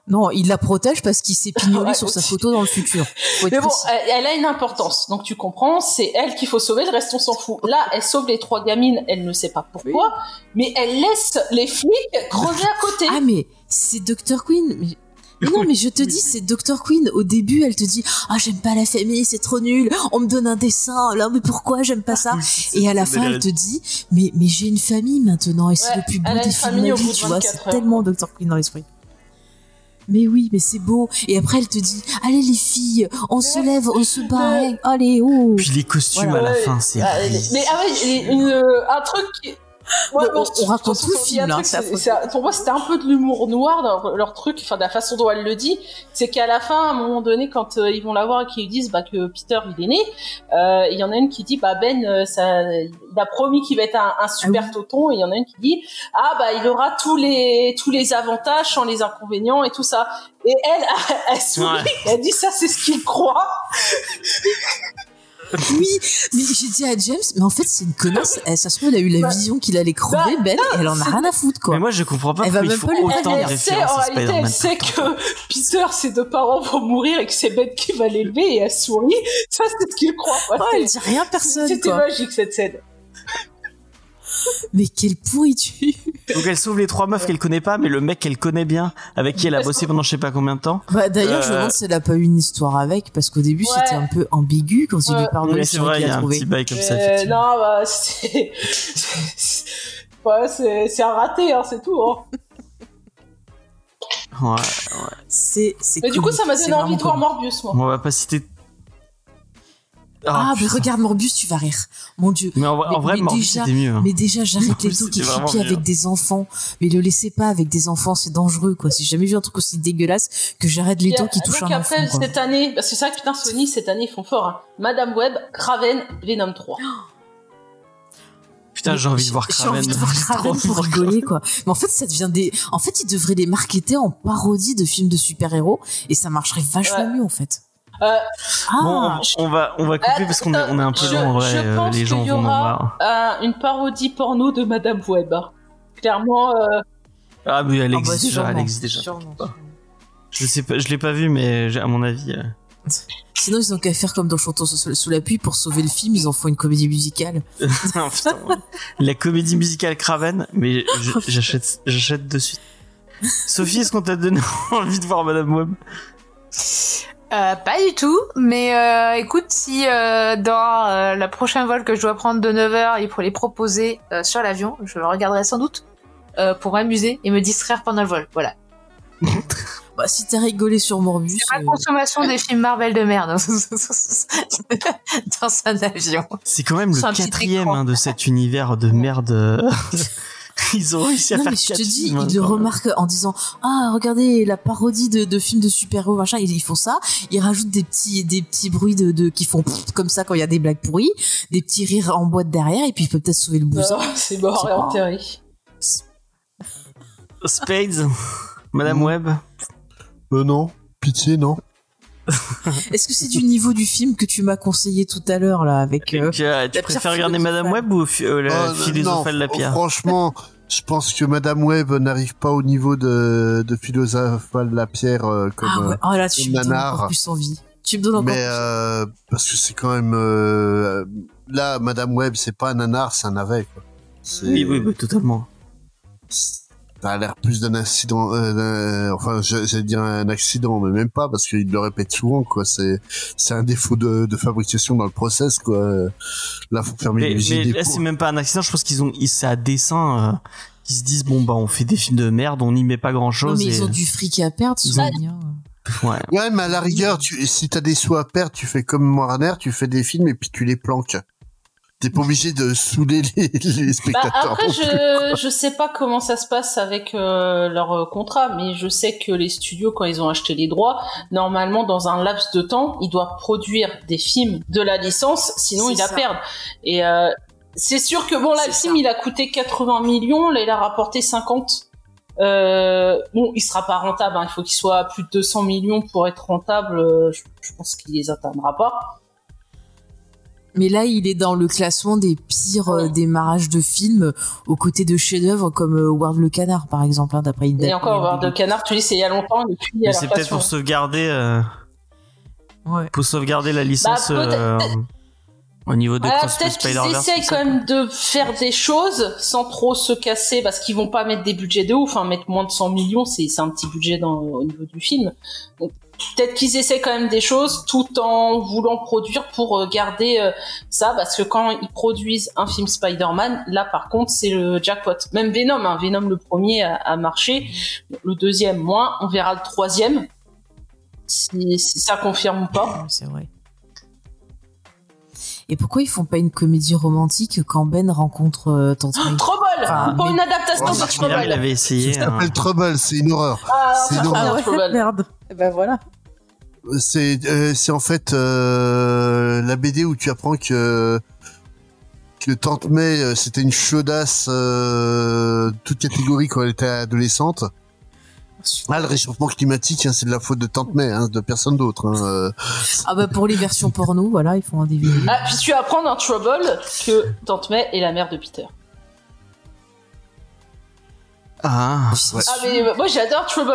Non, il la protège parce qu'il s'est pignolé Ouais, sur sa photo dans le futur. Mais bon, précis. elle, a une importance, donc tu comprends, c'est elle qu'il faut sauver, le reste, on s'en fout. Là, elle sauve les trois gamines, elle ne sait pas pourquoi, mais elle laisse les flics crever à côté. Ah mais c'est Dr Queen. Mais... mais non, mais je te dis, c'est Dr Queen. Au début, elle te dit, ah j'aime pas la famille, c'est trop nul. On me donne un dessin. Là, mais pourquoi j'aime pas ça Et à la fin, elle te dit, mais mais j'ai une famille maintenant et c'est Ouais, le plus beau des films de ma au vie, tu vois. 24 C'est tellement Dr Queen dans l'esprit. Mais oui, mais c'est beau. Et après, elle te dit, allez les filles, on se lève, on se bat. Ouais. Allez, oh. Puis les costumes Voilà. à la Ouais, fin, c'est. ah, mais ah ouais, une, euh, un truc qui... Ouais, Bon, bon, on- on raconte tout le film, là, truc, c'est- pour moi, c'était un peu de l'humour noir dans leur, leur truc, enfin, de la façon dont elle le dit. C'est qu'à la fin, à un moment donné, quand euh, ils vont la voir et qu'ils lui disent bah, que Peter, il est né, euh, il y en a une qui dit bah Ben, euh, ça, il a promis qu'il va être un, un super Ah oui. tonton, et il y en a une qui dit ah bah il aura tous les tous les avantages sans les inconvénients et tout ça. Et elle, <laughs> elle, sourit, Ouais. elle dit ça, c'est ce qu'il croit. <laughs> Oui, mais j'ai dit à James, mais en fait, c'est une connasse. Elle, ça se trouve, elle a eu la Bah, vision qu'il allait crever, bah, Ben, et elle en a rien à foutre, quoi. Mais moi, je comprends pas Elle va pourquoi il même faut pas lui autant de Elle sait, en réalité, elle sait que <laughs> Peter, ses deux parents vont mourir et que c'est Ben qui va l'élever et elle sourit. Ça, c'est ce qu'il croit. quoi. Oh, elle dit rien à personne, C'était magique, cette scène. Mais quelle pourriture. Donc elle sauve les trois meufs qu'elle connaît pas, mais le mec qu'elle connaît bien, avec qui elle a bossé pendant je sais pas combien de temps. Bah, d'ailleurs, je me Euh, demande si elle a pas eu une histoire avec, parce qu'au début, Ouais. c'était un peu ambigu quand il Ouais. lui parle de la c'est vrai, il y a a un trouvée. petit bail comme ça, Euh, non, bah, c'est. <laughs> c'est- Ouais, c'est c'est un raté, hein, c'est tout. Hein. Ouais. C'est, c'est Mais du coup, ça m'a donné envie de voir. Morbius, moi. On va pas citer. Ah, mais putain. regarde Morbius, tu vas rire. Mon dieu. Mais en, vrai- en Mais- vrai, mais Morbius, déjà- c'était mieux. hein. Mais déjà, j'arrête les trucs qui mieux. avec des enfants. Mais le laissez pas avec des enfants, c'est dangereux, quoi. J'ai jamais vu un truc aussi dégueulasse que j'arrête les dents qui euh, touchent un après, enfant, quoi. cette année, parce que c'est vrai que putain, Sony, cette année, ils font fort. Hein. Madame Web, Craven, Venom 3. Putain, j'ai envie de voir J'ai envie Kraven. de voir de pour rigoler, quoi. Mais en fait, ça devient des, en fait, ils devraient les marketer en parodie de films de super-héros et ça marcherait vachement Ouais. mieux, en fait. Euh, Ah, Bon, on, on va, on va couper parce qu'on est, on est un peu Je- long en vrai. je euh, pense les gens qu'il y vont en aura- voir. euh, une parodie porno de Madame Web. hein. Clairement, euh, Ah, mais elle Ah bah, existe déjà, sûrement, elle existe déjà. sûrement. Je sais pas, je l'ai pas vu, mais à mon avis. euh, Sinon, ils ont qu'à faire comme dans Chantons sous, la pluie pour sauver le film, ils en font une comédie musicale. <laughs> Putain. La comédie musicale Craven, mais je- <laughs> Oh, j'achète, j'achète de suite. Sophie, est-ce qu'on t'a donné <laughs> envie de voir Madame Web? Euh, pas du tout, mais euh, écoute, si euh, dans euh, la prochaine vol que je dois prendre de 9h, il faut les proposer euh, sur l'avion, je le regarderai sans doute euh, pour m'amuser et me distraire pendant le vol. Voilà. <laughs> Bah, si t'as rigolé sur Morbius, La euh, consommation des films Marvel de merde <laughs> dans un avion. C'est quand même le C'est quatrième hein, de cet univers de merde. <laughs> <laughs> Ils ont réussi à non, faire mais je te dis, ils le remarquent en disant ah regardez la parodie de, de films de super-héros machin ils, ils font ça ils rajoutent des petits des petits bruits de, de qui font comme ça quand il y a des blagues pourries des petits rires en boîte derrière et puis il peut peut-être sauver le bousin <laughs> c'est mort et enterré. Spades, <laughs> Madame Mm. Web. Euh, non. Pitié, non. <laughs> est-ce que c'est du niveau du film que tu m'as conseillé tout à l'heure là avec euh, Donc, euh, tu préfères regarder Madame. Web ou euh, la Oh, philosophale de la non, pierre Franchement, je pense que Madame Web n'arrive pas au niveau de, de philosophale de la pierre euh, comme. ah ouais oh là tu me donnes nanar. encore plus envie tu me donnes encore mais plus euh, parce que c'est quand même euh, là, Madame Web, c'est pas un nanar, c'est un navet. Quoi. Oui, oui, totalement. Ça a l'air plus d'un accident, euh, d'un- enfin, j'allais dire un accident, mais même pas, parce qu'il le répète souvent, quoi. C'est, c'est un défaut de, de fabrication dans le process, quoi. Là, faut fermer Mais, l'usine mais des là, c'est même pas un accident. Je pense qu'ils ont, ils- c'est à dessein. Euh, ils se disent bon bah on fait des films de merde, on n'y met pas grand non chose. mais et... ils ont du fric à perdre ont- Sonia. Ouais. Ouais, mais à la rigueur, tu, si t'as des sous à perdre, tu fais comme Warner, tu fais des films et puis tu les planques. T'es pas obligé de saouler les, les Bah, spectateurs. après, plus. je, je sais pas comment ça se passe avec euh, leur euh, contrat, mais je sais que les studios, quand ils ont acheté les droits, normalement, dans un laps de temps, ils doivent produire des films de la licence, sinon ils la perdent. Et euh, c'est sûr que bon, là, le film, ça. il a coûté 80 millions, là, il a rapporté 50. Euh, bon, il sera pas rentable, hein, il faut qu'il soit à plus de 200 millions pour être rentable. je, je pense qu'il les atteindra pas. Mais là, il est dans le classement des pires euh, Ouais. démarrages de films, aux côtés de chefs-d'œuvre comme euh, Ward le Canard, par exemple, hein, d'après une Et encore, voir de canard, tu dis, c'est il y a longtemps, et puis il y Mais a c'est peut-être pour sauvegarder, euh, Ouais. pour sauvegarder la licence Bah, euh, au niveau de Voilà, peut-être qu'ils essayent quand même de faire des choses sans trop se casser parce qu'ils vont pas mettre des budgets de ouf, hein, mettre moins de 100 millions, c'est c'est un petit budget dans, au niveau du film. Donc peut-être qu'ils essaient quand même des choses tout en voulant produire pour euh, garder euh, ça parce que quand ils produisent un film Spider-Man, là par contre c'est le jackpot. Même Venom, hein, Venom le premier a, a marché, le deuxième moins, on verra le troisième si, si ça confirme ou pas. Ouais, c'est vrai. Et pourquoi ils font pas une comédie romantique quand Ben rencontre euh, Tante May Trouble Enfin, mais- une adaptation Ouais, de Marc Millar, il Trouble avait essayé. Ça hein. s'appelle Trouble, c'est une horreur. Ah, C'est une horreur. Trouble. merde. Et ben voilà. C'est euh, c'est en fait euh, la BD où tu apprends que que Tante May euh, c'était une chaudasse euh, toute catégorie quand elle était adolescente Ah, le réchauffement climatique, hein, c'est de la faute de Tante May, hein, de personne d'autre. Hein, euh. Ah bah pour les versions porno, voilà, ils font un DVD. Ah, puis tu apprends dans Trouble que Tante May est la mère de Peter. Ah. Ouais. Ah, mais moi j'adore Trouble.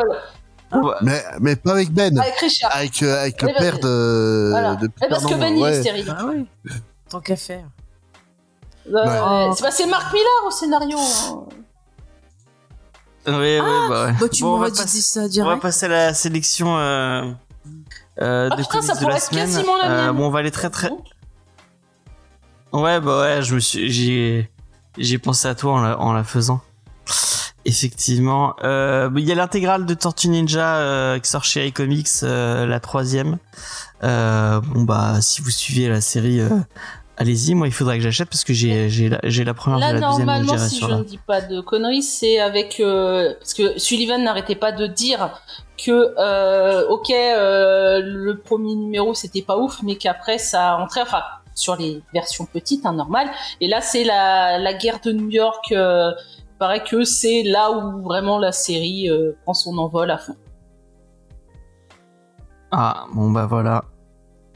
Ouais. Mais, mais pas avec Ben, Avec Richard. avec, euh, avec le parce père que- de, Voilà. de Eh, Peter. parce que non, Ben il est ouais. stérile. Ah ouais. Tant qu'à faire. Euh, Ouais. c'est bah, c'est Marc Millar au scénario. hein. Oui, oui, bah ouais. Bah tu Bon, on va m'aurais dit passer- ça On va direct. passer à la sélection euh, euh, Ah, de putain, comics ça de pourrait la être semaine. quasiment la Euh, mienne. bon, on va aller très très. Ouais, bah ouais, je me suis, j'ai, j'ai pensé à toi en la, en la faisant. Effectivement, euh, il y a l'intégrale de Tortue Ninja euh, qui sort chez iComics, euh, la troisième. Euh, bon bah, si vous suivez la série, allez-y. Moi, il faudrait que j'achète parce que j'ai, j'ai la, première, Là, j'ai la deuxième, normalement, j'irai si je la- ne dis pas de conneries, c'est avec parce que Sullivan n'arrêtait pas de dire que ok, le premier numéro c'était pas ouf, mais qu'après ça rentrait, enfin sur les versions petites, hein, normales. Et là, c'est la, la guerre de New York. Euh, paraît que c'est là où vraiment la série euh, prend son envol à fond. Ah bon bah voilà.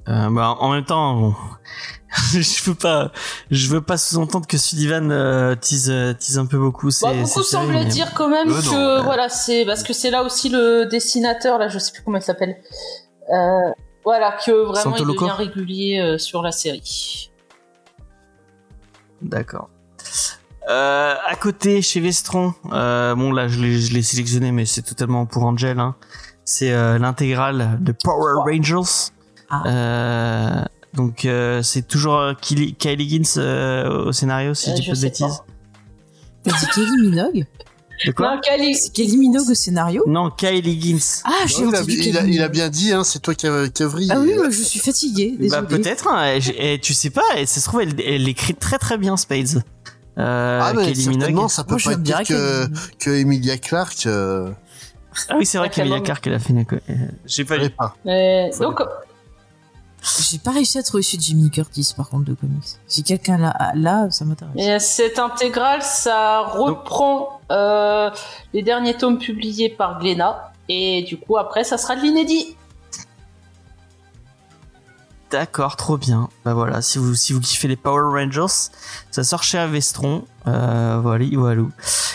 Euh, bah en même temps, bon, <laughs> je veux pas, je veux pas sous-entendre que Sullivan euh, tease, tease un peu beaucoup. Bah, beaucoup semblent mais- dire quand même que ouais. voilà, c'est parce que c'est là aussi le dessinateur, là, je sais plus comment il s'appelle. Euh, voilà, que vraiment il devient régulier euh, sur la série. D'accord. Euh, à côté, chez Vestron, euh, bon là je l'ai, sélectionné, mais c'est totalement pour Angel. Hein. C'est euh, l'intégrale de Power Rangers. Ah. Euh, donc euh, c'est toujours Kylie- Kylie Higgins euh, au scénario, si Euh, je dis pas de bêtises. T'as dit Kelly Minogue De quoi Non, Kelly Minogue au scénario Non, Kylie Higgins. Ah, j'ai il, a, entendu il, a, il a bien dit, hein, c'est toi qui vrillé. Ah oui, moi, je suis fatiguée. Bah peut-être, hein, tu sais pas, et ça se trouve elle, elle écrit très très bien Spades. Euh, Ah, mais Kylie certainement, ça peut Moi, pas être pire que, que Emilia Clarke. Euh, Ah oui c'est vrai qu'Emilia. Clarke elle a fait une... euh, J'ai pas lu. pas. Faut donc, J'ai pas réussi à trouver celui de Jimmy Curtis, par contre, de comics. Si quelqu'un l'a, là, ça m'intéresse. et cette intégrale, ça reprend euh, les derniers tomes publiés par Glénat. Et du coup, après, ça sera de l'inédit. D'accord, trop bien. Bah voilà, si vous si vous kiffez les Power Rangers, ça sort chez Avestron. Euh, voilà.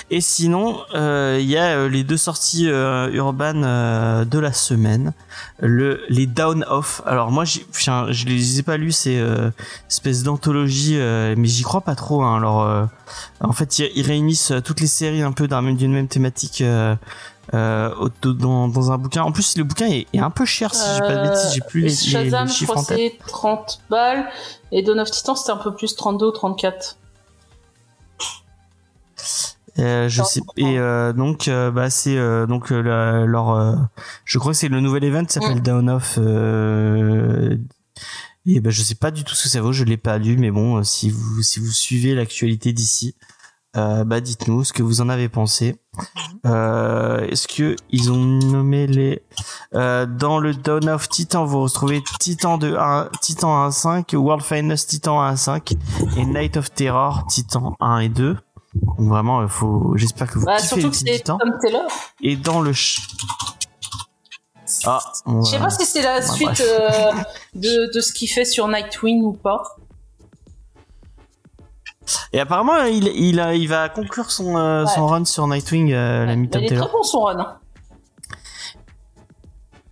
Et sinon, euh, il y a euh, les deux sorties euh, urbaines de la semaine. Le les Down Off. Alors moi, j'ai- je les ai pas lus, c'est euh, espèce d'anthologie, mais j'y crois pas trop. Hein. En fait, ils, réunissent toutes les séries un peu d'une même thématique. Euh, euh, dans, dans un bouquin. En plus, le bouquin est, est un peu cher, si j'ai pas de bêtises. J'ai plus les, les- les Euh, Shazam, je chiffres crois en tête. c'est 30 balles. Et Dawn of Titan, c'était un peu plus 32 ou 34. Euh, je sais et euh, donc euh, bah c'est euh, donc euh, la- leur euh, je crois que c'est le nouvel event qui s'appelle Mm. Down Off euh, et ben je sais pas du tout ce que ça vaut je l'ai pas lu mais bon euh, si vous si vous suivez l'actualité d'ici euh, bah dites-nous ce que vous en avez pensé euh, est-ce que ils ont nommé les euh, dans le Down of Titan vous retrouvez Titan de 1 Titan 1 à 5 World Finest Titan 1 à 5 et Night of Terror Titan 1 et 2 donc vraiment, faut. J'espère que vous Bah, surtout que c'est. Tom Taylor. Et dans le. Ah. Je sais pas si c'est la suite de, de ce qu'il fait sur Nightwing ou pas. Et apparemment, il, il, va conclure son, euh, Ouais. son run sur Nightwing, euh, Mais Tom il est très bon son run. hein.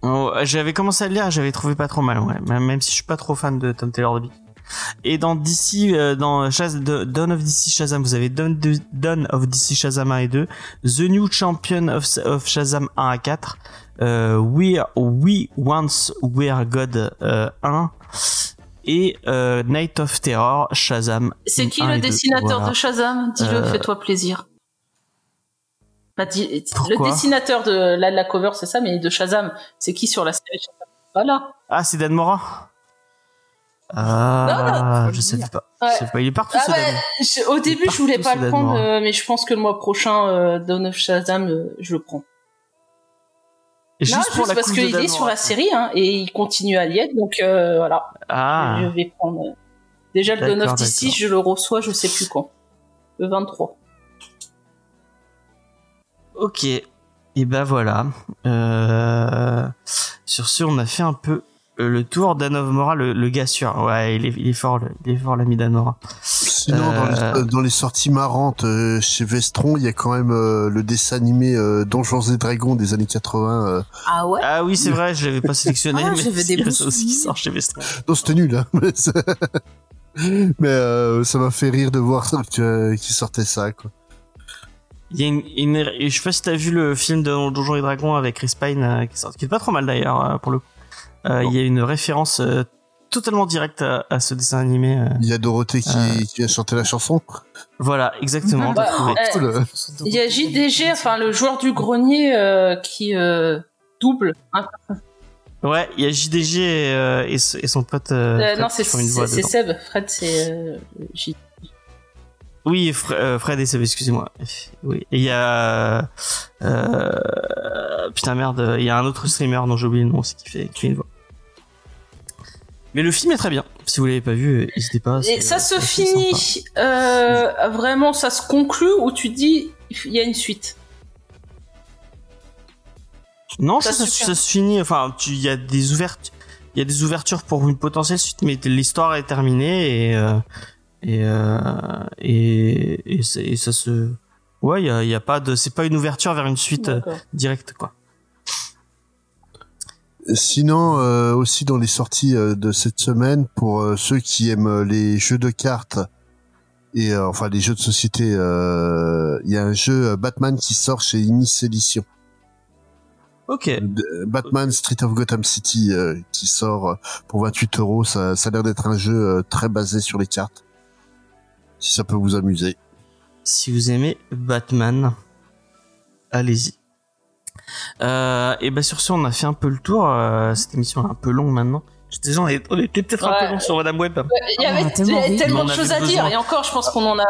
Oh, J'avais commencé à le lire, j'avais trouvé pas trop mal, ouais. Même si je suis pas trop fan de Tom Taylor de Et dans DC, euh, dans Shaz- de- Dawn of DC Shazam, vous avez Dawn, de- Dawn of DC Shazam 1 et 2, The New Champion of, of Shazam 1 à 4, euh, We, We Once Were God euh, 1, et euh, Night of Terror Shazam. C'est qui 1 le et 2. dessinateur Voilà. de Shazam? Dis-le, Euh, fais-toi plaisir. Bah, dis- le dessinateur de la, la cover, c'est ça, mais de Shazam, c'est qui sur la série Shazam? Voilà. Ah, c'est Dan Mora? Ah, je sais pas. Ouais. Je sais pas, il est partout Ah Dan. je- au début, je voulais pas le prendre, euh, mais je pense que le mois prochain, euh, Dawn of Shazam, je le prends. Juste non, pour juste la parce qu'il est sur la série, hein, et il continue à l'y être, donc euh, voilà. Ah. Je vais prendre. Déjà, le Dawn of DC, je le reçois, je sais plus quand. Le 23. Ok. Et ben voilà. Euh, sur ce, on a fait un peu le tour d'Anov Mora, le, le gars sûr. Ouais, il est, il est fort, le- il est fort l'ami d'Anora. Sinon, dans, Euh, les, dans les sorties marrantes euh, chez Vestron, il y a quand même euh, le dessin animé euh, Donjons et Dragons des années 80. euh. Ah ouais? Ah oui, c'est vrai, je l'avais pas sélectionné, Ah, mais il y a ça aussi qui sort chez Vestron. Non, c'était nul, hein. <laughs> Mais, euh, ça m'a fait rire de voir euh, qu'ils sortaient ça, quoi. Il y a une, je sais pas si t'as vu le film de Donjons et Dragons avec Chris Pine euh, qui, sort, qui est pas trop mal d'ailleurs euh, pour le coup. Euh, il y a une référence euh, totalement directe à, à ce dessin animé. euh. Il y a Dorothée qui, Euh. qui a chanté la chanson. Voilà, exactement. Bah, euh. Il y a JDG, enfin le joueur du grenier euh, qui euh, double. hein. Ouais, il y a JDG et, euh, et, ce- et son pote. euh, Euh, Fred non, c'est. Seb. Fred, c'est euh, J. Oui, Fre- euh, Fred et Seb, excusez-moi. Oui, et il y a euh, putain merde, il y a un autre streamer dont j'ai oublié le nom aussi qui fait, qui fait une voix. Mais le film est très bien. Si vous l'avez pas vu, n'hésitez pas. Et c'est- ça se c'est finit euh, vraiment, ça se conclut ou tu dis il y a une suite? Non, Ça ça, ça, super. ça se finit. Enfin, il y a des ouvertures, il y a des ouvertures pour une potentielle suite, mais l'histoire est terminée et euh, et euh, et, et, et ça se. Ouais, il y a, il y a pas de. C'est pas une ouverture vers une suite euh, directe, quoi. Sinon, euh, aussi dans les sorties euh, de cette semaine, pour euh, ceux qui aiment les jeux de cartes et euh, enfin les jeux de société, euh, il y a un jeu Batman qui sort chez Inis Edition. Ok. Batman Street of Gotham City euh, qui sort pour 28 euros. Ça, ça a l'air d'être un jeu euh, très basé sur les cartes. Si ça peut vous amuser. Si vous aimez Batman, allez-y. Euh, et ben sur ce, on a fait un peu le tour. euh, cette émission est un peu longue maintenant. J'étais déjà, on était peut-être un Ouais. peu long sur Madame Web. Il y Ah, avait a tellement ri. tellement de choses à besoin. dire et encore, je pense qu'on en a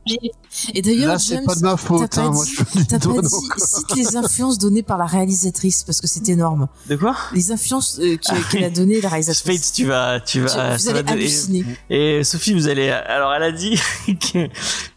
oublié. Et d'ailleurs, c'est pas de ma faute. t'as pas Hein, dit- pas dit, cite les influences données par la réalisatrice, parce que c'est énorme. De quoi? Les influences euh, Ah, qu'elle a données, la réalisatrice. Spades, tu vas, tu vas, ça vous va allez donner- halluciner. Et Sophie, vous allez. Alors, elle a dit <laughs> que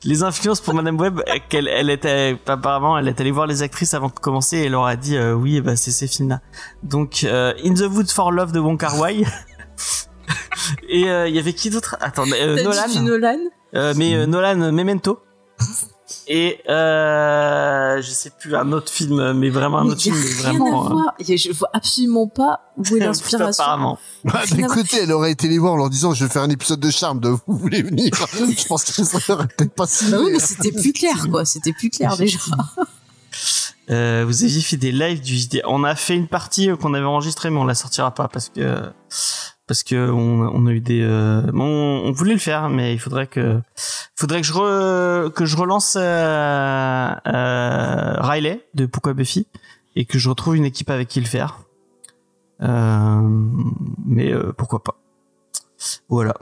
les influences pour Madame Web, qu'elle elle était apparemment, elle est allée voir les actrices avant de commencer et elle leur a dit euh, oui, bah c'est ces films-là. Donc, euh, In the Woods for Love de Wong Kar Wai. <laughs> et euh, il y avait qui d'autre? Attends, euh, Nolan. dit Nolan Euh, mais euh, Nolan Memento. <laughs> Et euh, je sais plus un autre film, mais vraiment un Mais autre y a film, mais rien vraiment. à voir. Je vois absolument pas où est <laughs> l'inspiration. Apparemment. Bah, côté, elle aurait été les voir en leur disant, je vais faire un épisode de charme de vous voulez venir? je pense que ça aurait peut-être pas signé. Bah oui, mais c'était plus clair, quoi. C'était plus clair déjà. Euh, vous aviez fait des lives du JDR. On a fait une partie euh, qu'on avait enregistrée, mais on la sortira pas parce que parce que on, on a eu des. euh, bon, on, voulait le faire, mais il faudrait que faudrait que je re- que je relance Riley de Pourquoi Buffy et que je retrouve une équipe avec qui le faire. Mais pourquoi pas. Voilà.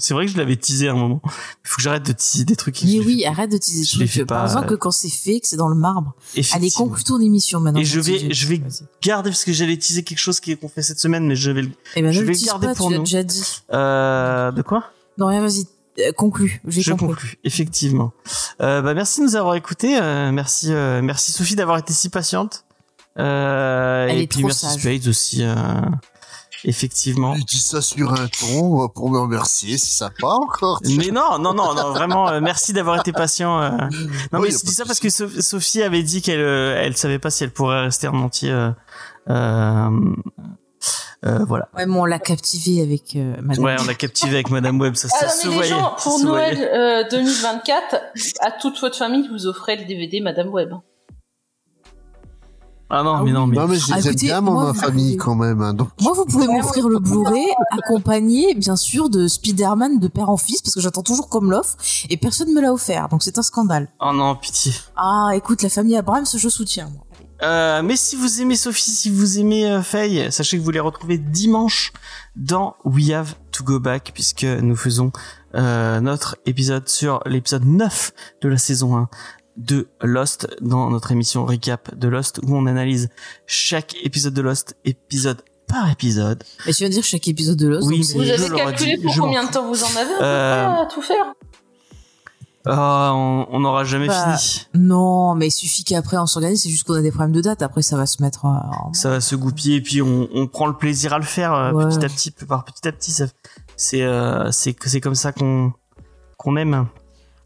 C'est vrai que je l'avais teasé à un moment. Il faut que j'arrête de teaser des trucs. Mais oui, arrête de teaser Je des les fais trucs. pas, Par exemple, que quand c'est fait, que c'est dans le marbre. Allez, conclue ton émission maintenant. Et je vais- je vais-. Garder parce que j'allais teaser quelque chose qui est qu'on fait cette semaine, mais je vais le Eh ben, je vais le garder pas, pour tu nous. déjà dit. Euh, de quoi? Non, rien, vas-y. Euh, conclue. J'ai Je conclus, effectivement. Euh, bah, merci de nous avoir écoutés. euh, merci, euh, merci Sophie d'avoir été si patiente. Euh, Elle et est puis trop merci sage. Spades aussi. Effectivement. Je dis ça sur un ton euh, pour me remercier, c'est sympa encore. Mais non, non, non, non, vraiment, euh, merci d'avoir été patient. euh. Non, Oui, mais je dis ça parce que So- Sophie avait dit qu'elle, euh, elle savait pas si elle pourrait rester en entier. Euh, euh, euh, voilà. Ouais, mais on l'a captivé avec euh, Madame. Ouais, on l'a captivé avec Madame Web, ça, Ah ça se les voyait. gens, pour Noël voyait. euh, 2024, à toute votre famille, vous offrez le DVD Madame Web. Ah non, Ah mais non, mais. Non, mais je Ah, les aime écoutez, bien, moi, ma famille, pouvez- quand même. hein, donc, Moi, vous pouvez m'offrir le Blu-ray accompagné, bien sûr, de Spider-Man de père en fils, parce que j'attends toujours comme l'offre, et personne me l'a offert, donc c'est un scandale. Oh non, pitié. Ah, écoute, la famille Abrams, je soutiens, moi. Euh, mais si vous aimez Sophie, si vous aimez euh, Faye, sachez que vous les retrouvez dimanche dans We Have to Go Back, puisque nous faisons euh, notre épisode sur l'épisode 9 de la saison 1 de Lost, dans notre émission recap de Lost, où on analyse chaque épisode de Lost, épisode par épisode. Mais tu viens de dire chaque épisode de Lost, Oui, Vous avez calculé dit, pour combien de temps vous en avez Euh, à tout faire Ah, on n'aura jamais Bah, fini. Non, mais il suffit qu'après on s'organise. C'est juste qu'on a des problèmes de date. Après, ça va se mettre. en- Ça va se goupiller et puis on, on prend le plaisir à le faire euh, Ouais. petit à petit, peu par petit à petit. C'est euh, c'est comme ça qu'on qu'on aime.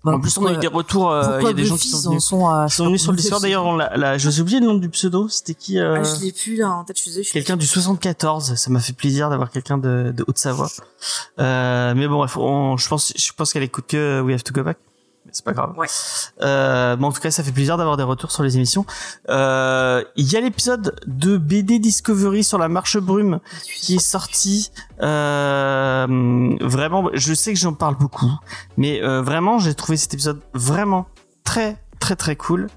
Bah, en plus, on a eu des retours. euh, Il y a des gens qui sont en venus, sont à. qui sont venus sur le Discord. D'ailleurs, l'a- je vous ai oublié le nom du pseudo. C'était qui euh, Ah, je l'ai plus là en tête. Je suis- Quelqu'un du 74, ça m'a fait plaisir d'avoir quelqu'un de, de Haute-Savoie. Euh, mais bon, bref, on- je pense, je pense qu'elle écoute que We Have to Go Back. C'est pas grave. Ouais. Euh, bon, en tout cas, ça fait plaisir d'avoir des retours sur les émissions. Euh, il y a l'épisode de BD Discovery sur la marche brume qui est sorti. Euh, vraiment, je sais que j'en parle beaucoup, mais euh, vraiment, j'ai trouvé cet épisode vraiment très très très cool.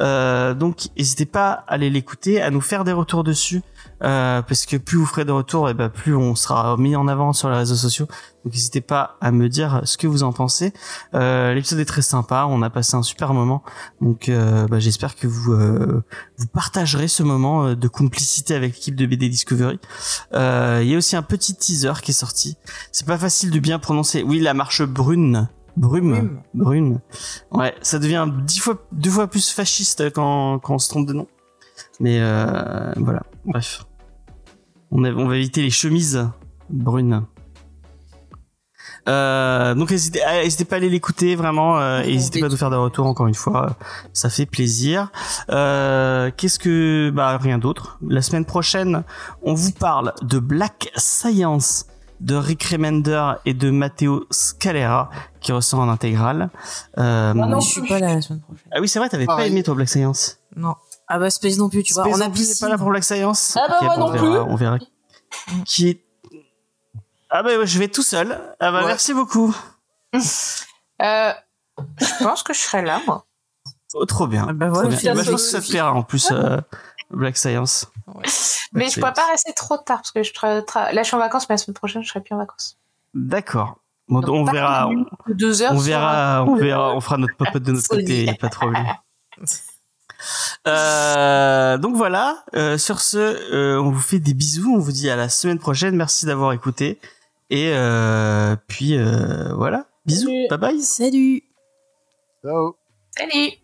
Euh, donc, n'hésitez pas à aller l'écouter, à nous faire des retours dessus, euh, parce que plus vous ferez de retours, et ben plus on sera mis en avant sur les réseaux sociaux. Donc, n'hésitez pas à me dire ce que vous en pensez. Euh, L'épisode est très sympa, on a passé un super moment. Donc, euh, bah, j'espère que vous euh, vous partagerez ce moment euh, de complicité avec l'équipe de BD Discovery. Euh, Il y a aussi un petit teaser qui est sorti. C'est pas facile de bien prononcer. Oui, la marche brune. Brume. Brume. Brune. Ouais, ça devient dix fois, deux fois plus fasciste quand, quand on se trompe de nom. Mais euh, voilà, bref. On, a- on va éviter les chemises brunes. Euh, donc n'hésitez ah, n'hésitez pas à aller l'écouter vraiment euh, et n'hésitez pas à nous faire des retours encore une fois euh, ça fait plaisir euh, qu'est-ce que bah rien d'autre la semaine prochaine on vous parle de Black Science de Rick Remender et de Matteo Scalera qui ressort en intégrale euh, non, Je suis pas là la semaine prochaine. ah oui c'est vrai t'avais pas Pareil. aimé toi Black Science? Non. Ah bah Space non plus, tu vois. Space on a plus, c'est pas là pour Black Science Ah bah moi bon, non on verra, plus. on verra qui est ah bah ouais, je vais tout seul ah bah Ouais. merci beaucoup Euh, je pense que je serai là, moi. Oh, trop bien. Ah bah Trop voilà, bien. Sophia Bah, je pense que ça te plaira en plus, euh, Black Science. Mais je pourrais pas rester trop tard parce que je tra- tra- là je suis en vacances, mais la semaine prochaine je serai plus en vacances. D'accord. Bon, Donc, on verra, on, Deux heures. on sur verra, on verra, on fera notre popote de notre côté, pas de problème. <laughs> Euh, donc voilà. euh, sur ce, euh, on vous fait des bisous. On vous dit à la semaine prochaine. Merci d'avoir écouté. Et euh, puis euh, voilà. Bisous. Salut. Bye bye. Salut. Ciao. Salut.